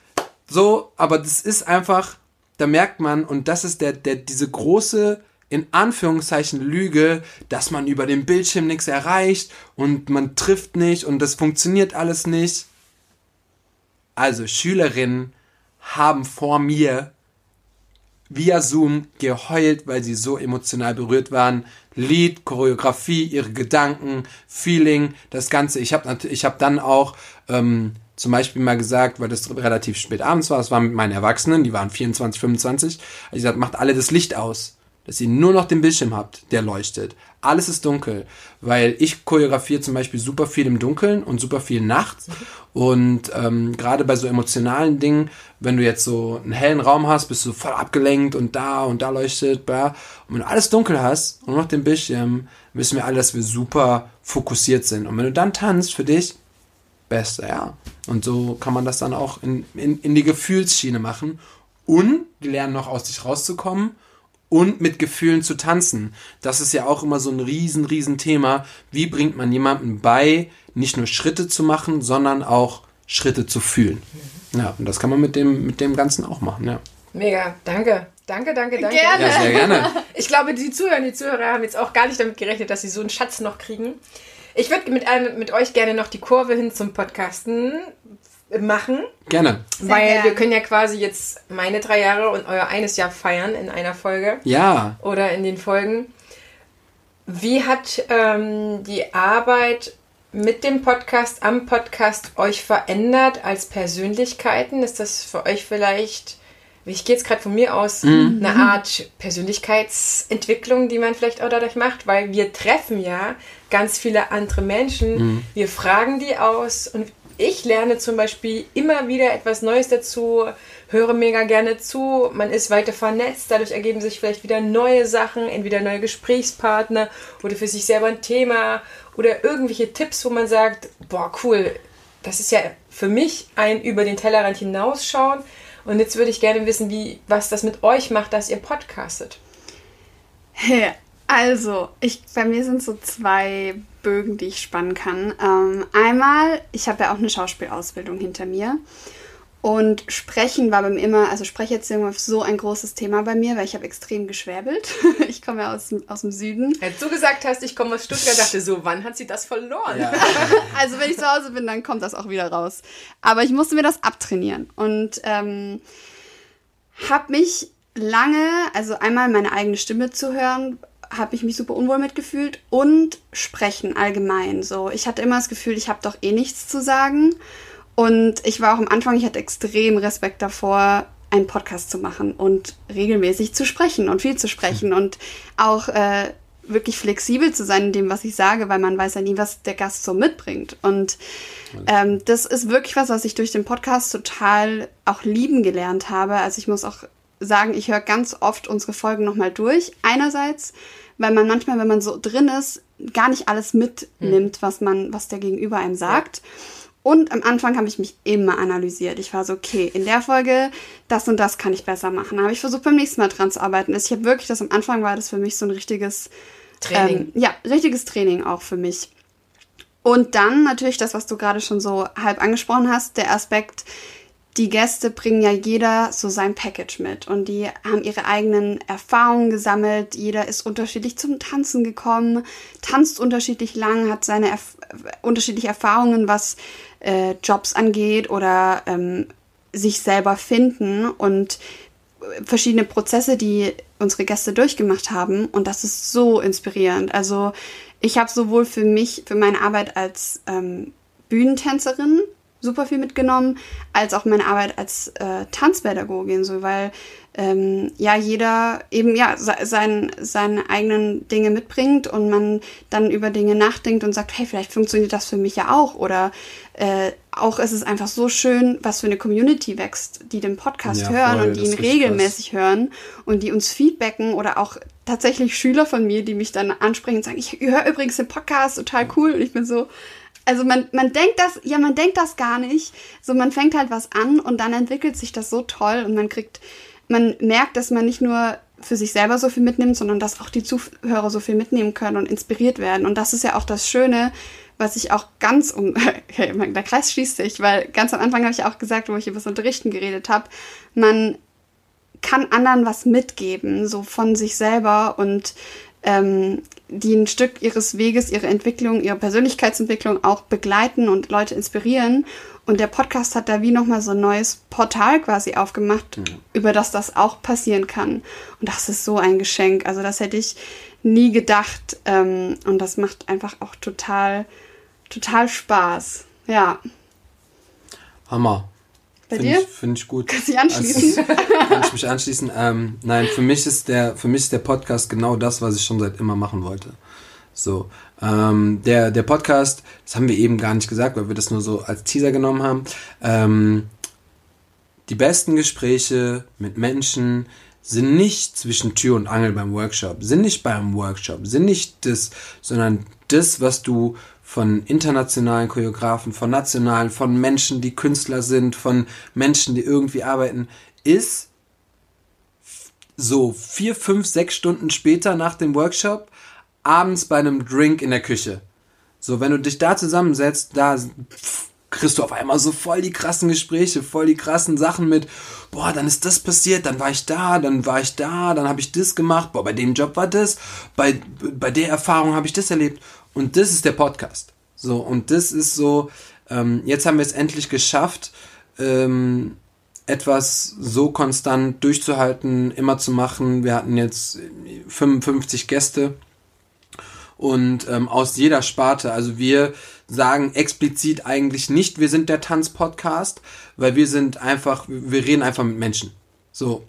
so, aber das ist einfach, da merkt man, und das ist der, der, diese große, in Anführungszeichen Lüge, dass man über den Bildschirm nichts erreicht und man trifft nicht und das funktioniert alles nicht. Also Schülerinnen haben vor mir via Zoom geheult, weil sie so emotional berührt waren. Lied, Choreografie, ihre Gedanken, Feeling, das Ganze. Ich habe ich hab dann auch ähm, zum Beispiel mal gesagt, weil das relativ spät abends war, es war mit meinen Erwachsenen, die waren 24, 25, also ich gesagt, macht alle das Licht aus, dass ihr nur noch den Bildschirm habt, der leuchtet. Alles ist dunkel, weil ich choreografiere zum Beispiel super viel im Dunkeln und super viel nachts und ähm, gerade bei so emotionalen Dingen, wenn du jetzt so einen hellen Raum hast, bist du voll abgelenkt und da und da leuchtet, bla. und wenn du alles dunkel hast und noch den Bildschirm, wissen wir alle, dass wir super fokussiert sind und wenn du dann tanzt für dich, besser, ja. Und so kann man das dann auch in, in, in die Gefühlsschiene machen. Und die lernen noch aus sich rauszukommen und mit Gefühlen zu tanzen. Das ist ja auch immer so ein riesen, riesen Thema. Wie bringt man jemandem bei, nicht nur Schritte zu machen, sondern auch Schritte zu fühlen? Ja, und das kann man mit dem, mit dem Ganzen auch machen, ja.
Mega, danke. Danke, danke, danke.
Gerne.
Ja, sehr gerne.
Ich glaube, die Zuhörer, die Zuhörer haben jetzt auch gar nicht damit gerechnet, dass sie so einen Schatz noch kriegen. Ich würde mit, mit euch gerne noch die Kurve hin zum Podcasten machen.
Gerne.
Sehr weil gern. wir können ja quasi jetzt meine drei Jahre und euer eines Jahr feiern in einer Folge.
Ja.
Oder in den Folgen. Wie hat ähm, die Arbeit mit dem Podcast, am Podcast euch verändert als Persönlichkeiten? Ist das für euch vielleicht ich gehe jetzt gerade von mir aus, mhm. eine Art Persönlichkeitsentwicklung, die man vielleicht auch dadurch macht, weil wir treffen ja ganz viele andere Menschen, mhm. wir fragen die aus und ich lerne zum Beispiel immer wieder etwas Neues dazu, höre mega gerne zu, man ist weiter vernetzt, dadurch ergeben sich vielleicht wieder neue Sachen, entweder neue Gesprächspartner oder für sich selber ein Thema oder irgendwelche Tipps, wo man sagt, boah, cool, das ist ja für mich ein über den Tellerrand hinausschauen, und jetzt würde ich gerne wissen, wie, was das mit euch macht, dass ihr podcastet.
Also, ich, bei mir sind so zwei Bögen, die ich spannen kann. Ähm, einmal, ich habe ja auch eine Schauspielausbildung hinter mir. Und Sprechen war bei mir immer, also Sprecherziehung war so ein großes Thema bei mir, weil ich habe extrem geschwäbelt. ich komme ja aus, aus dem Süden.
Als du gesagt hast, ich komme aus Stuttgart, dachte so, wann hat sie das verloren? Ja.
also wenn ich zu Hause bin, dann kommt das auch wieder raus. Aber ich musste mir das abtrainieren und ähm, habe mich lange, also einmal meine eigene Stimme zu hören, habe ich mich super unwohl mitgefühlt und sprechen allgemein. So, ich hatte immer das Gefühl, ich habe doch eh nichts zu sagen. Und ich war auch am Anfang, ich hatte extrem Respekt davor, einen Podcast zu machen und regelmäßig zu sprechen und viel zu sprechen und auch äh, wirklich flexibel zu sein in dem, was ich sage, weil man weiß ja nie, was der Gast so mitbringt. Und ähm, das ist wirklich was, was ich durch den Podcast total auch lieben gelernt habe. Also ich muss auch sagen, ich höre ganz oft unsere Folgen nochmal durch. Einerseits, weil man manchmal, wenn man so drin ist, gar nicht alles mitnimmt, hm. was man, was der Gegenüber einem sagt. Ja. Und am Anfang habe ich mich immer analysiert. Ich war so, okay, in der Folge, das und das kann ich besser machen. Da habe ich versucht, beim nächsten Mal dran zu arbeiten. Ich habe wirklich, das am Anfang war das für mich so ein richtiges Training. Ähm, ja, richtiges Training auch für mich. Und dann natürlich das, was du gerade schon so halb angesprochen hast, der Aspekt, die Gäste bringen ja jeder so sein Package mit und die haben ihre eigenen Erfahrungen gesammelt. Jeder ist unterschiedlich zum Tanzen gekommen, tanzt unterschiedlich lang, hat seine erf unterschiedliche Erfahrungen, was äh, Jobs angeht oder ähm, sich selber finden und verschiedene Prozesse, die unsere Gäste durchgemacht haben. Und das ist so inspirierend. Also ich habe sowohl für mich, für meine Arbeit als ähm, Bühnentänzerin super viel mitgenommen, als auch meine Arbeit als äh, Tanzpädagogin, so weil ähm, ja jeder eben ja sein, seine eigenen Dinge mitbringt und man dann über Dinge nachdenkt und sagt, hey, vielleicht funktioniert das für mich ja auch oder äh, auch ist es einfach so schön, was für eine Community wächst, die den Podcast ja, hören voll, und die ihn regelmäßig krass. hören und die uns feedbacken oder auch tatsächlich Schüler von mir, die mich dann ansprechen und sagen, ich höre übrigens den Podcast, total cool und ich bin so, also man, man denkt das, ja, man denkt das gar nicht. So, man fängt halt was an und dann entwickelt sich das so toll und man kriegt, man merkt, dass man nicht nur für sich selber so viel mitnimmt, sondern dass auch die Zuhörer so viel mitnehmen können und inspiriert werden. Und das ist ja auch das Schöne, was ich auch ganz um, der Kreis schließt sich, weil ganz am Anfang habe ich auch gesagt, wo ich über das Unterrichten geredet habe, man kann anderen was mitgeben, so von sich selber und ähm, die ein Stück ihres Weges, ihre Entwicklung, ihre Persönlichkeitsentwicklung auch begleiten und Leute inspirieren. Und der Podcast hat da wie nochmal so ein neues Portal quasi aufgemacht, mhm. über das das auch passieren kann. Und das ist so ein Geschenk. Also das hätte ich nie gedacht. Ähm, und das macht einfach auch total, total Spaß. Ja.
Hammer.
Bei find dir?
Finde ich gut.
Kannst du dich anschließen?
Also, kann ich mich anschließen? Ähm, nein, für mich ist der, für mich ist der Podcast genau das, was ich schon seit immer machen wollte. So, ähm, der, der Podcast, das haben wir eben gar nicht gesagt, weil wir das nur so als Teaser genommen haben. Ähm, die besten Gespräche mit Menschen sind nicht zwischen Tür und Angel beim Workshop, sind nicht beim Workshop, sind nicht das, sondern das, was du von internationalen Choreografen, von nationalen, von Menschen, die Künstler sind, von Menschen, die irgendwie arbeiten, ist so vier, fünf, sechs Stunden später nach dem Workshop abends bei einem Drink in der Küche. So, wenn du dich da zusammensetzt, da kriegst du auf einmal so voll die krassen Gespräche, voll die krassen Sachen mit, boah, dann ist das passiert, dann war ich da, dann war ich da, dann habe ich das gemacht, boah, bei dem Job war das, bei, bei der Erfahrung habe ich das erlebt. Und das ist der Podcast. So, und das ist so, ähm, jetzt haben wir es endlich geschafft, ähm, etwas so konstant durchzuhalten, immer zu machen. Wir hatten jetzt 55 Gäste und ähm, aus jeder Sparte. Also wir sagen explizit eigentlich nicht, wir sind der Tanz-Podcast, weil wir sind einfach, wir reden einfach mit Menschen. So,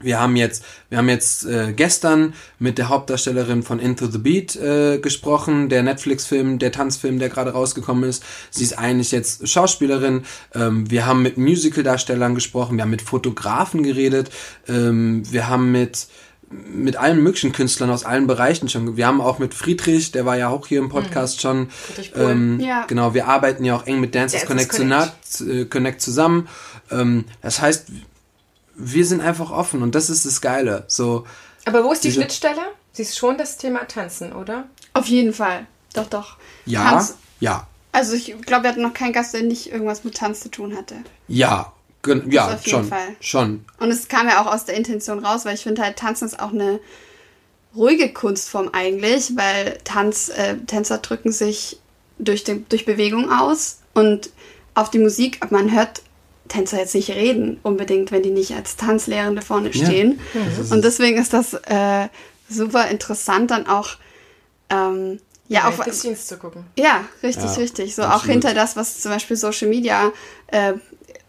wir haben jetzt, wir haben jetzt äh, gestern mit der Hauptdarstellerin von Into the Beat äh, gesprochen, der Netflix-Film, der Tanzfilm, der gerade rausgekommen ist. Sie ist eigentlich jetzt Schauspielerin. Ähm, wir haben mit Musical-Darstellern gesprochen, wir haben mit Fotografen geredet, ähm, wir haben mit mit allen möglichen Künstlern aus allen Bereichen schon. Wir haben auch mit Friedrich, der war ja auch hier im Podcast mhm. schon. Ähm, ja. Genau, wir arbeiten ja auch eng mit Dancers Connect, Connect. Äh, Connect zusammen. Ähm, das heißt, wir sind einfach offen und das ist das Geile. So,
Aber wo ist die Schnittstelle? Sie ist schon das Thema Tanzen, oder?
Auf jeden Fall. Doch, doch.
Ja, Tanz. ja.
Also ich glaube, wir hatten noch keinen Gast, der nicht irgendwas mit Tanz zu tun hatte.
Ja, Gen ja, auf jeden schon, Fall. schon.
Und es kam ja auch aus der Intention raus, weil ich finde halt, Tanzen ist auch eine ruhige Kunstform eigentlich, weil Tanz, äh, Tänzer drücken sich durch, den, durch Bewegung aus und auf die Musik, man hört Tänzer jetzt nicht reden unbedingt, wenn die nicht als Tanzlehrende vorne stehen. Ja. Ja, und deswegen ist das äh, super interessant dann auch ähm, ja,
ja, auch Scenes zu gucken.
Ja, richtig, ja, richtig. So absolut. auch hinter das, was zum Beispiel Social Media äh,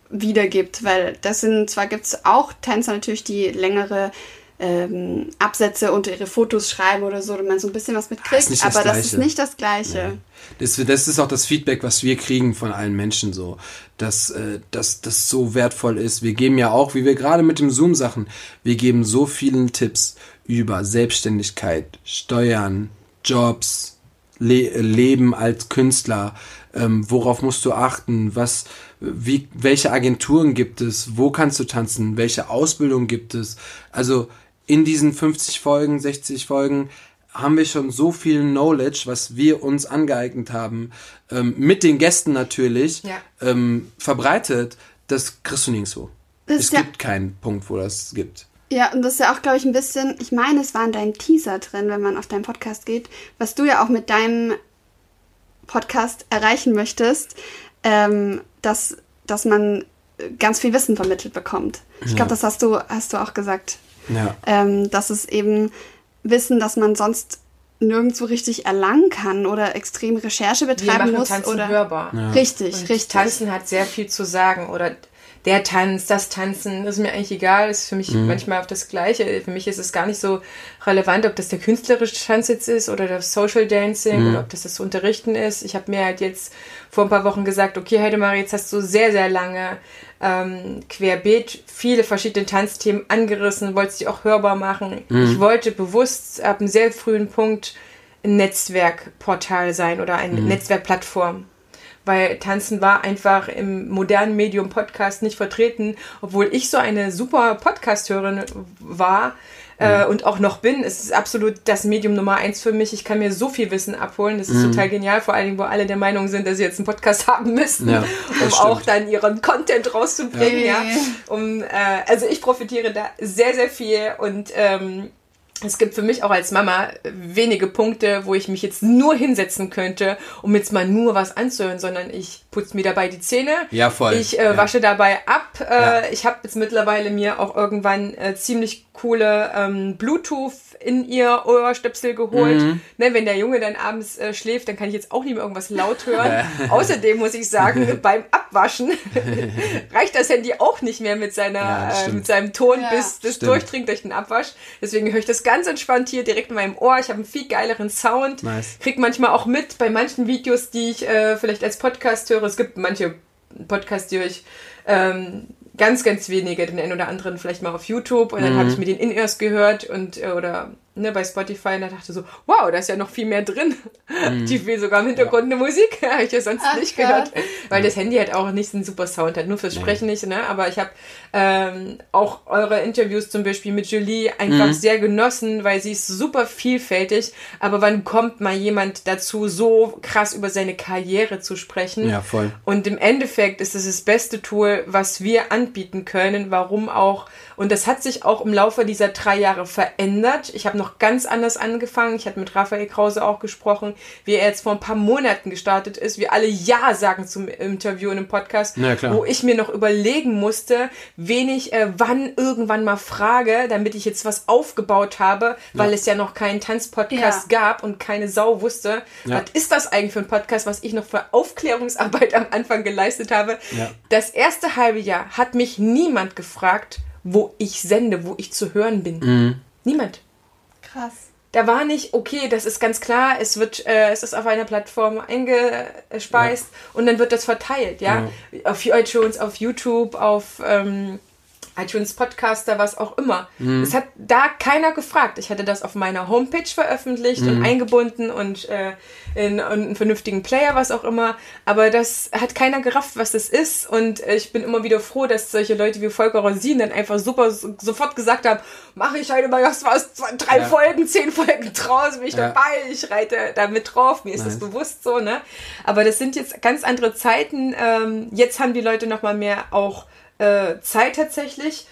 wiedergibt, weil das sind, zwar gibt es auch Tänzer natürlich, die längere ähm, Absätze unter ihre Fotos schreiben oder so, und man so ein bisschen was mitkriegt, das aber das ist nicht das Gleiche.
Nee. Das, das, ist auch das Feedback, was wir kriegen von allen Menschen so, dass, äh, dass das so wertvoll ist. Wir geben ja auch, wie wir gerade mit dem Zoom-Sachen, wir geben so vielen Tipps über Selbstständigkeit, Steuern, Jobs, Le Leben als Künstler, ähm, worauf musst du achten, was, wie, welche Agenturen gibt es, wo kannst du tanzen, welche Ausbildung gibt es. Also in diesen 50 Folgen, 60 Folgen haben wir schon so viel Knowledge, was wir uns angeeignet haben, ähm, mit den Gästen natürlich, ja. ähm, verbreitet, das kriegst du nirgendwo. Das es gibt keinen Punkt, wo das gibt.
Ja, und das ist ja auch, glaube ich, ein bisschen, ich meine, es war in deinem Teaser drin, wenn man auf deinen Podcast geht, was du ja auch mit deinem Podcast erreichen möchtest, ähm, dass, dass man ganz viel Wissen vermittelt bekommt. Ich glaube, ja. das hast du, hast du auch gesagt. Ja. Ähm, dass es eben Wissen, das man sonst nirgendwo richtig erlangen kann oder extrem Recherche betreiben Wir machen muss.
Tanzen
oder
hörbar.
Ja. Richtig,
und
richtig.
Tanzen hat sehr viel zu sagen oder der Tanz, das Tanzen, das ist mir eigentlich egal, ist für mich mhm. manchmal auch das Gleiche. Für mich ist es gar nicht so relevant, ob das der künstlerische Tanz jetzt ist oder das Social Dancing mhm. oder ob das das Unterrichten ist. Ich habe mir halt jetzt vor ein paar Wochen gesagt, okay, Heidemarie, jetzt hast du sehr, sehr lange ähm, querbeet viele verschiedene Tanzthemen angerissen, wolltest die auch hörbar machen. Mhm. Ich wollte bewusst ab einem sehr frühen Punkt ein Netzwerkportal sein oder eine mhm. Netzwerkplattform weil Tanzen war einfach im modernen Medium Podcast nicht vertreten, obwohl ich so eine super Podcast-Hörerin war äh, mhm. und auch noch bin. Es ist absolut das Medium Nummer eins für mich. Ich kann mir so viel Wissen abholen. Das ist mhm. total genial, vor allen Dingen, wo alle der Meinung sind, dass sie jetzt einen Podcast haben müssen, ja, um stimmt. auch dann ihren Content rauszubringen. Ja. ja. Um, äh, also ich profitiere da sehr, sehr viel und ähm, es gibt für mich auch als Mama wenige Punkte, wo ich mich jetzt nur hinsetzen könnte, um jetzt mal nur was anzuhören, sondern ich putze mir dabei die Zähne.
Ja, voll.
Ich äh, ja. wasche dabei ab. Äh, ja. Ich habe jetzt mittlerweile mir auch irgendwann äh, ziemlich coole ähm, Bluetooth in ihr Ohrstöpsel geholt. Mhm. Ne, wenn der Junge dann abends äh, schläft, dann kann ich jetzt auch nicht mehr irgendwas laut hören. Außerdem muss ich sagen, beim Abwaschen reicht das Handy auch nicht mehr mit seiner ja, äh, mit seinem Ton, ja. bis das stimmt. durchdringt durch den Abwasch. Deswegen höre ich das ganz entspannt hier direkt in meinem Ohr. Ich habe einen viel geileren Sound. Nice. Krieg manchmal auch mit bei manchen Videos, die ich äh, vielleicht als Podcast höre. Es gibt manche Podcasts, die ich ähm, ganz, ganz wenige, den einen oder anderen vielleicht mal auf YouTube und dann mhm. habe ich mir den In-Ears gehört und äh, oder ne, bei Spotify und da dachte so, wow, da ist ja noch viel mehr drin. Mhm. Die will sogar im Hintergrund ja. eine Musik, habe ich ja sonst Ach, nicht gehört. Weil das Handy halt auch nicht so einen super Sound hat, nur fürs Sprechen nicht, ne? Aber ich habe ähm, auch eure Interviews zum Beispiel mit Julie einfach mhm. sehr genossen, weil sie ist super vielfältig. Aber wann kommt mal jemand dazu, so krass über seine Karriere zu sprechen?
Ja, voll.
Und im Endeffekt ist es das beste Tool, was wir anbieten können. Warum auch und das hat sich auch im Laufe dieser drei Jahre verändert. Ich habe noch ganz anders angefangen. Ich hatte mit Raphael Krause auch gesprochen, wie er jetzt vor ein paar Monaten gestartet ist. Wir alle Ja sagen zum Interview in einem Podcast, ja, wo ich mir noch überlegen musste, wen ich äh, wann irgendwann mal frage, damit ich jetzt was aufgebaut habe, weil ja. es ja noch keinen Tanzpodcast ja. gab und keine Sau wusste. Was ist das eigentlich für ein Podcast, was ich noch für Aufklärungsarbeit am Anfang geleistet habe? Das erste halbe Jahr hat mich niemand gefragt, wo ich sende, wo ich zu hören bin. Mhm. Niemand.
Krass.
Da war nicht, okay, das ist ganz klar, es wird, äh, es ist auf einer Plattform eingespeist ja. und dann wird das verteilt, ja. ja. Auf iTunes, auf YouTube, auf ähm, iTunes Podcaster, was auch immer. Mhm. Es hat da keiner gefragt. Ich hatte das auf meiner Homepage veröffentlicht mhm. und eingebunden und äh, in, in, einen vernünftigen Player, was auch immer. Aber das hat keiner gerafft, was das ist. Und äh, ich bin immer wieder froh, dass solche Leute wie Volker Rosin dann einfach super so, sofort gesagt haben, mache ich heute mal was, was drei ja. Folgen, zehn Folgen draus, bin ich ja. dabei, ich reite da mit drauf, mir ist nice. das bewusst so, ne? Aber das sind jetzt ganz andere Zeiten. Ähm, jetzt haben die Leute nochmal mehr auch äh, Zeit tatsächlich.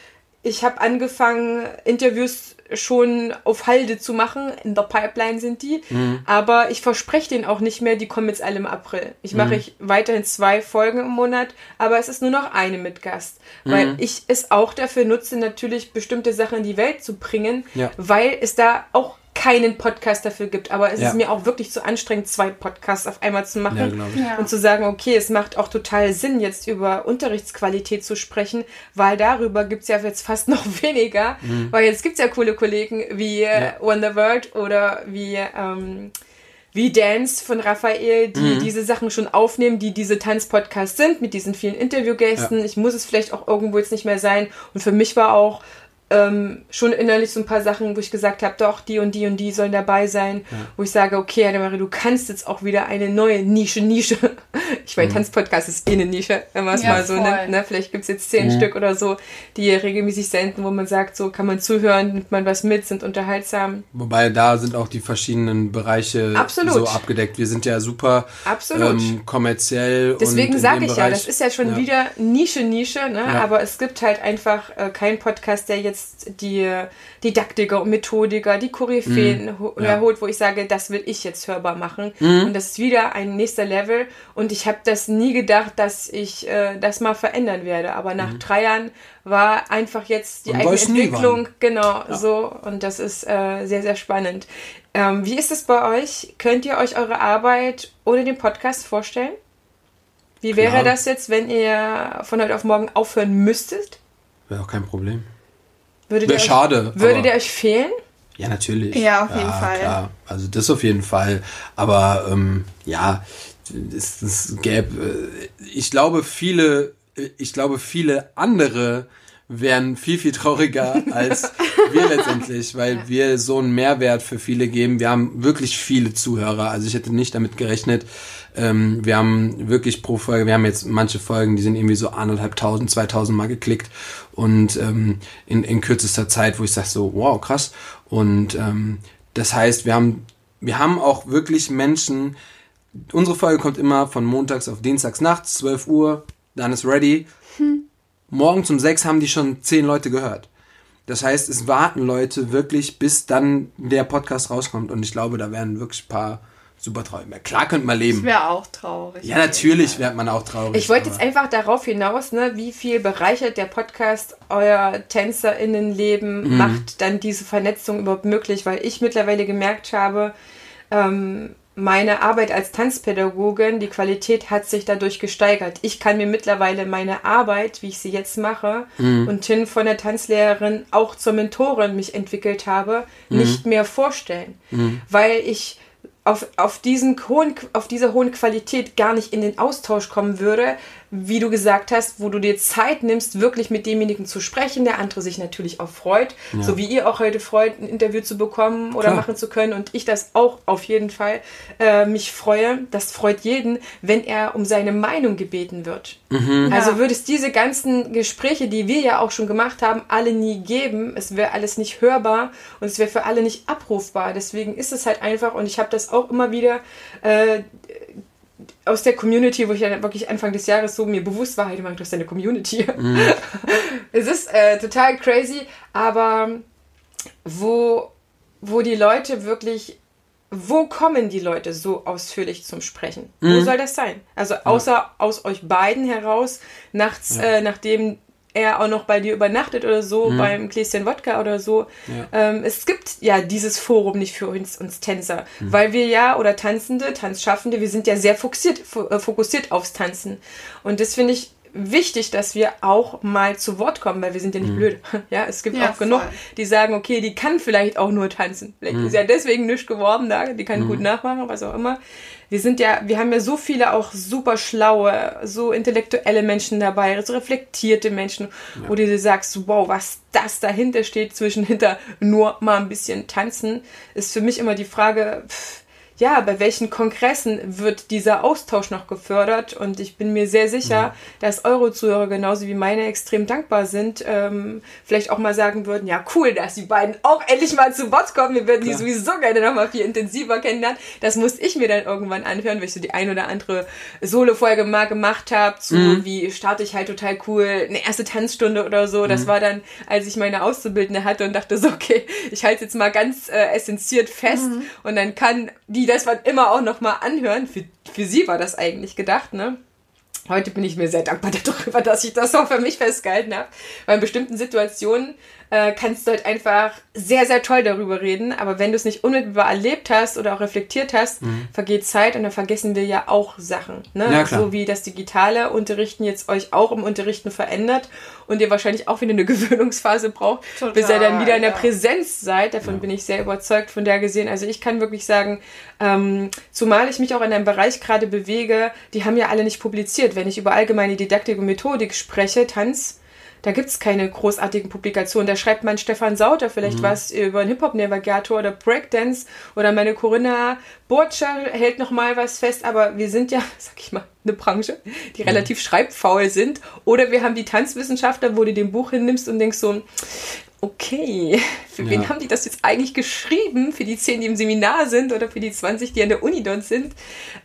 Ich habe angefangen, Interviews schon auf Halde zu machen. In der Pipeline sind die.
Mhm.
Aber ich verspreche denen auch nicht mehr, die kommen jetzt alle im April. Ich mache ich weiterhin zwei Folgen im Monat, aber es ist nur noch eine mit Gast. Weil ich es auch dafür nutze, natürlich bestimmte Sachen in die Welt zu bringen,
Ja.
weil es da auch keinen Podcast dafür gibt. Aber es
Ja.
ist mir auch wirklich zu anstrengend, zwei Podcasts auf einmal zu machen.
Ja.
Ja.
Und zu sagen, okay, es macht auch total Sinn, jetzt über Unterrichtsqualität zu sprechen, weil darüber gibt's ja jetzt fast noch weniger. Weil jetzt gibt's ja coole Kollegen wie äh,
Mhm. Ja.
Wonder World oder wie, ähm, wie Dance von Raphael, die
Mhm.
diese Sachen schon aufnehmen, die diese Tanzpodcasts sind, mit diesen vielen Interviewgästen. Ich muss es vielleicht auch irgendwo jetzt nicht mehr sein. Und für mich war auch ähm, schon innerlich so ein paar Sachen, wo ich gesagt habe, doch, die und die und die sollen dabei sein, wo ich sage, okay, Annemarie, du kannst jetzt auch wieder eine neue Nische, Nische. Ich
Mhm.
meine, Tanzpodcast ist eh eine Nische, wenn man es
Ja,
mal so nennt. Ne? Vielleicht gibt's jetzt zehn Stück oder so, die regelmäßig senden, wo man sagt, so kann man zuhören, nimmt man was mit, sind unterhaltsam.
Wobei da sind auch die verschiedenen Bereiche
Absolut.
so abgedeckt. Wir sind ja super
Absolut.
ähm, kommerziell. und
Deswegen sage ich ja,
Bereich-
das ist ja schon
Ja.
wieder Nische, Nische, ne?
Ja.
aber es gibt halt einfach äh, keinen Podcast, der jetzt die Didaktiker und Methodiker, die Koryphäen
Mhm. Ja.
Herholt, wo ich sage, das will ich jetzt hörbar machen. Und das ist wieder ein nächster Level. Und ich habe das nie gedacht, dass ich äh, das mal verändern werde. Aber nach drei Jahren war einfach jetzt die eigene Entwicklung, genau, so. Und das ist äh, sehr, sehr spannend. Ähm, wie ist es bei euch? Könnt ihr euch eure Arbeit ohne den Podcast vorstellen? Wie wäre
Klar.
das jetzt, wenn ihr von heute auf morgen aufhören müsstet?
Wäre auch kein Problem.
Würdet
Wäre
euch,
schade.
Würdet
aber-
ihr euch fehlen?
Ja, natürlich.
Ja, auf jeden Fall.
Klar. Also das auf jeden Fall. Aber ähm, ja, es, es gäbe, äh, ich glaube, viele, ich glaube, viele andere wären viel, viel trauriger als wir letztendlich, weil wir so einen Mehrwert für viele geben. Wir haben wirklich viele Zuhörer. Also ich hätte nicht damit gerechnet. Ähm, wir haben wirklich pro Folge, wir haben jetzt manche Folgen, die sind irgendwie so anderthalbtausend, zweitausend Mal geklickt und ähm, in, in kürzester Zeit, wo ich sage so, wow, krass. Und ähm, das heißt, wir haben, wir haben auch wirklich Menschen, unsere Folge kommt immer von montags auf dienstags nachts, 12 Uhr, dann ist ready. Morgens um sechs haben die schon zehn Leute gehört. Das heißt, es warten Leute wirklich, bis dann der Podcast rauskommt. Und ich glaube, da werden wirklich ein paar super traurig. Klar könnte man
Das
leben.
wäre auch traurig.
Ja, natürlich wird man auch traurig.
Ich wollte jetzt einfach darauf hinaus, ne, wie viel bereichert der Podcast euer TänzerInnenleben,
Mhm.
macht dann diese Vernetzung überhaupt möglich, weil ich mittlerweile gemerkt habe, ähm, meine Arbeit als Tanzpädagogin, die Qualität hat sich dadurch gesteigert. Ich kann mir mittlerweile meine Arbeit, wie ich sie jetzt mache,
Mhm.
und hin von der Tanzlehrerin auch zur Mentorin mich entwickelt habe,
Mhm.
nicht mehr vorstellen. Weil ich auf, auf, diesen hohen, auf diese hohen Qualität gar nicht in den Austausch kommen würde, wie du gesagt hast, wo du dir Zeit nimmst, wirklich mit demjenigen zu sprechen, der andere sich natürlich auch freut, so wie ihr auch heute freut, ein Interview zu bekommen oder
Klar.
machen zu können und ich das auch auf jeden Fall äh, mich freue. Das freut jeden, wenn er um seine Meinung gebeten wird. Also
Ja.
würde es diese ganzen Gespräche, die wir ja auch schon gemacht haben, alle nie geben. Es wäre alles nicht hörbar und es wäre für alle nicht abrufbar. Deswegen ist es halt einfach und ich habe das auch immer wieder äh, aus der Community, wo ich ja wirklich Anfang des Jahres so mir bewusst war, hey, du machst das deine Community. es ist äh, total crazy, aber wo, wo die Leute wirklich, wo kommen die Leute so ausführlich zum Sprechen? Wo soll das sein? Also außer aus euch beiden heraus, nachts, äh, nachdem er auch noch bei dir übernachtet oder so, beim Gläschen Wodka oder so. Ähm, es gibt ja dieses Forum nicht für uns, uns Tänzer, weil wir ja, oder Tanzende, Tanzschaffende, wir sind ja sehr fokussiert, fo- äh, fokussiert aufs Tanzen. Und das finde ich wichtig, dass wir auch mal zu Wort kommen, weil wir sind ja nicht blöd. Ja, es gibt
Ja,
auch genug,
voll.
die sagen, okay, die kann vielleicht auch nur tanzen. Vielleicht ist ja deswegen nicht geworden da, die kann gut nachmachen, was auch immer. Wir sind ja, wir haben ja so viele auch super schlaue, so intellektuelle Menschen dabei, so reflektierte Menschen, wo du dir sagst, wow, was das dahinter steht, zwischen hinter nur mal ein bisschen tanzen, ist für mich immer die Frage, pff, ja, bei welchen Kongressen wird dieser Austausch noch gefördert? Und ich bin mir sehr sicher, mhm. dass eure Zuhörer genauso wie meine extrem dankbar sind, ähm, vielleicht auch mal sagen würden, ja cool, dass die beiden auch endlich mal zu Wort kommen. Wir würden Klar. die sowieso gerne noch mal viel intensiver kennenlernen. Das musste ich mir dann irgendwann anhören, weil ich so die ein oder andere Solo-Folge mal gemacht habe, zu mhm. wie starte ich halt total cool, eine erste Tanzstunde oder so. Das mhm. war dann, als ich meine Auszubildende hatte und dachte so, okay, ich halte jetzt mal ganz äh, essenziert fest mhm. und dann kann die das man immer auch noch mal anhören. Für, für sie war das eigentlich gedacht, ne? Heute bin ich mir sehr dankbar darüber, dass ich das auch für mich festgehalten habe. Weil in bestimmten Situationen äh, kannst du halt einfach sehr, sehr toll darüber reden. Aber wenn du es nicht unmittelbar erlebt hast oder auch reflektiert hast, mhm. vergeht Zeit und dann vergessen wir ja auch Sachen. Ne? Ja, so wie das digitale Unterrichten jetzt euch auch im Unterrichten verändert und ihr wahrscheinlich auch wieder eine Gewöhnungsphase braucht, Total, bis ihr dann wieder in der ja. Präsenz seid. Davon ja. bin ich sehr überzeugt von der gesehen. Also ich kann wirklich sagen, ähm, zumal ich mich auch in einem Bereich gerade bewege, die haben ja alle nicht publiziert. Wenn ich über allgemeine Didaktik und Methodik spreche, Tanz, da gibt es keine großartigen Publikationen. Da schreibt mein Stefan Sauter vielleicht mhm. was über einen Hip-Hop-Navigator oder Breakdance oder meine Corinna Burtscher hält noch mal was fest, aber wir sind ja, sag ich mal, eine Branche, die mhm. relativ schreibfaul sind. Oder wir haben die Tanzwissenschaftler, wo du den Buch hinnimmst und denkst so, okay, für ja. wen haben die das jetzt eigentlich geschrieben? Für die 10, die im Seminar sind oder für die 20, die an der Uni dort sind,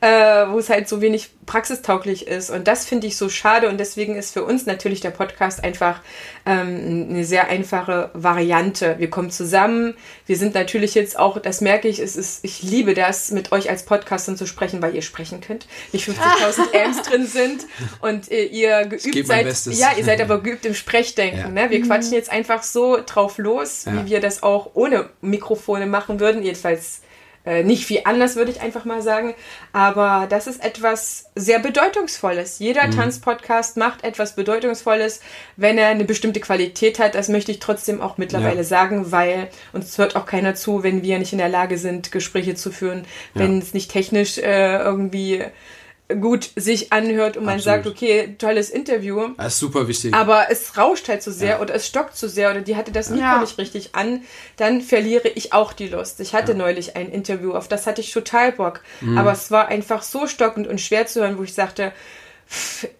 äh, wo es halt so wenig praxistauglich ist. Und das finde ich so schade und deswegen ist für uns natürlich der Podcast einfach ähm, eine sehr einfache Variante. Wir kommen zusammen, wir sind natürlich jetzt auch, das merke ich, es ist, ich liebe das, mit euch als Podcastern zu sprechen, weil ihr sprechen könnt, nicht 50.000 Amps drin sind und äh, ihr geübt seid. Ja, ihr seid aber geübt im Sprechdenken. Ja. Ne? Wir mhm. quatschen jetzt einfach so drauf los, ja. wie wir das auch ohne Mikrofone machen würden. Jedenfalls äh, nicht viel anders, würde ich einfach mal sagen. Aber das ist etwas sehr Bedeutungsvolles. Jeder mhm. Tanzpodcast macht etwas Bedeutungsvolles, wenn er eine bestimmte Qualität hat. Das möchte ich trotzdem auch mittlerweile ja. sagen, weil uns hört auch keiner zu, wenn wir nicht in der Lage sind, Gespräche zu führen, wenn es nicht technisch äh, irgendwie gut sich anhört und man Absolut. sagt, okay, tolles Interview.
Das ist super wichtig.
Aber es rauscht halt zu so sehr ja. oder es stockt zu so sehr oder die hatte das Mikro ja. nicht richtig an, dann verliere ich auch die Lust. Ich hatte ja. neulich ein Interview, auf das hatte ich total Bock. Mhm. Aber es war einfach so stockend und schwer zu hören, wo ich sagte,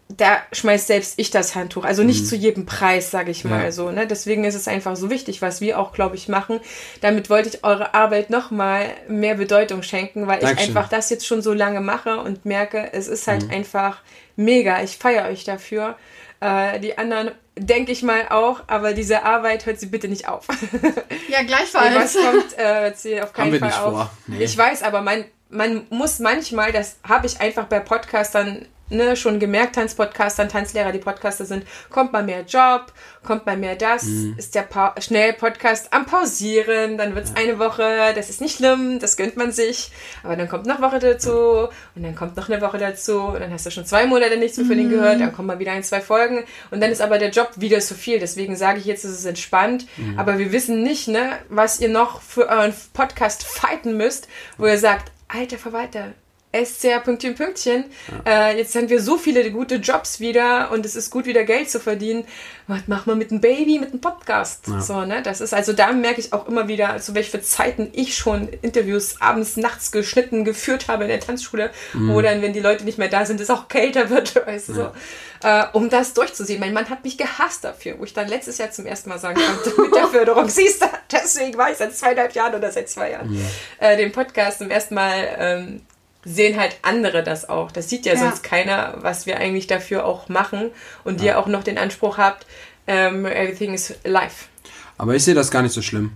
da schmeißt selbst ich das Handtuch. Also nicht mhm. zu jedem Preis, sage ich mal ja. so. Ne? Deswegen ist es einfach so wichtig, was wir auch, glaube ich, machen. Damit wollte ich eure Arbeit nochmal mehr Bedeutung schenken, weil Dankeschön. ich einfach das jetzt schon so lange mache und merke, es ist halt mhm. einfach mega. Ich feiere euch dafür. Äh, die anderen denke ich mal auch, aber diese Arbeit hört sie bitte nicht auf.
ja, gleichfalls.
was kommt, äh, sie auf keinen Fall auf. Nee. Ich weiß, aber man, man muss manchmal, das habe ich einfach bei Podcastern ne, schon gemerkt, Tanzpodcaster, Tanzlehrer, die Podcaster sind, kommt mal mehr Job, kommt mal mehr das, mhm. ist der pa schnell Podcast am Pausieren, dann wird's ja. eine Woche, das ist nicht schlimm, das gönnt man sich, aber dann kommt noch Woche dazu und dann kommt noch eine Woche dazu und dann hast du schon zwei Monate nichts mehr von denen mhm. gehört, dann kommt mal wieder ein, zwei Folgen und dann ist aber der Job wieder zu viel, deswegen sage ich jetzt, es ist entspannt, mhm. aber wir wissen nicht, ne, was ihr noch für euren Podcast fighten müsst, wo ihr sagt, alter Verwalter, SCR Pünktchen Pünktchen. Ja. Äh, jetzt haben wir so viele gute Jobs wieder und es ist gut wieder Geld zu verdienen. Was macht man mit einem Baby, mit einem Podcast? Ja. So, ne? Das ist, also da merke ich auch immer wieder, zu welchen Zeiten ich schon Interviews abends, nachts geschnitten, geführt habe in der Tanzschule, mhm. wo dann, wenn die Leute nicht mehr da sind, es auch kälter wird, weißt du, ja. so. Äh, um das durchzusehen. Mein Mann hat mich gehasst dafür, wo ich dann letztes Jahr zum ersten Mal sagen konnte, mit der Förderung, siehst du, deswegen war ich seit zweieinhalb Jahren oder seit zwei Jahren äh, den Podcast zum ersten Mal ähm, sehen halt andere das auch. Das sieht ja, ja, sonst keiner, was wir eigentlich dafür auch machen und ja. ihr auch noch den Anspruch habt, ähm, everything is live.
Aber ich sehe das gar nicht so schlimm.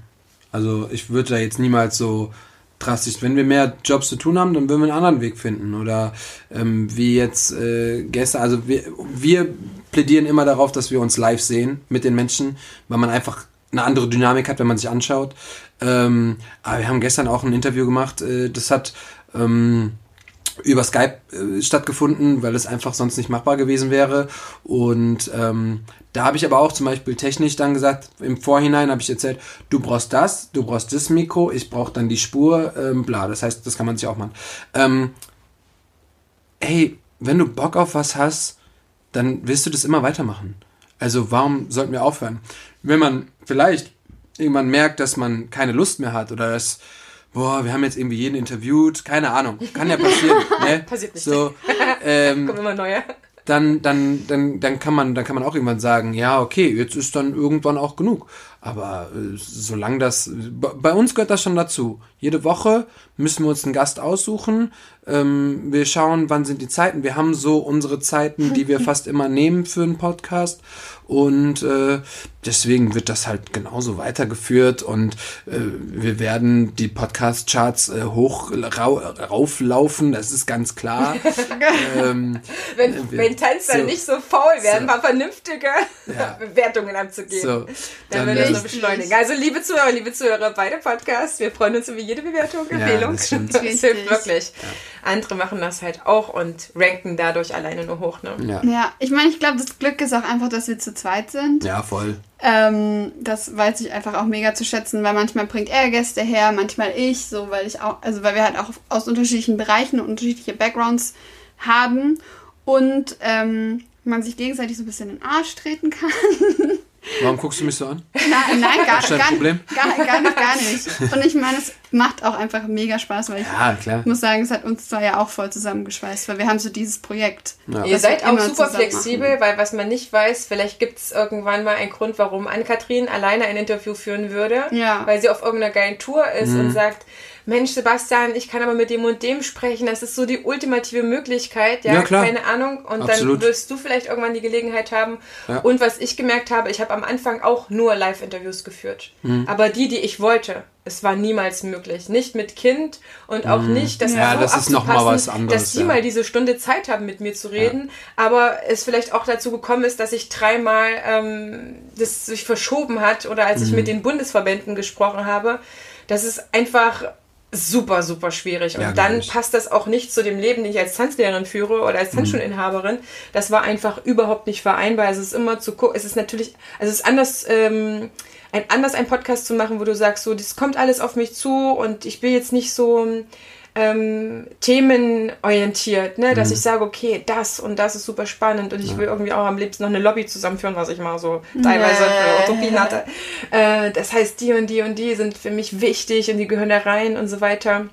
Also ich würde da jetzt niemals so drastisch, wenn wir mehr Jobs zu tun haben, dann würden wir einen anderen Weg finden. Oder ähm, wie jetzt äh, gestern, also wir, wir plädieren immer darauf, dass wir uns live sehen mit den Menschen, weil man einfach eine andere Dynamik hat, wenn man sich anschaut. Ähm, aber wir haben gestern auch ein Interview gemacht, äh, das hat ähm, über Skype äh, stattgefunden, weil es einfach sonst nicht machbar gewesen wäre. Und ähm, da habe ich aber auch zum Beispiel technisch dann gesagt, im Vorhinein habe ich erzählt, du brauchst das, du brauchst das Mikro, ich brauche dann die Spur, ähm, bla. Das heißt, das kann man sich auch machen. Ähm, ey, wenn du Bock auf was hast, dann wirst du das immer weitermachen. Also warum sollten wir aufhören? Wenn man vielleicht irgendwann merkt, dass man keine Lust mehr hat oder dass boah, wir haben jetzt irgendwie jeden interviewt, keine Ahnung, kann ja passieren, ne?
Passiert nicht.
So, ähm,
Kommen immer neue.
dann, dann, dann, dann kann man, dann kann man auch irgendwann sagen, ja, okay, jetzt ist dann irgendwann auch genug. Aber äh, solange das, bei bei uns gehört das schon dazu. Jede Woche müssen wir uns einen Gast aussuchen. Ähm, wir schauen, wann sind die Zeiten. Wir haben so unsere Zeiten, die wir fast immer nehmen für einen Podcast. Und äh, deswegen wird das halt genauso weitergeführt und äh, wir werden die Podcast-Charts äh, hoch rau, rauflaufen, das ist ganz klar. ähm,
Wenn,
wir-
wenn Tänzer
so.
nicht so faul werden,
So.
mal vernünftige
Ja.
Bewertungen abzugeben.
So,
dann,
dann,
würde das
äh,
noch beschleunigen. Also liebe Zuhörer, liebe Zuhörer, beide Podcasts, wir freuen uns über jede Bewertung,
Ja,
Empfehlung.
das stimmt.
das
Richtig.
hilft wirklich. Andere machen das halt auch und ranken dadurch alleine nur hoch. Ne?
ja.
Ja, ich meine, ich glaube, das Glück ist auch einfach, dass wir zu zweit sind.
ja, voll.
Ähm, das weiß ich einfach auch mega zu schätzen, weil manchmal bringt er Gäste her, manchmal ich, so weil ich auch, also weil wir halt auch aus unterschiedlichen Bereichen und unterschiedliche Backgrounds haben und ähm, man sich gegenseitig so ein bisschen in den Arsch treten kann.
Warum guckst du mich so an?
Nein, nein gar,
ein
gar,
Problem?
gar, gar nicht, gar nicht. Und ich meine, es macht auch einfach mega Spaß, weil ich
Ja, klar.
muss sagen, es hat uns zwar ja auch voll zusammengeschweißt, weil wir haben so dieses Projekt.
Ja.
Ihr seid auch
immer
super flexibel, weil was man nicht weiß, vielleicht gibt es irgendwann mal einen Grund, warum Ann-Kathrin alleine ein Interview führen würde,
Ja.
weil sie auf irgendeiner geilen Tour ist
Mhm.
und sagt, Mensch, Sebastian, ich kann aber mit dem und dem sprechen. Das ist so die ultimative Möglichkeit. Ja,
Ja, klar.
keine Ahnung. Und
Absolut.
dann wirst du vielleicht irgendwann die Gelegenheit haben.
Ja.
Und was ich gemerkt habe, ich habe am Anfang auch nur Live-Interviews geführt.
Mhm.
Aber die, die ich wollte, es war niemals möglich. Nicht mit Kind und auch nicht, das
Mhm. Ja,
so
das ist noch mal was anderes,
dass die
ja.
mal diese Stunde Zeit haben, mit mir zu reden, aber es vielleicht auch dazu gekommen ist, dass ich dreimal ähm, das sich verschoben hat oder als ich
Mhm.
mit den Bundesverbänden gesprochen habe, das ist einfach super, super schwierig. Und
Ja,
dann passt das auch nicht zu dem Leben, den ich als Tanzlehrerin führe oder
Mhm.
als Tanzschulinhaberin. Das war einfach überhaupt nicht vereinbar. Es ist immer zu gucken, es ist natürlich, also es ist anders, ähm, ein, anders einen Podcast zu machen, wo du sagst, so, das kommt alles auf mich zu und ich will jetzt nicht so ähm, themenorientiert, ne?
Mhm.
dass ich sage, okay, das und das ist super spannend und ich will irgendwie auch am liebsten noch eine Lobby zusammenführen, was ich mal so teilweise für Utopien hatte. Äh, das heißt, die und die und die sind für mich wichtig und die gehören da rein und so weiter.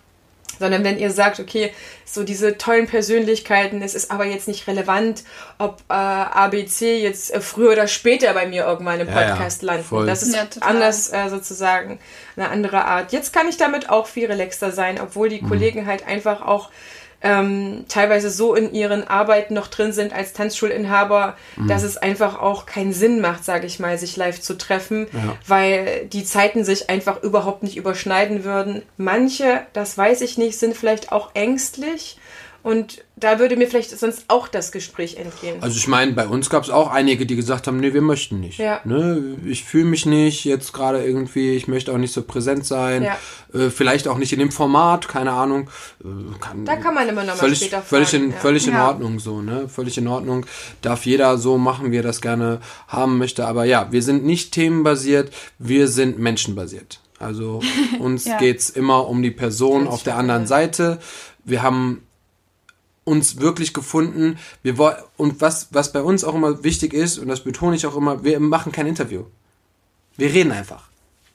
Sondern wenn ihr sagt, okay, so diese tollen Persönlichkeiten, es ist aber jetzt nicht relevant, ob äh, ABC jetzt äh, früher oder später bei mir irgendwann im
Ja, ja,
Podcast landen.
voll.
Das ist
Ja,
anders äh, sozusagen eine andere Art. Jetzt kann ich damit auch viel relaxter sein, obwohl die Kollegen halt einfach auch ähm, teilweise so in ihren Arbeiten noch drin sind als Tanzschulinhaber, dass es einfach auch keinen Sinn macht, sage ich mal, sich live zu treffen,
Ja.
weil die Zeiten sich einfach überhaupt nicht überschneiden würden. Manche, das weiß ich nicht, sind vielleicht auch ängstlich und da würde mir vielleicht sonst auch das Gespräch entgehen.
Also ich meine, bei uns gab es auch einige, die gesagt haben, nee, wir möchten nicht.
Ja.
Ne? Ich fühle mich nicht jetzt gerade irgendwie, ich möchte auch nicht so präsent sein.
Ja.
Äh, vielleicht auch nicht in dem Format, keine Ahnung. Äh, kann,
Da kann man immer noch mal
völlig,
später
völlig
fragen,
in,
ja.
völlig in
Ja.
Ordnung so, ne? Völlig in Ordnung. Darf jeder so machen, wie er das gerne haben möchte. Aber ja, wir sind nicht themenbasiert, wir sind menschenbasiert. Also uns
Ja.
geht's immer um die Person auf der anderen Seite. Wir haben uns wirklich gefunden. Wir und was was bei uns auch immer wichtig ist und das betone ich auch immer, wir machen kein Interview. Wir reden einfach.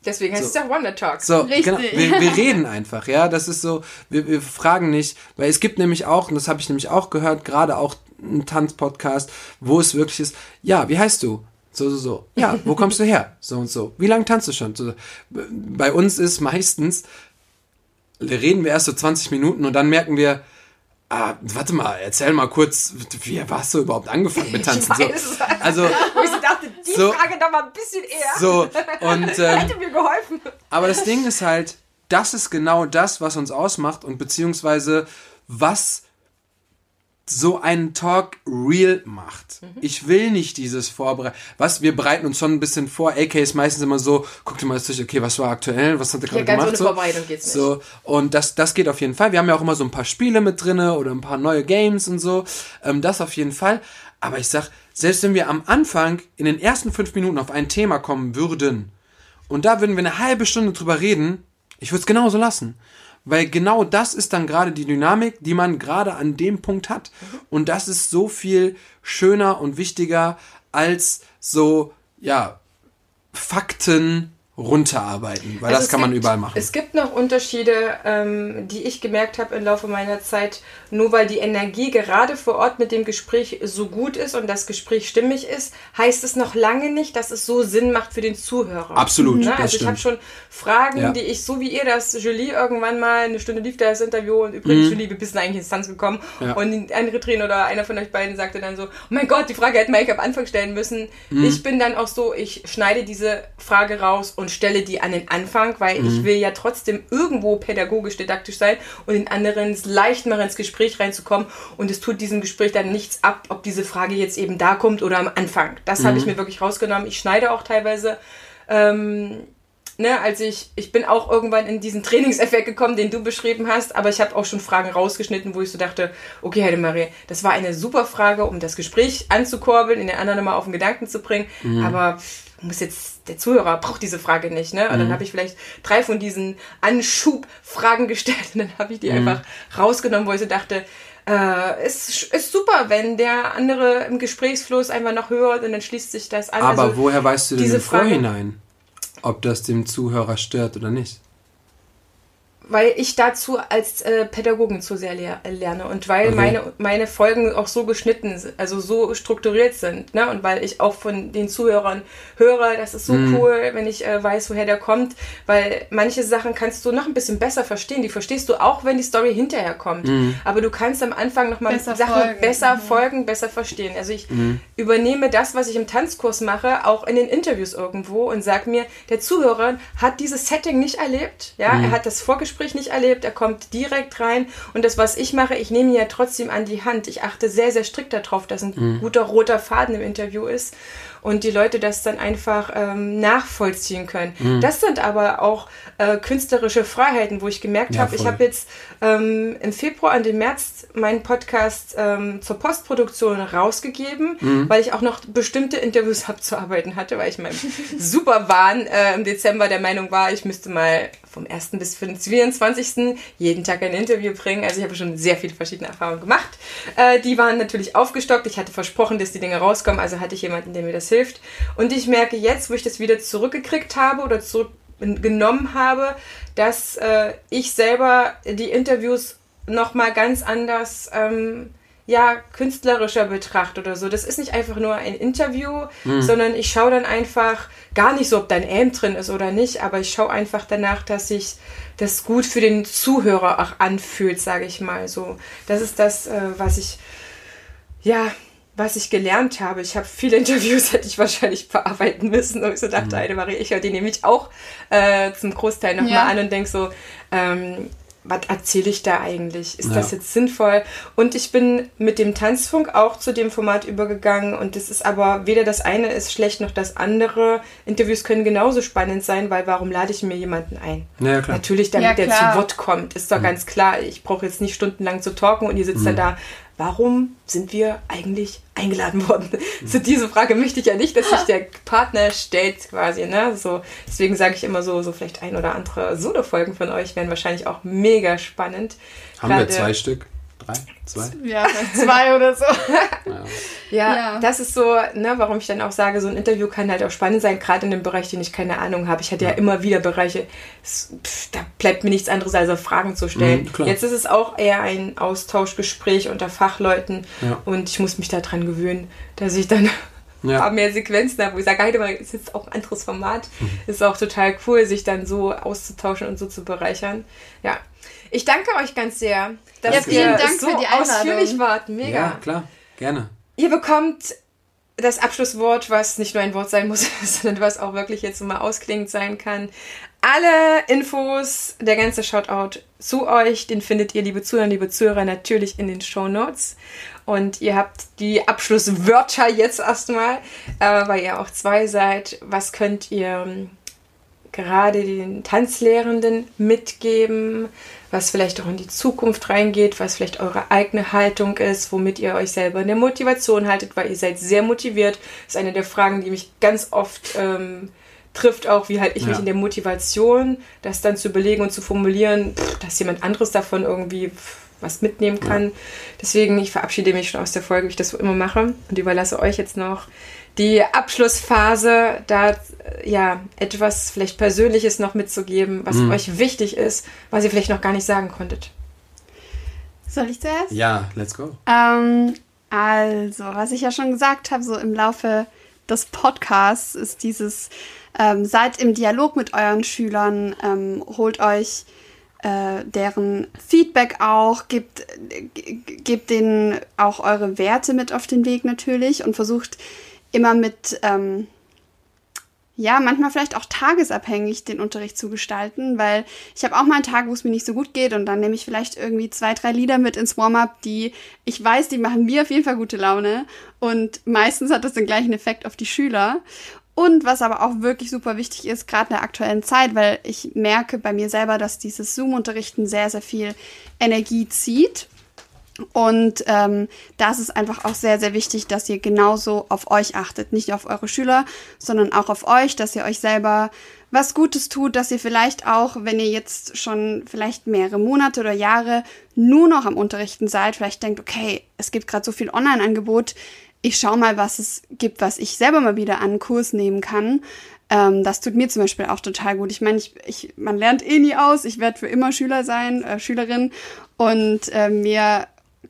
Deswegen heißt es ja Wonder Talk.
So,
Richtig.
genau. Wir, wir reden einfach, ja. Das ist so, wir, wir fragen nicht, weil es gibt nämlich auch, und das habe ich nämlich auch gehört, gerade auch einen Tanzpodcast, wo es wirklich ist, ja, wie heißt du? So, so, so. Ja, wo kommst du her? So und so. Wie lange tanzt du schon? So, so. Bei uns ist meistens, reden wir erst so 20 Minuten und dann merken wir, ah, warte mal, erzähl mal kurz, wie hast du überhaupt angefangen mit Tanzen? So,
weiß.
also,
Wo ich so dachte, die
So.
Frage noch mal ein bisschen eher.
so, und, ähm,
Hätte mir geholfen.
aber das Ding ist halt, das ist genau das, was uns ausmacht und beziehungsweise was so einen Talk real macht.
Mhm.
Ich will nicht dieses Vorbereiten. Was, wir bereiten uns schon ein bisschen vor. AK ist meistens immer so, guck dir mal jetzt durch, okay, was war aktuell, was hat er gerade
ganz
gemacht?
ohne
so.
Vorbereitung geht's nicht.
So, und das, das geht auf jeden Fall. Wir haben ja auch immer so ein paar Spiele mit drinne oder ein paar neue Games und so. Ähm, das auf jeden Fall. Aber ich sag, selbst wenn wir am Anfang in den ersten fünf Minuten auf ein Thema kommen würden und da würden wir eine halbe Stunde drüber reden, ich würde es genauso lassen. Weil genau das ist dann gerade die Dynamik, die man gerade an dem Punkt hat. Und das ist so viel schöner und wichtiger als so, ja, Fakten runterarbeiten, weil
Also
das kann man
gibt-
überall machen.
Es gibt noch Unterschiede, ähm, die ich gemerkt habe im Laufe meiner Zeit. Nur weil die Energie gerade vor Ort mit dem Gespräch so gut ist und das Gespräch stimmig ist, heißt es noch lange nicht, dass es so Sinn macht für den Zuhörer.
Absolut, das
Also ich habe schon Fragen,
Ja.
die ich, so wie ihr das, Julie irgendwann mal, eine Stunde lief das Interview und übrigens, Julie, wir bist eigentlich ins Tanz gekommen
Mhm. Ja.
und andere Träne oder einer von euch beiden sagte dann so, oh mein Gott, die Frage hätten wir eigentlich am Anfang stellen müssen.
Mhm.
Ich bin dann auch so, ich schneide diese Frage raus und stelle die an den Anfang, weil
Mhm.
ich will ja trotzdem irgendwo pädagogisch, didaktisch sein und den anderen es leicht machen, ins Gespräch reinzukommen und es tut diesem Gespräch dann nichts ab, ob diese Frage jetzt eben da kommt oder am Anfang. Das
Mhm.
habe ich mir wirklich rausgenommen. Ich schneide auch teilweise ähm, ne, als ich, ich bin auch irgendwann in diesen Trainingseffekt gekommen, den du beschrieben hast, aber ich habe auch schon Fragen rausgeschnitten, wo ich so dachte, okay, Heidemarie, das war eine super Frage, um das Gespräch anzukurbeln, in den anderen nochmal auf den Gedanken zu bringen, aber pff, muss jetzt, der Zuhörer braucht diese Frage nicht, ne? Und dann habe ich vielleicht drei von diesen Anschubfragen gestellt und dann habe ich die einfach rausgenommen, wo ich so dachte, äh, ist, ist super, wenn der andere im Gesprächsfluss einfach noch hört und dann schließt sich das an.
Aber
Also,
woher weißt du denn
diese
im Vorhinein, ob das dem Zuhörer stört oder nicht?
Weil ich dazu als äh, Pädagogin zu sehr lehr lerne und weil
Okay.
meine, meine Folgen auch so geschnitten also so strukturiert sind, ne? Und weil ich auch von den Zuhörern höre, das ist so
Mhm.
cool, wenn ich äh, weiß, woher der kommt, weil manche Sachen kannst du noch ein bisschen besser verstehen. Die verstehst du auch, wenn die Story hinterher kommt.
Mhm.
Aber du kannst am Anfang nochmal
Besser
Sachen
folgen.
besser
Mhm.
folgen, besser verstehen. Also ich
Mhm.
übernehme das, was ich im Tanzkurs mache, auch in den Interviews irgendwo und sag mir, der Zuhörer hat dieses Setting nicht erlebt, ja,
Mhm.
er hat das Vorgespräch nicht erlebt, er kommt direkt rein und das, was ich mache, ich nehme ihn ja trotzdem an die Hand. Ich achte sehr, sehr strikt darauf, dass ein
Mhm.
guter roter Faden im Interview ist und die Leute das dann einfach ähm, nachvollziehen können.
Mhm.
Das sind aber auch äh, künstlerische Freiheiten, wo ich gemerkt
Ja,
habe, ich habe jetzt ähm, im Februar und im März meinen Podcast ähm, zur Postproduktion rausgegeben,
Mhm.
weil ich auch noch bestimmte Interviews abzuarbeiten hatte, weil ich meinem Superwahn äh, im Dezember der Meinung war, ich müsste mal vom 1. bis zum 24. jeden Tag ein Interview bringen. Also ich habe schon sehr viele verschiedene Erfahrungen gemacht. Äh, die waren natürlich aufgestockt. Ich hatte versprochen, dass die Dinge rauskommen, also hatte ich jemanden, der mir das hilft. Und ich merke jetzt, wo ich das wieder zurückgekriegt habe oder zurückgenommen habe, dass äh, ich selber die Interviews nochmal ganz anders ähm, ja, künstlerischer betrachte oder so. Das ist nicht einfach nur ein Interview, sondern ich schaue dann einfach gar nicht so, ob da ein Aim drin ist oder nicht, aber ich schaue einfach danach, dass sich das gut für den Zuhörer auch anfühlt, sage ich mal so. Das ist das, äh, was ich, ja, was ich gelernt habe. Ich habe viele Interviews, hätte ich wahrscheinlich bearbeiten müssen. Und ich so dachte, eine Marie, ich höre die nehme ich auch äh, zum Großteil nochmal
Ja.
an und denke so, ähm, was erzähle ich da eigentlich? Ist
Ja.
das jetzt sinnvoll? Und ich bin mit dem Tanzfunk auch zu dem Format übergegangen und das ist aber weder das eine ist schlecht noch das andere. Interviews können genauso spannend sein, weil warum lade ich mir jemanden ein?
Ja, klar.
Natürlich, damit
Ja,
der zu Wort kommt, ist doch ganz klar. Ich brauche jetzt nicht stundenlang zu talken und ihr sitzt dann da. Warum sind wir eigentlich eingeladen worden? Zu dieser Frage möchte ich ja nicht, dass sich der Partner stellt quasi. Ne? So, deswegen sage ich immer so, so vielleicht ein oder andere Solo-Folgen von euch wären wahrscheinlich auch mega spannend.
Haben wir
Gerade-
zwei Stück? Drei? Zwei?
Ja, zwei oder so.
Ja.
Ja,
Ja.
das ist so, ne, warum ich dann auch sage, so ein Interview kann halt auch spannend sein, gerade in dem Bereich, den ich keine Ahnung habe. Ich hatte ja, immer wieder Bereiche, pff, da bleibt mir nichts anderes, als Fragen zu stellen.
Mhm.
Jetzt ist es auch eher ein Austauschgespräch unter Fachleuten
Ja.
und ich muss mich daran gewöhnen, dass ich dann ein
Ja.
paar mehr Sequenzen habe, wo ich sage, hey, mal, ist jetzt auch ein anderes Format. Ist auch total cool, sich dann so auszutauschen und so zu bereichern. Ja. Ich danke euch ganz sehr, dass
Ja, vielen
ihr
Dank
so
für die Einladung.
ausführlich wart. Mega.
ja, klar. Gerne.
Ihr bekommt das Abschlusswort, was nicht nur ein Wort sein muss, sondern was auch wirklich jetzt mal ausklingend sein kann. Alle Infos, der ganze Shoutout zu euch, den findet ihr, liebe Zuhörer, liebe Zuhörer, natürlich in den Show Notes. Und ihr habt die Abschlusswörter jetzt erstmal, äh, weil ihr auch zwei seid. Was könnt ihr ähm, gerade den Tanzlehrenden mitgeben, was vielleicht auch in die Zukunft reingeht, was vielleicht eure eigene Haltung ist, womit ihr euch selber in der Motivation haltet, weil ihr seid sehr motiviert. Das ist eine der Fragen, die mich ganz oft ähm, trifft, auch wie halt ich mich
Ja.
in der Motivation, das dann zu belegen und zu formulieren, pff, dass jemand anderes davon irgendwie pff, was mitnehmen kann. Deswegen, ich verabschiede mich schon aus der Folge, wie ich das so immer mache und überlasse euch jetzt noch die Abschlussphase, da ja etwas vielleicht Persönliches noch mitzugeben, was mhm. euch wichtig ist, was ihr vielleicht noch gar nicht sagen konntet.
Soll ich zuerst?
Ja, let's go.
Ähm, also, was ich ja schon gesagt habe, so im Laufe des Podcasts ist dieses, ähm, seid im Dialog mit euren Schülern, ähm, holt euch äh, deren Feedback auch, gebt, gebt denen auch eure Werte mit auf den Weg natürlich und versucht immer mit, ähm, ja, manchmal vielleicht auch tagesabhängig den Unterricht zu gestalten, weil ich habe auch mal einen Tag, wo es mir nicht so gut geht und dann nehme ich vielleicht irgendwie zwei, drei Lieder mit ins Warm-up, die ich weiß, die machen mir auf jeden Fall gute Laune und meistens hat das den gleichen Effekt auf die Schüler. Und was aber auch wirklich super wichtig ist, gerade in der aktuellen Zeit, weil ich merke bei mir selber, dass dieses Zoom-Unterrichten sehr, sehr viel Energie zieht. Und ähm, da ist einfach auch sehr, sehr wichtig, dass ihr genauso auf euch achtet. Nicht auf eure Schüler, sondern auch auf euch, dass ihr euch selber was Gutes tut, dass ihr vielleicht auch, wenn ihr jetzt schon vielleicht mehrere Monate oder Jahre nur noch am Unterrichten seid, vielleicht denkt, okay, es gibt gerade so viel Online-Angebot, ich schaue mal, was es gibt, was ich selber mal wieder an Kurs nehmen kann. Ähm, das tut mir zum Beispiel auch total gut. Ich meine, ich, ich, man lernt eh nie aus. Ich werde für immer Schüler sein, äh, Schülerin und äh, mir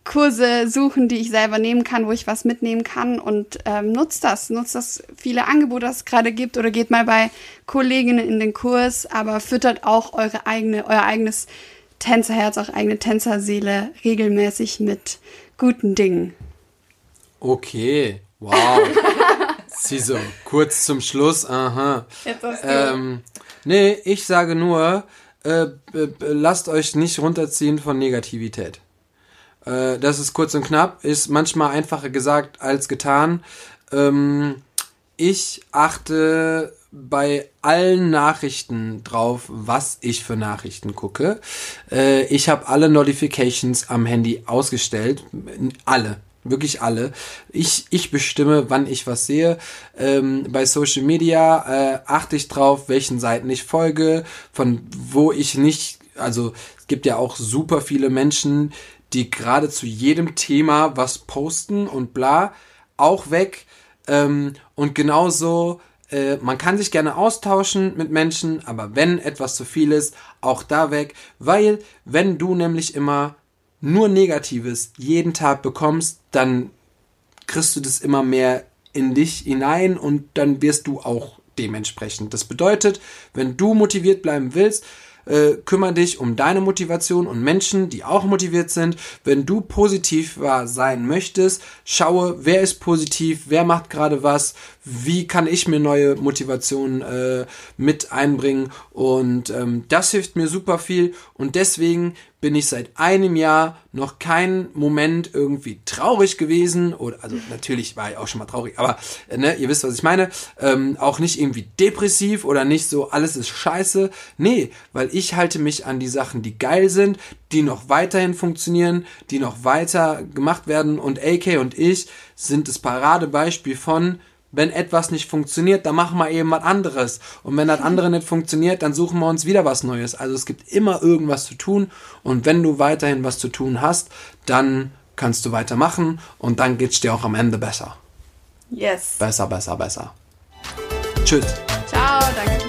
Kurse suchen, die ich selber nehmen kann, wo ich was mitnehmen kann und ähm, nutzt das, nutzt das viele Angebote, das es gerade gibt oder geht mal bei Kolleginnen in den Kurs, aber füttert auch eure eigene, euer eigenes Tänzerherz, eure eigene Tänzerseele regelmäßig mit guten Dingen.
Okay, wow. Sie so, kurz zum Schluss, aha. Jetzt hast du. Ähm, nee, ich sage nur, äh, lasst euch nicht runterziehen von Negativität. Äh, das ist kurz und knapp, ist manchmal einfacher gesagt als getan. Ähm, ich achte bei allen Nachrichten drauf, was ich für Nachrichten gucke. Äh, ich habe alle Notifications am Handy ausgestellt. Alle wirklich alle. Ich, ich bestimme, wann ich was sehe. Ähm, bei Social Media äh, achte ich drauf, welchen Seiten ich folge, von wo ich nicht, also es gibt ja auch super viele Menschen, die gerade zu jedem Thema was posten und bla, auch weg. Ähm, und genauso, äh, man kann sich gerne austauschen mit Menschen, aber wenn etwas zu viel ist, auch da weg, weil wenn du nämlich immer nur Negatives jeden Tag bekommst, dann kriegst du das immer mehr in dich hinein und dann wirst du auch dementsprechend. Das bedeutet, wenn du motiviert bleiben willst, äh, kümmere dich um deine Motivation und Menschen, die auch motiviert sind. Wenn du positiv sein möchtest, schaue, wer ist positiv, wer macht gerade was, wie kann ich mir neue Motivationen äh, mit einbringen? Und ähm, das hilft mir super viel. Und deswegen bin ich seit einem Jahr noch keinen Moment irgendwie traurig gewesen oder also natürlich war ich auch schon mal traurig, aber äh, ne, ihr wisst was ich meine, ähm, auch nicht irgendwie depressiv oder nicht so alles ist scheiße, nee, weil ich halte mich an die Sachen, die geil sind, die noch weiterhin funktionieren, die noch weiter gemacht werden. Und AK und ich sind das Paradebeispiel von wenn etwas nicht funktioniert, dann machen wir eben was anderes. Und wenn das andere nicht funktioniert, dann suchen wir uns wieder was Neues. Also es gibt immer irgendwas zu tun. Und wenn du weiterhin was zu tun hast, dann kannst du weitermachen und dann geht es dir auch am Ende besser.
Yes.
Besser, besser, besser. Tschüss.
Ciao, danke.